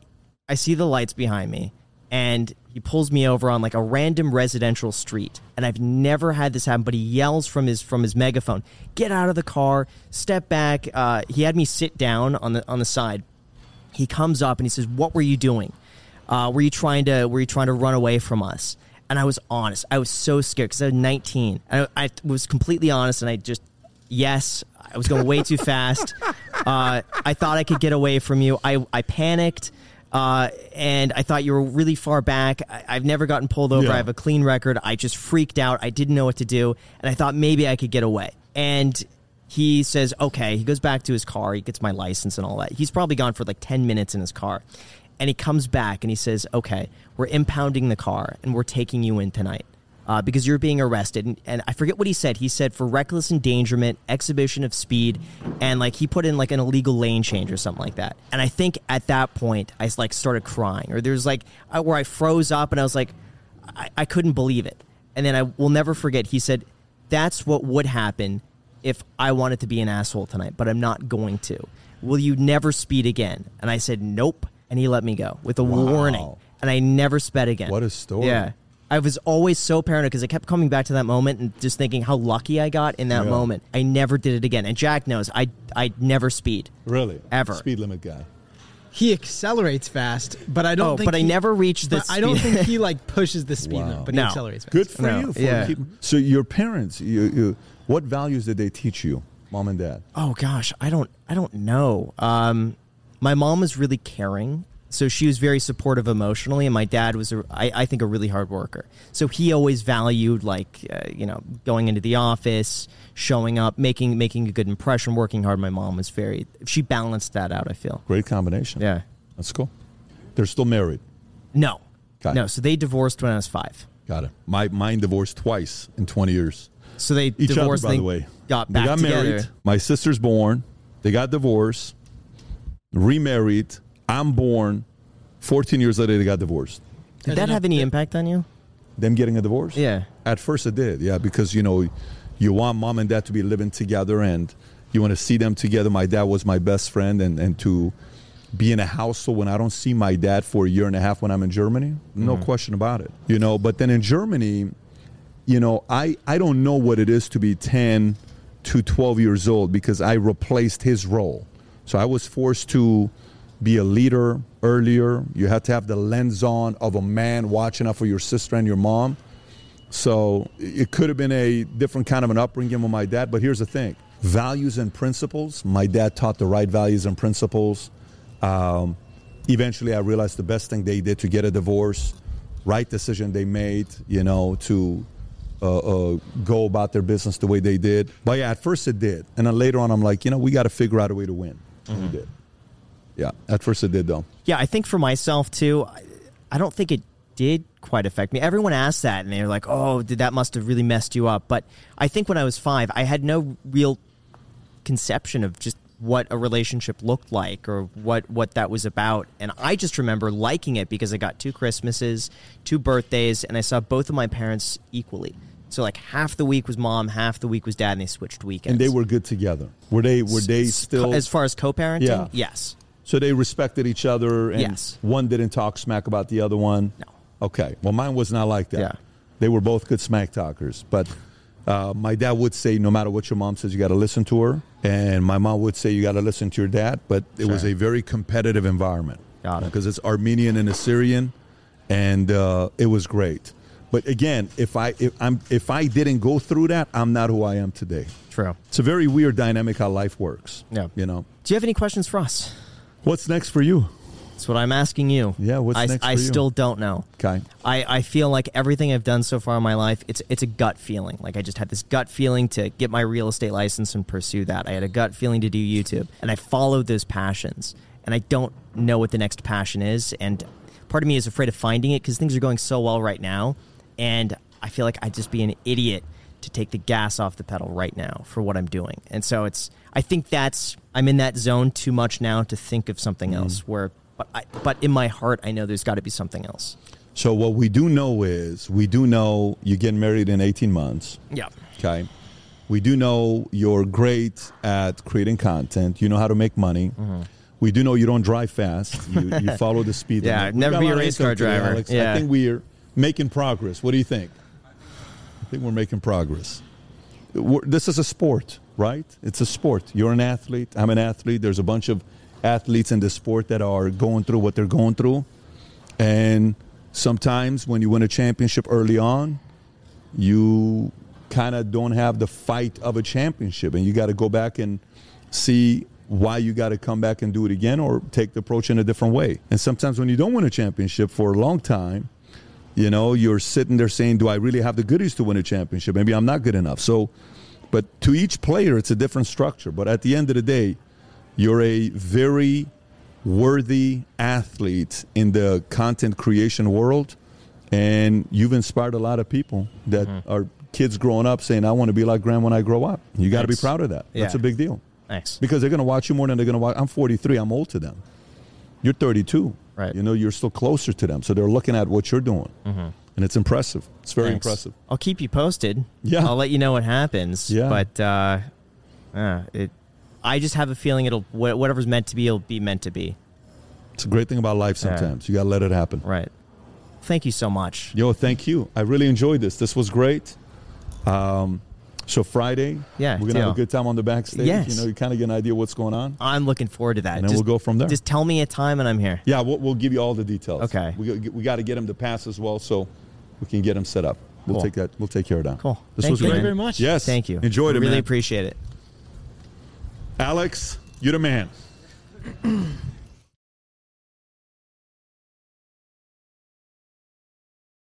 Speaker 2: I see the lights behind me, and he pulls me over on like a random residential street. And I've never had this happen. But he yells from his from his megaphone, "Get out of the car! Step back!" Uh, he had me sit down on the on the side. He comes up and he says, "What were you doing? Uh, were you trying to were you trying to run away from us?" And I was honest. I was so scared because I was 19. I, I was completely honest, and I just yes, I was going way too fast. Uh, I thought I could get away from you. I I panicked. Uh, and I thought you were really far back. I, I've never gotten pulled over.
Speaker 1: Yeah.
Speaker 2: I have a clean record. I just freaked out. I didn't know what to do, and I thought maybe I could get away. And he says, "Okay." He goes back to his car. He gets my license and all that. He's probably gone for like ten minutes in his car, and he comes back and he says, "Okay, we're impounding the car and we're taking you in tonight." uh, because you're being arrested. And, and I forget what he said. He said for reckless endangerment, exhibition of speed, and like he put in like an illegal lane change or something like that. And I think at that point I like started crying, or there's like I, where I froze up and I was like, I, I couldn't believe it. And then I will never forget. He said, "That's what would happen if I wanted to be an asshole tonight, but I'm not going to. Will you never speed again?" And I said, "Nope." And he let me go with a warning. And I never sped again.
Speaker 1: What a story.
Speaker 2: Yeah. I was always so paranoid because I kept coming back to that moment and just thinking how lucky I got in that
Speaker 1: Yeah.
Speaker 2: moment. I never did it again. And Jack knows I I never speed.
Speaker 1: Really?
Speaker 2: Ever.
Speaker 1: Speed limit guy.
Speaker 4: he accelerates fast, but I don't
Speaker 2: Oh,
Speaker 4: think.
Speaker 2: but I never reached the
Speaker 4: but I don't think he like pushes the speed
Speaker 1: Wow.
Speaker 4: limit, but
Speaker 2: No.
Speaker 4: he accelerates fast.
Speaker 1: Good for
Speaker 2: No,
Speaker 1: you. For
Speaker 2: yeah.
Speaker 1: keep- so your parents, you, you, what values did they teach you, mom and dad?
Speaker 2: Oh gosh, I don't I don't know. Um, my mom was really caring so she was very supportive emotionally, and my dad was, a, I, I think, a really hard worker. So he always valued like, uh, you know, going into the office, showing up, making making a good impression, working hard. My mom was very, she balanced that out. I feel.
Speaker 1: Great combination.
Speaker 2: Yeah.
Speaker 1: That's cool. They're still married.
Speaker 2: No.
Speaker 1: Got it.
Speaker 2: No. So they divorced when I was five.
Speaker 1: Got it. My mine divorced twice in 20 years.
Speaker 2: So they
Speaker 1: Each
Speaker 2: divorced.
Speaker 1: other, by the way.
Speaker 2: got
Speaker 1: they got
Speaker 2: together.
Speaker 1: married. My sister's born. They got divorced. Remarried. I'm born. 14 years later, they got divorced.
Speaker 2: Did that have any impact on you?
Speaker 1: Them getting a divorce?
Speaker 2: Yeah.
Speaker 1: At first, it did. Yeah, because you know, you want mom and dad to be living together, and you want to see them together. My dad was my best friend, and and to be in a household when I don't see my dad for a year and a half when I'm in Germany, no mm-hmm. question about it. You know, but then in Germany, you know, I I don't know what it is to be 10 to 12 years old because I replaced his role. So I was forced to be a leader earlier. You had to have the lens on of a man watching out for your sister and your mom. So it could have been a different kind of an upbringing with my dad. But here's the thing values and principles. My dad taught the right values and principles. Um, eventually, I realized the best thing they did to get a divorce, right decision they made, you know, to uh, uh, go about their business the way they did. But yeah, at first it did. And then later on, I'm like, you know, we got to figure out a way to win. Mm-hmm. We did. Yeah, at first it did, though.
Speaker 2: Yeah, I think for myself too, I, I don't think it did quite affect me. Everyone asked that and they're like, "Oh, did that must have really messed you up?" But I think when I was 5, I had no real conception of just what a relationship looked like or what what that was about and i just remember liking it because i got two christmases two birthdays and i saw both of my parents equally so like half the week was mom half the week was dad and they switched weekends
Speaker 1: And they were good together. Were they? Were they still?
Speaker 2: as far as co-parenting
Speaker 1: Yeah.
Speaker 2: yes
Speaker 1: So they respected each other, and
Speaker 2: Yes.
Speaker 1: one didn't talk smack about the other one.
Speaker 2: No.
Speaker 1: Okay. Well, mine was not like that.
Speaker 2: Yeah.
Speaker 1: They were both good smack talkers, but uh, my dad would say, no matter what your mom says, you got to listen to her, and my mom would say, you got to listen to your dad. But it was a very competitive environment.
Speaker 2: Got it.
Speaker 1: Because it's Armenian and Assyrian, and uh, it was great. But again, if I if I'm if I didn't go through that, I'm not who I am today.
Speaker 2: true
Speaker 1: It's a very weird dynamic how life works.
Speaker 2: Yeah.
Speaker 1: You know.
Speaker 2: do you have any questions for us
Speaker 1: What's next for you?
Speaker 2: That's what I'm asking you.
Speaker 1: Yeah, what's
Speaker 2: I,
Speaker 1: next
Speaker 2: I
Speaker 1: for you?
Speaker 2: I still don't know.
Speaker 1: Okay.
Speaker 2: I, I feel like everything I've done so far in my life, it's it's a gut feeling. Like I just had this gut feeling to get my real estate license and pursue that. I had a gut feeling to do YouTube, and I followed those passions. And I don't know what the next passion is, and part of me is afraid of finding it because things are going so well right now, and I feel like I'd just be an idiot to take the gas off the pedal right now for what I'm doing. And so it's I think that's I'm in that zone too much now to think of something
Speaker 1: Mm.
Speaker 2: else where but I, but in my heart I know there's got to be something else.
Speaker 1: So what we do know is we do know you get married in 18 months.
Speaker 2: Yeah.
Speaker 1: Okay. We do know you're great at creating content. You know how to make money.
Speaker 2: Mm-hmm.
Speaker 1: We do know you don't drive fast. You, you follow the speed
Speaker 2: Yeah,
Speaker 1: limit.
Speaker 2: Never be a race car driver.
Speaker 1: Alex.
Speaker 2: Yeah.
Speaker 1: I think we're making progress. What do you think? I think we're making progress. We're, this is a sport, right? It's a sport. You're an athlete. I'm an athlete. There's a bunch of athletes in this sport that are going through what they're going through. And sometimes when you win a championship early on, you kind of don't have the fight of a championship. And you got to go back and see why you got to come back and do it again or take the approach in a different way. And sometimes when you don't win a championship for a long time, you know, you're sitting there saying, Do I really have the goodies to win a championship? Maybe I'm not good enough. So, but to each player, it's a different structure. But at the end of the day, you're a very worthy athlete in the content creation world. And you've inspired a lot of people that mm-hmm. are kids growing up saying, I want to be like Graham when I grow up. You got to be proud of that. That's a big deal
Speaker 2: Thanks.
Speaker 1: because they're going to watch you more than they're going to watch. I'm 43. I'm old to them. You're 32.
Speaker 2: Right.
Speaker 1: You know, you're still closer to them. So they're looking at what you're doing. And it's impressive. It's very
Speaker 2: Thanks.
Speaker 1: impressive.
Speaker 2: I'll keep you posted.
Speaker 1: Yeah.
Speaker 2: I'll let you know what happens.
Speaker 1: Yeah.
Speaker 2: But uh, uh, it, I just have a feeling it'll whatever's meant to be, it'll be meant to be.
Speaker 1: It's a great thing about life
Speaker 2: Yeah.
Speaker 1: sometimes. You got to let it happen.
Speaker 2: Right. Thank you so much.
Speaker 1: Yo, thank you. I really enjoyed this. This was great. Um, so Friday,
Speaker 2: Yeah,
Speaker 1: we're gonna have a good time on the backstage.
Speaker 2: Yes.
Speaker 1: You know, you kind of get an idea what's going on,
Speaker 2: I'm looking forward to that.
Speaker 1: and then
Speaker 2: just,
Speaker 1: we'll go from there.
Speaker 2: Just tell me a time and I'm here.
Speaker 1: yeah, we'll, we'll give you all the details.
Speaker 2: Okay.
Speaker 1: We got- we got to get him to pass as well, so we can get him set up. We'll
Speaker 2: Cool.
Speaker 1: take that. We'll take care of that.
Speaker 2: Cool.
Speaker 1: This
Speaker 2: Thank
Speaker 1: was
Speaker 2: you,
Speaker 1: great.
Speaker 4: Thank you very much.
Speaker 1: Yes.
Speaker 2: Thank you.
Speaker 1: Enjoyed it,
Speaker 2: Really
Speaker 1: man.
Speaker 2: appreciate it.
Speaker 1: Alex, you're the man.